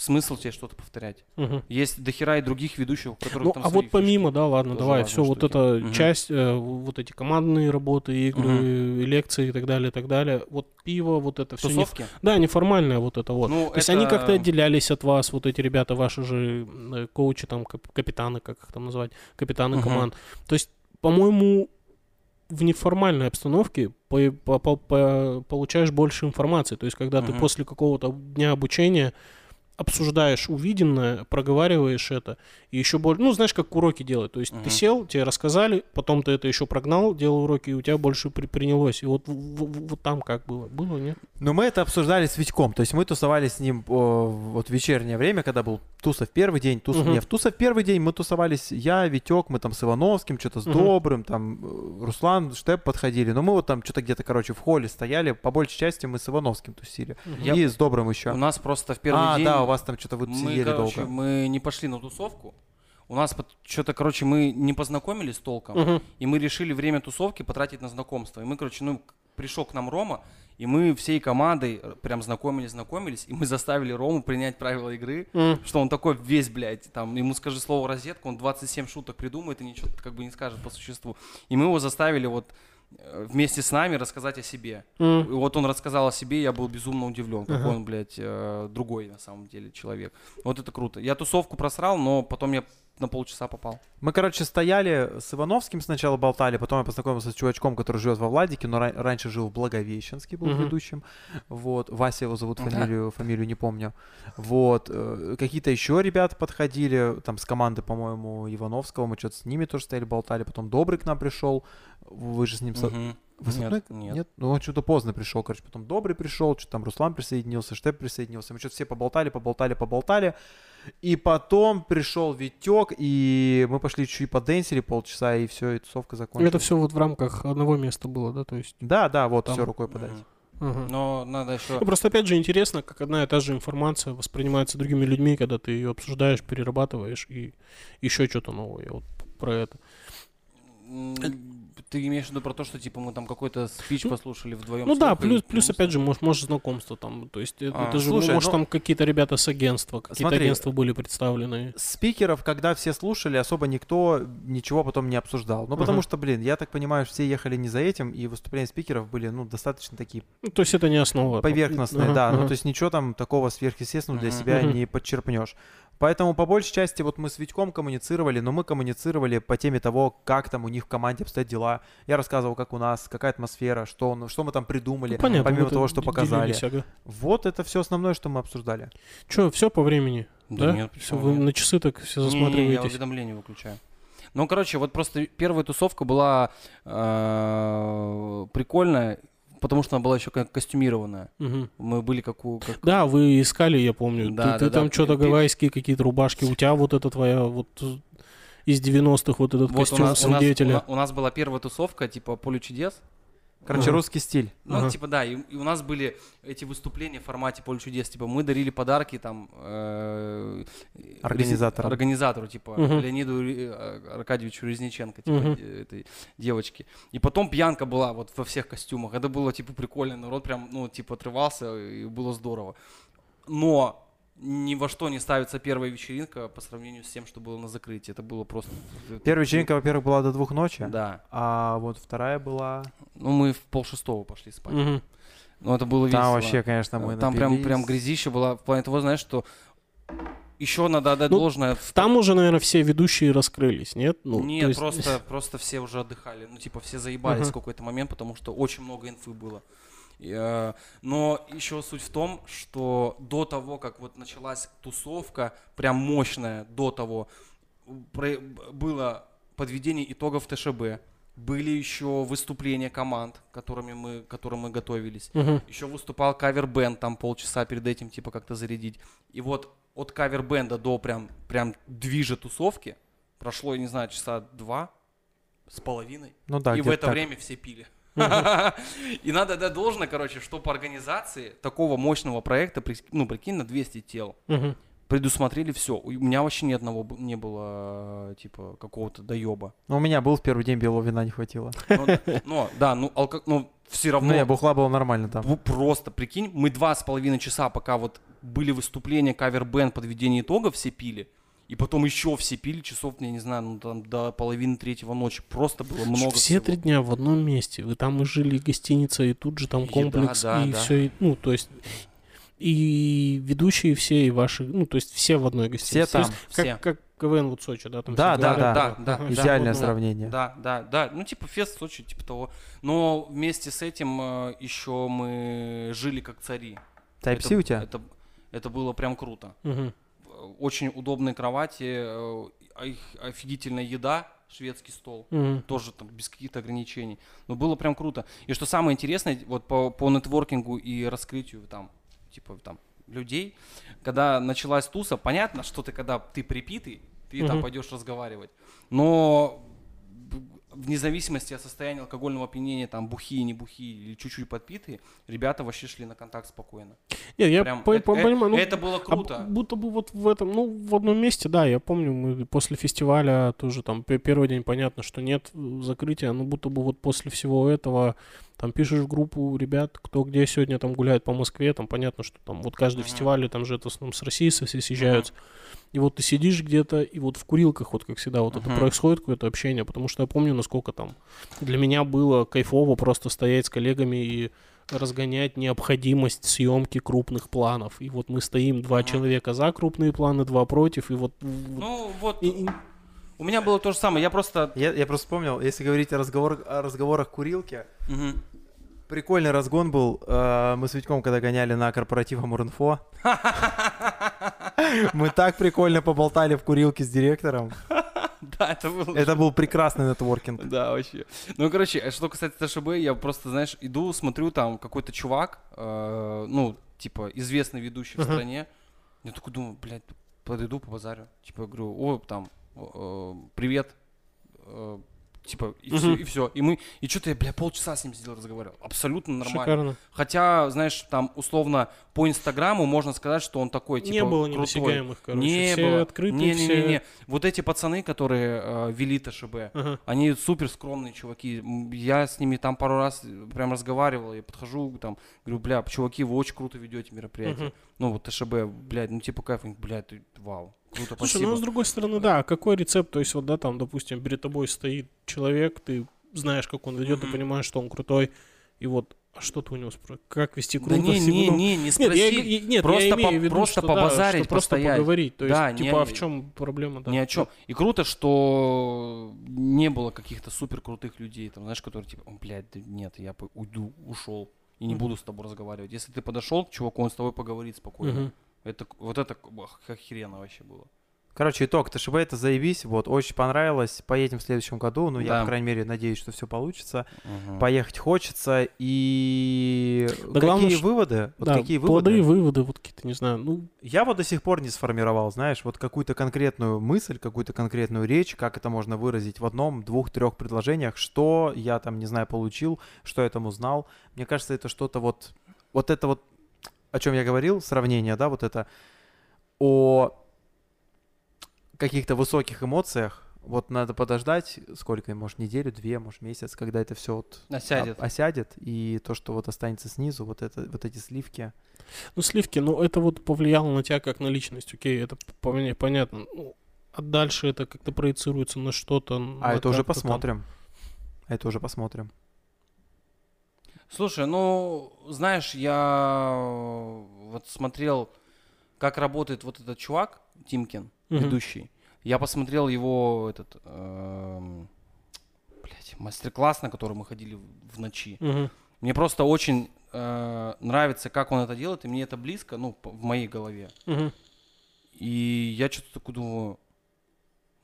Смысл тебе что-то повторять. Мгм. Есть дохера и других ведущих, которых Ну, там а вот помимо, да, ладно, давай, все, вот эта Мгм. часть, э, вот эти командные работы, игры, лекции и так далее, и так далее. Вот пиво, вот это фишки. все. тусовки. Да, неформальное вот это вот. Ну, То есть они это- как-то отделялись от вас, вот эти ребята, ваши же э, коучи, там, кап- капитаны, как их там назвать, капитаны Мгм. команд. То есть, по-моему, в неформальной обстановке по- по- по- по- получаешь больше информации. То есть, когда ты Мгм. после какого-то дня обучения обсуждаешь увиденное, проговариваешь это, и еще больше, ну, знаешь, как уроки делать, то есть Мгм. ты сел, тебе рассказали, потом ты это еще прогнал, делал уроки, и у тебя больше при- принялось, и вот, вот там как было? Было, нет? Но мы это обсуждали с Витьком, то есть мы тусовались с ним о, вот в вечернее время, когда был Туса в первый день, Туса Мгм. не в Туса в первый день, мы тусовались, я, Витек, мы там с Ивановским, что-то с Мгм. Добрым, там э, Руслан, Штеп подходили, но мы вот там что-то где-то, короче, в холле стояли, по большей части мы с Ивановским тусили, Я- и с Добрым еще. У нас просто в первый а, день... да, у вас там что-то вы мы, сидели короче, долго. мы не пошли на тусовку. У нас что-то, короче, мы не познакомились толком. Мгм. И мы решили время тусовки потратить на знакомство. И мы, короче, ну, пришел к нам Рома, и мы всей командой э, прям знакомились, знакомились, и мы заставили Рому принять правила игры, М. что он такой весь, блядь, там, ему скажи слово розетка, он 27 шуток придумает и ничего как бы не скажет по существу. И мы его заставили вот вместе с нами рассказать о себе. М. И вот он рассказал о себе, я был безумно удивлен, какой Ага. он, блядь, э, другой на самом деле человек. Вот это круто. Я тусовку просрал, но потом я на полчаса попал. Мы, короче, стояли с Ивановским сначала болтали, потом я познакомился с чувачком, который живет во Владике, но ра- раньше жил в Благовещенске, был Мгм. ведущим. Вот, Вася его зовут, фамилию, фамилию не помню. Вот, э, какие-то еще ребята подходили, там с команды, по-моему, Ивановского, мы что-то с ними тоже стояли, болтали, потом Добрый к нам пришел, вы же с ним... Мгм. Вы мной? Нет, нет. Ну, он что-то поздно пришел, короче. Потом Добрый пришел, что там Руслан присоединился, Штеп присоединился. Мы что-то все поболтали, поболтали, поболтали. И потом пришел Витек, и мы пошли чуть подэнсили полчаса, и все, и тусовка закончилась. Это все вот в рамках одного места было, да, то есть... Да, да, вот, Там. все рукой подать. Мгм. Ага. Но надо еще... Ну, просто опять же интересно, как одна и та же информация воспринимается другими людьми, когда ты ее обсуждаешь, перерабатываешь и еще что-то новое. Вот про это. Ты имеешь в виду про то, что типа мы там какой-то спич Ну, послушали вдвоем? Ну да, плюс, плюс опять же, может, может знакомство там. То есть это, А, это же, слушай, может, ну- там какие-то ребята с агентства, какие-то Смотри. агентства были представлены. Спикеров, когда все слушали, особо никто ничего потом не обсуждал. Ну, потому Ага. что, блин, я так понимаю, все ехали не за этим, и выступления спикеров были, ну, достаточно такие Ну, то есть это не основа. поверхностные, Ага, да. Ну, ага. то есть ничего там такого сверхъестественного для Мгм. себя Мгм. не подчерпнешь. Поэтому по большей части вот мы с Витьком коммуницировали, но мы коммуницировали по теме того, как там у них в команде обстоят дела. Я рассказывал, как у нас, какая атмосфера, что, он- что мы там придумали, Ну, понятно, помимо того, что показали. ага. Вот это все основное, что мы обсуждали. Че, все по времени? Да, Да? нет, почему вы нет? на часы так все Не, не, не, я засматриваетесь. уведомления выключаю. Ну, короче, вот просто первая тусовка была э, прикольная, потому что она была еще как костюмированная. Мгм. Мы были как у... Как... Да, вы искали, я помню. Да, ты ты да, там да. что-то гавайские какие-то рубашки. У тебя вот это твоя вот э, из 90-х вот этот Вот у костюм нас, у, нас, у свидетеля. на- у нас была первая тусовка, типа «Поле чудес». Короче, Ага. русский стиль. Ну, Ага. типа, да, и, и у нас были эти выступления в формате «Поле чудес». Типа, мы дарили подарки там... э, Организаторам. Организатору, типа, Мгм. Леониду э, Аркадьевичу Резниченко, типа, э, этой девочки. И потом пьянка была вот во всех костюмах. Это было, типа, прикольно. Народ прям, ну, типа, отрывался, и было здорово. Но ни во что не ставится первая вечеринка по сравнению с тем, что было на закрытии. Это было просто... Первая вечеринка, во-первых, была до двух ночи, Да. а вот вторая была... Ну, мы в полшестого пошли спать. Мгм. Ну, это было весело. Там вообще, конечно, мы Там прям, напились. прям грязище было. В плане того, знаешь, что еще надо отдать Ну, должное. Там уже, наверное, все ведущие раскрылись, нет? Ну, Нет, есть- просто, просто все уже отдыхали. Ну, типа, все заебались Ага. в какой-то момент, потому что очень много инфы было. Э, но еще суть в том, что до того, как вот началась тусовка, прям мощная, до того, было подведение итогов ТШБ, были еще выступления команд, которыми мы, которым мы готовились. Мгм. Еще выступал кавер-бенд там полчаса перед этим, типа как-то зарядить. И вот от кавер-бенда до прям, прям движа тусовки прошло, я не знаю, часа два с половиной. Ну да, и в это так. время все пили. И надо дать должное, короче, что по организации такого мощного проекта, ну, прикинь, на 200 тел, предусмотрели все. У меня вообще ни одного не было, типа, какого-то доеба. Ну, у меня был в первый день белого вина не хватило. Но, но, да, ну, алко- ну, все равно... Ну, не, бухла было нормально там. Просто, прикинь, мы два с половиной часа, пока вот были выступления, кавер-бенд, подведение итогов, все пили. И потом еще все пили часов, я не знаю, ну там до половины третьего ночи. Просто было много Все всего. три дня в одном месте. Вы там и жили, и гостиница, и тут же там Еда, комплекс, да, и да. все. Ну, то есть и ведущие все, и ваши, ну, то есть все в одной гостинице. Все То есть там. как, Все. как КВН вот Сочи, да? Там Да, все да, говорят, да, да, Ага. да. Идеальное да. сравнение. Да, да, да. Ну, типа фест в Сочи, типа того. Но вместе с этим э, еще мы жили как цари. Type-C у тебя? Это, Это было прям круто. Мгм. Очень удобные кровати, э, их офигительная еда, шведский стол. Мгм. Тоже там без каких-то ограничений. Но было прям круто. И что самое интересное, вот по, по нетворкингу и раскрытию там, типа там людей, когда началась туса, понятно, что ты когда ты припитый, ты там Мгм. пойдешь разговаривать. Но вне зависимости от состояния алкогольного опьянения, там бухие, не бухие или чуть-чуть подпитые, ребята вообще шли на контакт спокойно. Не, я Прям по- э- по- э- понимаю. ну, это было а круто. б- будто бы вот в этом, ну, в одном месте, да, я помню, мы после фестиваля тоже там пе- первый день понятно, что нет э, закрытия, но будто бы вот после всего этого там пишешь в группу ребят, кто где сегодня там гуляет по Москве, там понятно, что там вот каждый Мгм. фестиваль, там же это в основном с России со- все съезжаются. И вот ты сидишь где-то, и вот в курилках, вот как всегда, вот это Мгм. происходит какое-то общение, потому что я помню, насколько там для меня было кайфово просто стоять с коллегами и разгонять необходимость съемки крупных планов. И вот мы стоим, два Мгм. человека за крупные планы, два против, и вот... вот- Ну вот, и- и- у меня было то же самое. Я просто... Я, я просто вспомнил, если говорить о, разговор, о разговорах курилки, Мгм. Прикольный разгон был. э, мы с Витьком, когда гоняли на корпоратив Амуринфо, мы так прикольно поболтали в курилке с директором. Да, это было... Это был прекрасный нетворкинг. Да, вообще. Ну, короче, а что касается ТШБ, я просто, знаешь, иду, смотрю, там какой-то чувак, э, ну, типа, известный ведущий в стране. Я такой думаю, блядь, подойду по базарю. Типа, говорю, о, там, э, привет. Типа, и все, Мгм. и все. И мы, и что-то я, бля, полчаса с ним сидел, разговаривал. Абсолютно нормально. Шикарно. Хотя, знаешь, там, условно, по Инстаграму можно сказать, что он такой, типа, не было крутой. недосягаемых, короче. Не все было. открытые, все... Не-не-не. Вот эти пацаны, которые э, вели ТШБ, Ага. они супер скромные чуваки. Я с ними там пару раз э, прям разговаривал. Я подхожу, там, говорю, бля, чуваки, вы очень круто ведете мероприятие. Мгм. Ну, вот ТШБ, блядь, ну типа кайф, блядь, ты, вау, круто, Слушай, спасибо. ну с другой стороны, да, какой рецепт, то есть вот, да, там, допустим, перед тобой стоит человек, ты знаешь, как он ведет, ты Мгм. понимаешь, что он крутой, и вот, а что ты у него спрашиваешь? Как вести да круто? не, всегда? не, Ну, не, не Нет, спроси. я, и- нет, просто я имею по- в виду, просто что, да, побазарить, что просто поговорить. То есть, Да, типа, не- а в чем проблема? Да? Ни о чем. И круто, что не было каких-то супер крутых людей, там, знаешь, которые типа, «О, блядь, да нет, я уйду, ушел и не Мгм. буду с тобой разговаривать. Если ты подошел к чуваку, он с тобой поговорит спокойно. Мгм. Это вот это к- ох, охеренно вообще было. Короче, итог. ТШБ это заебись. Вот, очень понравилось. Поедем в следующем году. Ну, я, Да. по крайней мере, надеюсь, что все получится. Мгм. Поехать хочется. И Да главное, какие ш- выводы? Вот да, какие плоды и выводы? выводы, вот какие-то, не знаю, ну, Я вот до сих пор не сформировал, знаешь, вот какую-то конкретную мысль, какую-то конкретную речь, как это можно выразить в одном, двух, трех предложениях, что я там, не знаю, получил, что я там узнал. Мне кажется, это что-то вот, вот это вот, о чем я говорил, сравнение, да, вот это о каких-то высоких эмоциях. Вот надо подождать, сколько, может, неделю, две, может, месяц, когда это все вот Осядет. об- осядет, и то, что вот останется снизу, вот, это, вот эти сливки. ну, сливки, ну, это вот повлияло на тебя как на личность, окей, это по мне понятно. Ну, а дальше это как-то проецируется на что-то. А на это уже там. посмотрим. А это уже посмотрим. Слушай, ну, знаешь, я э, вот смотрел, как работает вот этот чувак, Тимкин, Мгм. ведущий. Я посмотрел его этот, эм, блядь, мастер-класс, на который мы ходили в- ночи. Мгм. Мне просто очень э, нравится, как он это делает, и мне это близко, ну, в моей голове. Мгм. И я что-то такое думаю,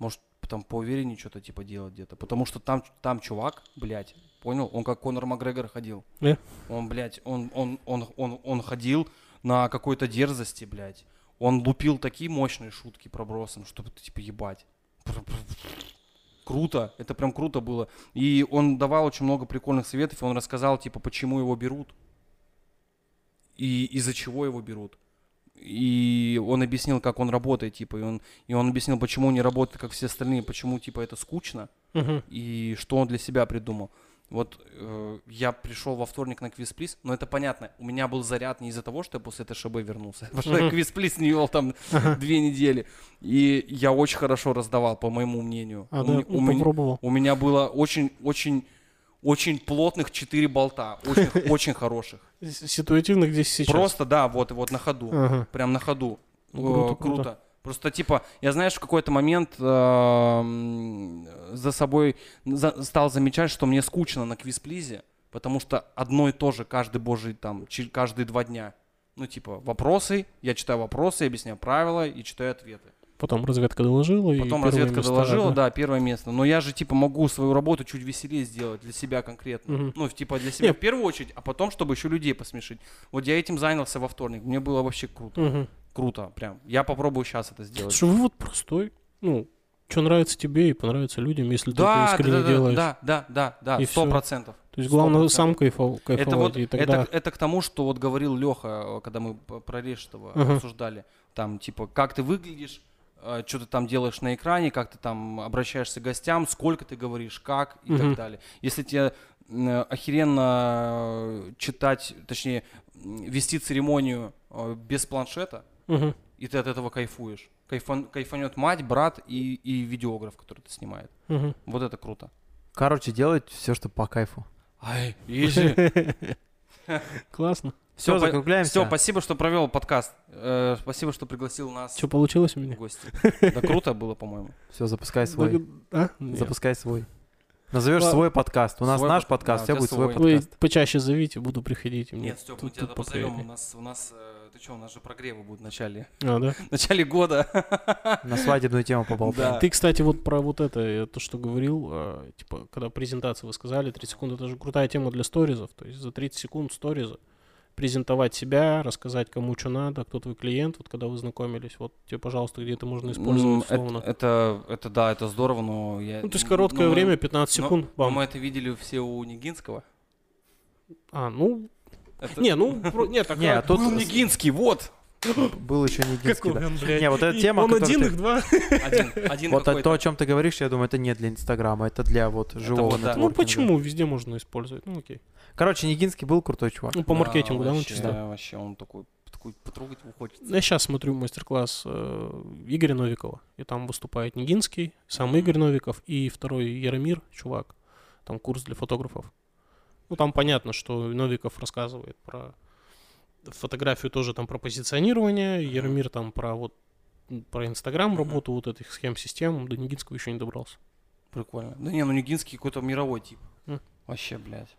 может, там поувереннее что-то типа делать где-то. Потому что там, там чувак, блядь, понял? Он как Конор Макгрегор ходил. Э? Он, блядь, он, он, он, он, он ходил на какой-то дерзости, блядь. Он лупил такие мощные шутки пробросом, чтобы ты типа ебать. Круто, это прям круто было. И он давал очень много прикольных советов, и он рассказал, типа, почему его берут. И из-за чего его берут. И он объяснил, как он работает, типа, и он, и он объяснил, почему он не работает, как все остальные, почему, типа, это скучно, Мгм. и что он для себя придумал. Вот э, я пришел во вторник на квиз-плиз, но это понятно, у меня был заряд не из-за того, что я после ТШБ вернулся, потому что я Мгм. квиз-плиз не вел там две недели, и я очень хорошо раздавал, по моему мнению. А, у, да, ну, у попробовал. у меня было очень, очень, плотных четыре болта, очень, очень хороших. Ситуативных здесь сейчас. Просто, да, вот, вот на ходу. Ага. Прям на ходу. Ну, круто, Э, круто. Просто типа, я знаешь, в какой-то момент эм, за собой за- стал замечать, что мне скучно на квиз-плизе, потому что одно и то же каждый божий там, каждые два дня. Ну, типа, вопросы, я читаю вопросы, я объясняю правила и читаю ответы. Потом разведка доложила. и Потом первые разведка места, доложила, да, первое место. Но я же, типа, могу свою работу чуть веселее сделать для себя конкретно. Мгм. Ну, типа, для себя Не. в первую очередь, а потом, чтобы еще людей посмешить. Вот я этим занялся во вторник. Мне было вообще круто. Мгм. Круто, прям. Я попробую сейчас это сделать. Что вывод простой. Ну, что нравится тебе и понравится людям, если ты это Да, да, искренне да, да, делаешь. да, да, да, да, И сто процентов. То есть главное процентов. сам кайфов, кайфовать, Это вот, и тогда... это, это к тому, что вот говорил Леха, когда мы про Рештова Ага. обсуждали. Там, типа, как ты выглядишь, что ты там делаешь на экране, как ты там обращаешься к гостям, сколько ты говоришь, как и Мгм. так далее. Если тебе м, охеренно э, читать, точнее, вести церемонию э, без планшета, Мгм. и ты от этого кайфуешь. Кайфан, кайфанет мать, брат и, и видеограф, который это снимает. Мгм. Вот это круто. Короче, делать все, что по кайфу. Ай, изи. Классно. Все, закругляемся. Все, спасибо, что провел подкаст. Э, спасибо, что пригласил нас Что получилось у в меня? гости. Да круто было, по-моему. Все, запускай свой. А? Нет. Запускай свой. Назовешь Ладно. свой подкаст. У нас Свой наш под- подкаст, да, у тебя будет свой свой. Вы подкаст. почаще зовите, буду приходить. Нет, Степ, мы тут- тебя тут позовем. У нас, у нас, э, ты что, у нас же прогревы будут в начале, А, да? в начале года. На свадебную тему поболтаем. Да. Ты, кстати, вот про вот это, я то, что говорил, а, типа, когда презентацию вы сказали, 30 секунд, это же крутая тема для сторизов. То есть за 30 секунд сториза презентовать себя, рассказать, кому что надо, кто твой клиент, вот когда вы знакомились, вот тебе, пожалуйста, где это можно использовать это- условно. Это, это да, это здорово, но я... Ну, то есть короткое мы- время, 15 но- секунд, но бам. мы это видели все у Нигинского. А, ну, Это- не, ну, про- не, так Не, а тут Был Нигинский, вот! Был еще не единственный. Какой да. он, блядь. Не, вот эта тема, Он один, ты- их два. Один, один Вот то, о чем ты говоришь, я думаю, это не для Инстаграма, это для вот живого вот да. Ну, почему? Везде можно использовать. Ну, окей. Короче, Нигинский был крутой чувак. Ну, по Да, маркетингу, да, он чисто. Вообще, он такой, такой потрогать его хочется. Я сейчас смотрю мастер-класс э, Игоря Новикова, и там выступает Нигинский, сам Игорь Новиков и второй Яромир, чувак. Там курс для фотографов. Ну, там понятно, что Новиков рассказывает про фотографию тоже там про позиционирование, Яромир там про вот про Инстаграм работу вот этих схем-систем, до Нигинского еще не добрался. Прикольно. Да не, ну Нигинский какой-то мировой тип. Вообще, блядь.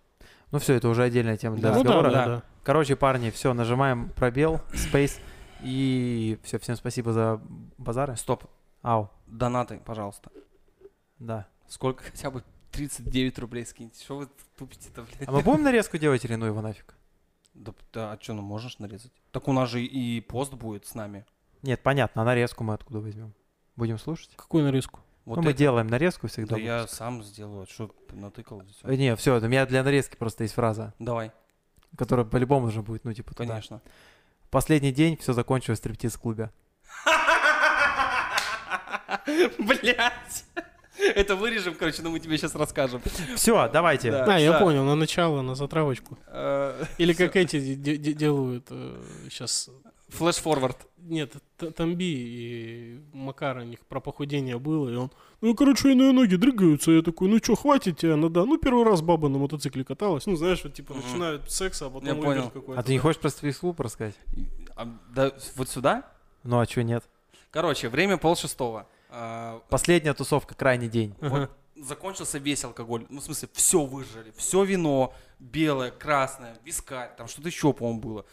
Ну все, это уже отдельная тема для Да. ну да, разговора. да, да. да. Короче, парни, все, нажимаем пробел, space. И все, всем спасибо за базары. Стоп. Ау, Донаты, пожалуйста. да. Сколько хотя бы 39 рублей скиньте. Что вы тупите-то, блядь? А мы будем нарезку делать или ну его нафиг? Да, да, а что, ну можешь нарезать? Так у нас же и пост будет с нами. Нет, понятно, а нарезку мы откуда возьмем? Будем слушать? Какую нарезку? Вот ну, мы это- делаем нарезку всегда. Да я выпуск. сам сделаю. Что натыкал? и всё. Э, Не, все, у меня для нарезки просто есть фраза, Давай, которая по-любому уже будет, ну, типа, туда. конечно. Последний день, все закончилось в стриптиз-клубе. Блять. Это вырежем, короче, но мы тебе сейчас расскажем. Все, давайте. Да. А, я да. понял, на начало, на затравочку. Э, Или как эти де- де- делают сейчас Флэш-форвард. Нет, Тамби и Макар у них про похудение было, и он, ну, короче, иные ноги дрыгаются, я такой, ну что, хватит тебя, ну да, ну, первый раз баба на мотоцикле каталась, ну, знаешь, вот, типа, начинают с секса, а Я потом понял. выверт какой-то. А ты не хочешь про стриптиз-клуб рассказать? А, да, вот сюда? Ну, а что нет? Короче, время пол шестого. А, Последняя тусовка, крайний день. Ага. закончился весь алкоголь. Ну, в смысле, все выжили. Все вино, белое, красное, вискарь, там что-то еще, по-моему, было.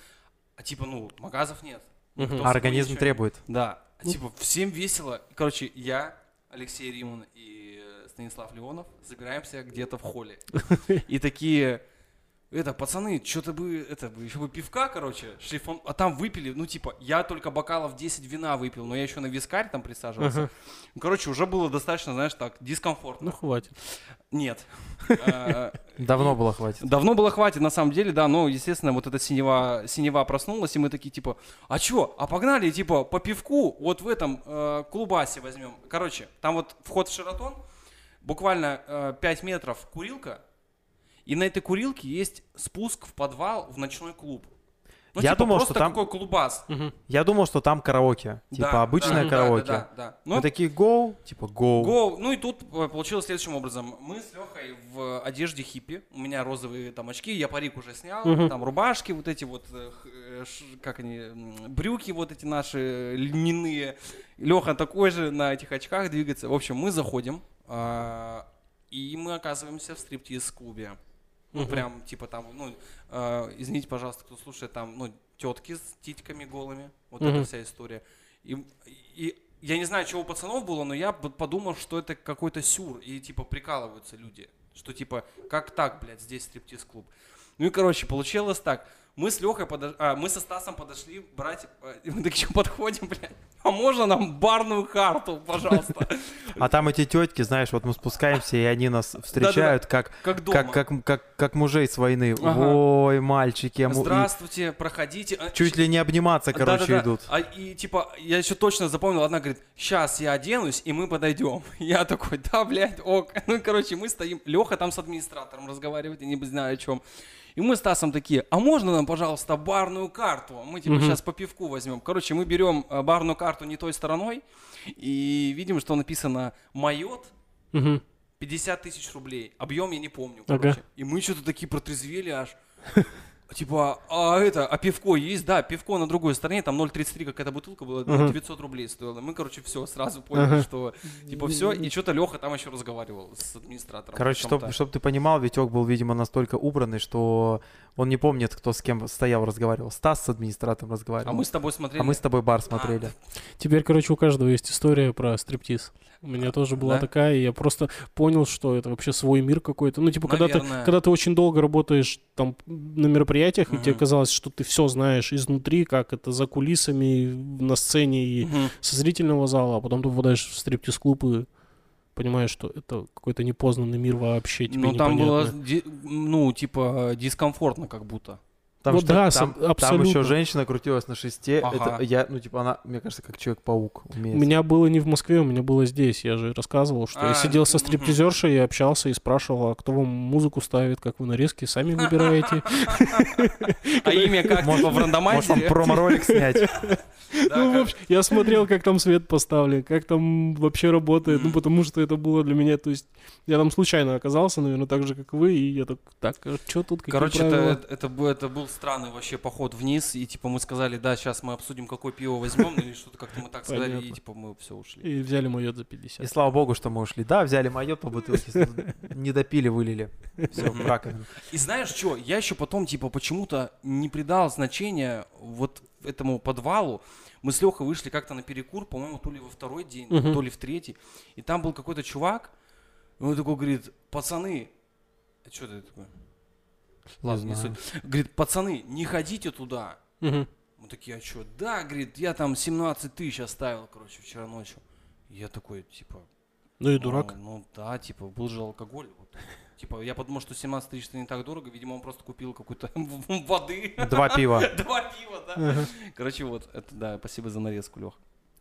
А типа, ну, магазов нет. А собой организм ничего требует. Да. А Ну. типа, всем весело. И, Короче, я, Алексей Риман и э, Станислав Леонов забираемся где-то в холле. И такие, это, пацаны, что-то бы, это, еще бы пивка, короче, шлифон, а там выпили, ну, типа, я только бокалов 10 вина выпил, но я еще на вискарь там присаживался. Ага. Короче, уже было достаточно, знаешь, так, дискомфортно. Ну, хватит. Нет. Давно было хватит. Давно было хватит, на самом деле, да, но, естественно, вот эта синева, синева проснулась, и мы такие, типа, а чё, а погнали, типа, по пивку вот в этом э, клубасе возьмем. Короче, там вот вход в Шератон, буквально э, 5 метров курилка, и на этой курилке есть спуск в подвал в ночной клуб. Ну, Я типа, думал, просто что там- какой клубас. Мгм. Я думал, что там караоке. Типа Да, обычное да, караоке. Да, да, да. Ну, Мы такие go, типа go. Go. Ну и тут э, получилось следующим образом. Мы с Лехой в одежде хиппи. У меня розовые там очки, я парик уже снял. Мгм. Там рубашки вот эти вот, э, э, как они, брюки вот эти наши льняные. Леха такой же на этих очках двигается. В общем, мы заходим, а, и мы оказываемся в стриптиз-клубе. Ну, Мгм. прям, типа там, ну, э, извините, пожалуйста, кто слушает, там, ну, тетки с титьками голыми. Вот Мгм. эта вся история. И, и я не знаю, чего у пацанов было, но я подумал, что это какой-то сюр. И, типа, прикалываются люди. Что, типа, как так, блядь, здесь стриптиз-клуб. Ну и, короче, получилось так. Мы с Лехой подош... а, мы со Стасом подошли брать, э, и мы так еще подходим, блядь. А можно нам барную карту, пожалуйста? А там эти тетки, знаешь, вот мы спускаемся, и они нас встречают как, Как как, как, как, как мужей с войны. Ой, мальчики. а Здравствуйте, проходите. А, Чуть ли не обниматься, короче, Да-да-да. идут. А, и типа, я еще точно запомнил, одна говорит, сейчас я оденусь, и мы подойдем. Я такой, да, блядь, ок. Ну, короче, мы стоим, Леха там с администратором разговаривает, я не знаю о чем. И мы с Стасом такие, а можно нам, пожалуйста, барную карту? Мы типа Мгм. сейчас по пивку возьмем. Короче, мы берем э, барную карту не той стороной, и видим, что написано «Майот», Мгм. 50 тысяч рублей. Объем я не помню, Ага. короче. И мы что-то такие протрезвели аж. Типа, а это, а пивко есть? Да, пивко на другой стороне, там 0,33 какая-то бутылка была, ну, Ага. 900 рублей стоила. Мы, короче, все, сразу поняли, Ага. что, типа, все. И что-то Леха там еще разговаривал с администратором. Короче, чтобы ты понимал, Витек был, видимо, настолько убранный, что он не помнит, кто с кем стоял, разговаривал. Стас с администратором разговаривал. А мы с тобой смотрели. А мы с тобой бар смотрели. Теперь, короче, у каждого есть история про стриптиз. У меня тоже была Да? такая, и я просто понял, что это вообще свой мир какой-то. Ну, типа, когда ты, когда ты очень долго работаешь там на мероприятиях, и тебе казалось, что ты все знаешь изнутри, как это за кулисами, на сцене и Мгм. со зрительного зала, а потом ты попадаешь в стриптиз-клуб и понимаешь, что это какой-то непознанный мир вообще тебе Ну, там было, непонятно. ди- ну, типа, дискомфортно как будто. Потому Ну что да, там, сам- там абсолютно. еще женщина крутилась на шесте. Ага. Это я, ну, типа, она, мне кажется, как человек-паук У умеет. меня было не в Москве, у меня было здесь. Я же рассказывал, что я А, сидел со мгм. стриптизершей и общался и спрашивал, а кто вам музыку ставит, как вы нарезки сами выбираете. А имя как, Может, типа, в Может, вам рандомайзере? промо-ролик снять? Ну, в общем, я смотрел, как там свет поставлен, как там вообще работает, ну, потому что это было для меня, то есть, я там случайно оказался, наверное, так же, как вы, и я так, так, а что тут, какие Короче, это, правила?» это, это был- это был странный вообще поход вниз, и типа мы сказали, да, сейчас мы обсудим, какое пиво возьмем, или что-то как-то мы так сказали, и типа мы все ушли. И взяли мое за И 50. слава богу, что мы ушли. Да, взяли майот по бутылке, не допили, вылили. Все, в раковину. И знаешь что, я еще потом типа почему-то не придал значения вот этому подвалу. Мы с Лехой вышли как-то на перекур, по-моему, то ли во второй день, Мгм. то ли в третий. И там был какой-то чувак, и он такой говорит, пацаны, а что ты такой? Ладно, не знаю. суть. Говорит, пацаны, не ходите туда. Мгм. Мы такие, а что? Да, говорит, я там 17 тысяч оставил, короче, вчера ночью. Я такой, типа... Ну и ну, дурак. Ну, да, типа, был же алкоголь. вот. Типа, я подумал, что 17 тысяч это не так дорого. Видимо, он просто купил какую-то воды. Два пива. Два пива, да. Ага. Короче, вот, это, да, спасибо за нарезку, Лех.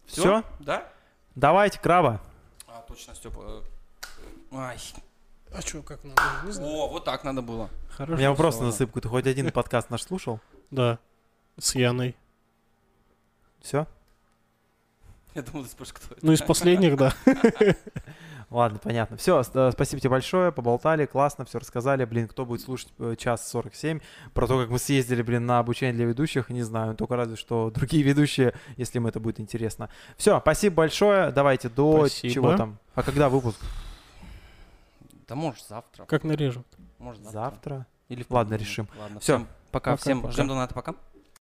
Все? Да? Давайте, краба. А, точно, Степа. Ай. А что, как надо? Не знаю. О, вот так надо было. У Хорошо. меня вопрос на засыпку. Ты хоть один подкаст наш слушал? Да. С Яной. Все? Я думал, ты спросишь, кто это. Ну, из последних, да. Ладно, понятно. Все, спасибо тебе большое, поболтали, классно, все рассказали. Блин, кто будет слушать э, час 47 про то, как мы съездили, блин, на обучение для ведущих, не знаю, только разве что другие ведущие, если им это будет интересно. Все, спасибо большое, давайте до Спасибо. чего там. А когда выпуск? Да может завтра. Как нарежем. Может завтра. Завтра? Или в Ладно, решим. Ладно, Всё. всем пока. Пока, всем пока. ждем донаты, пока.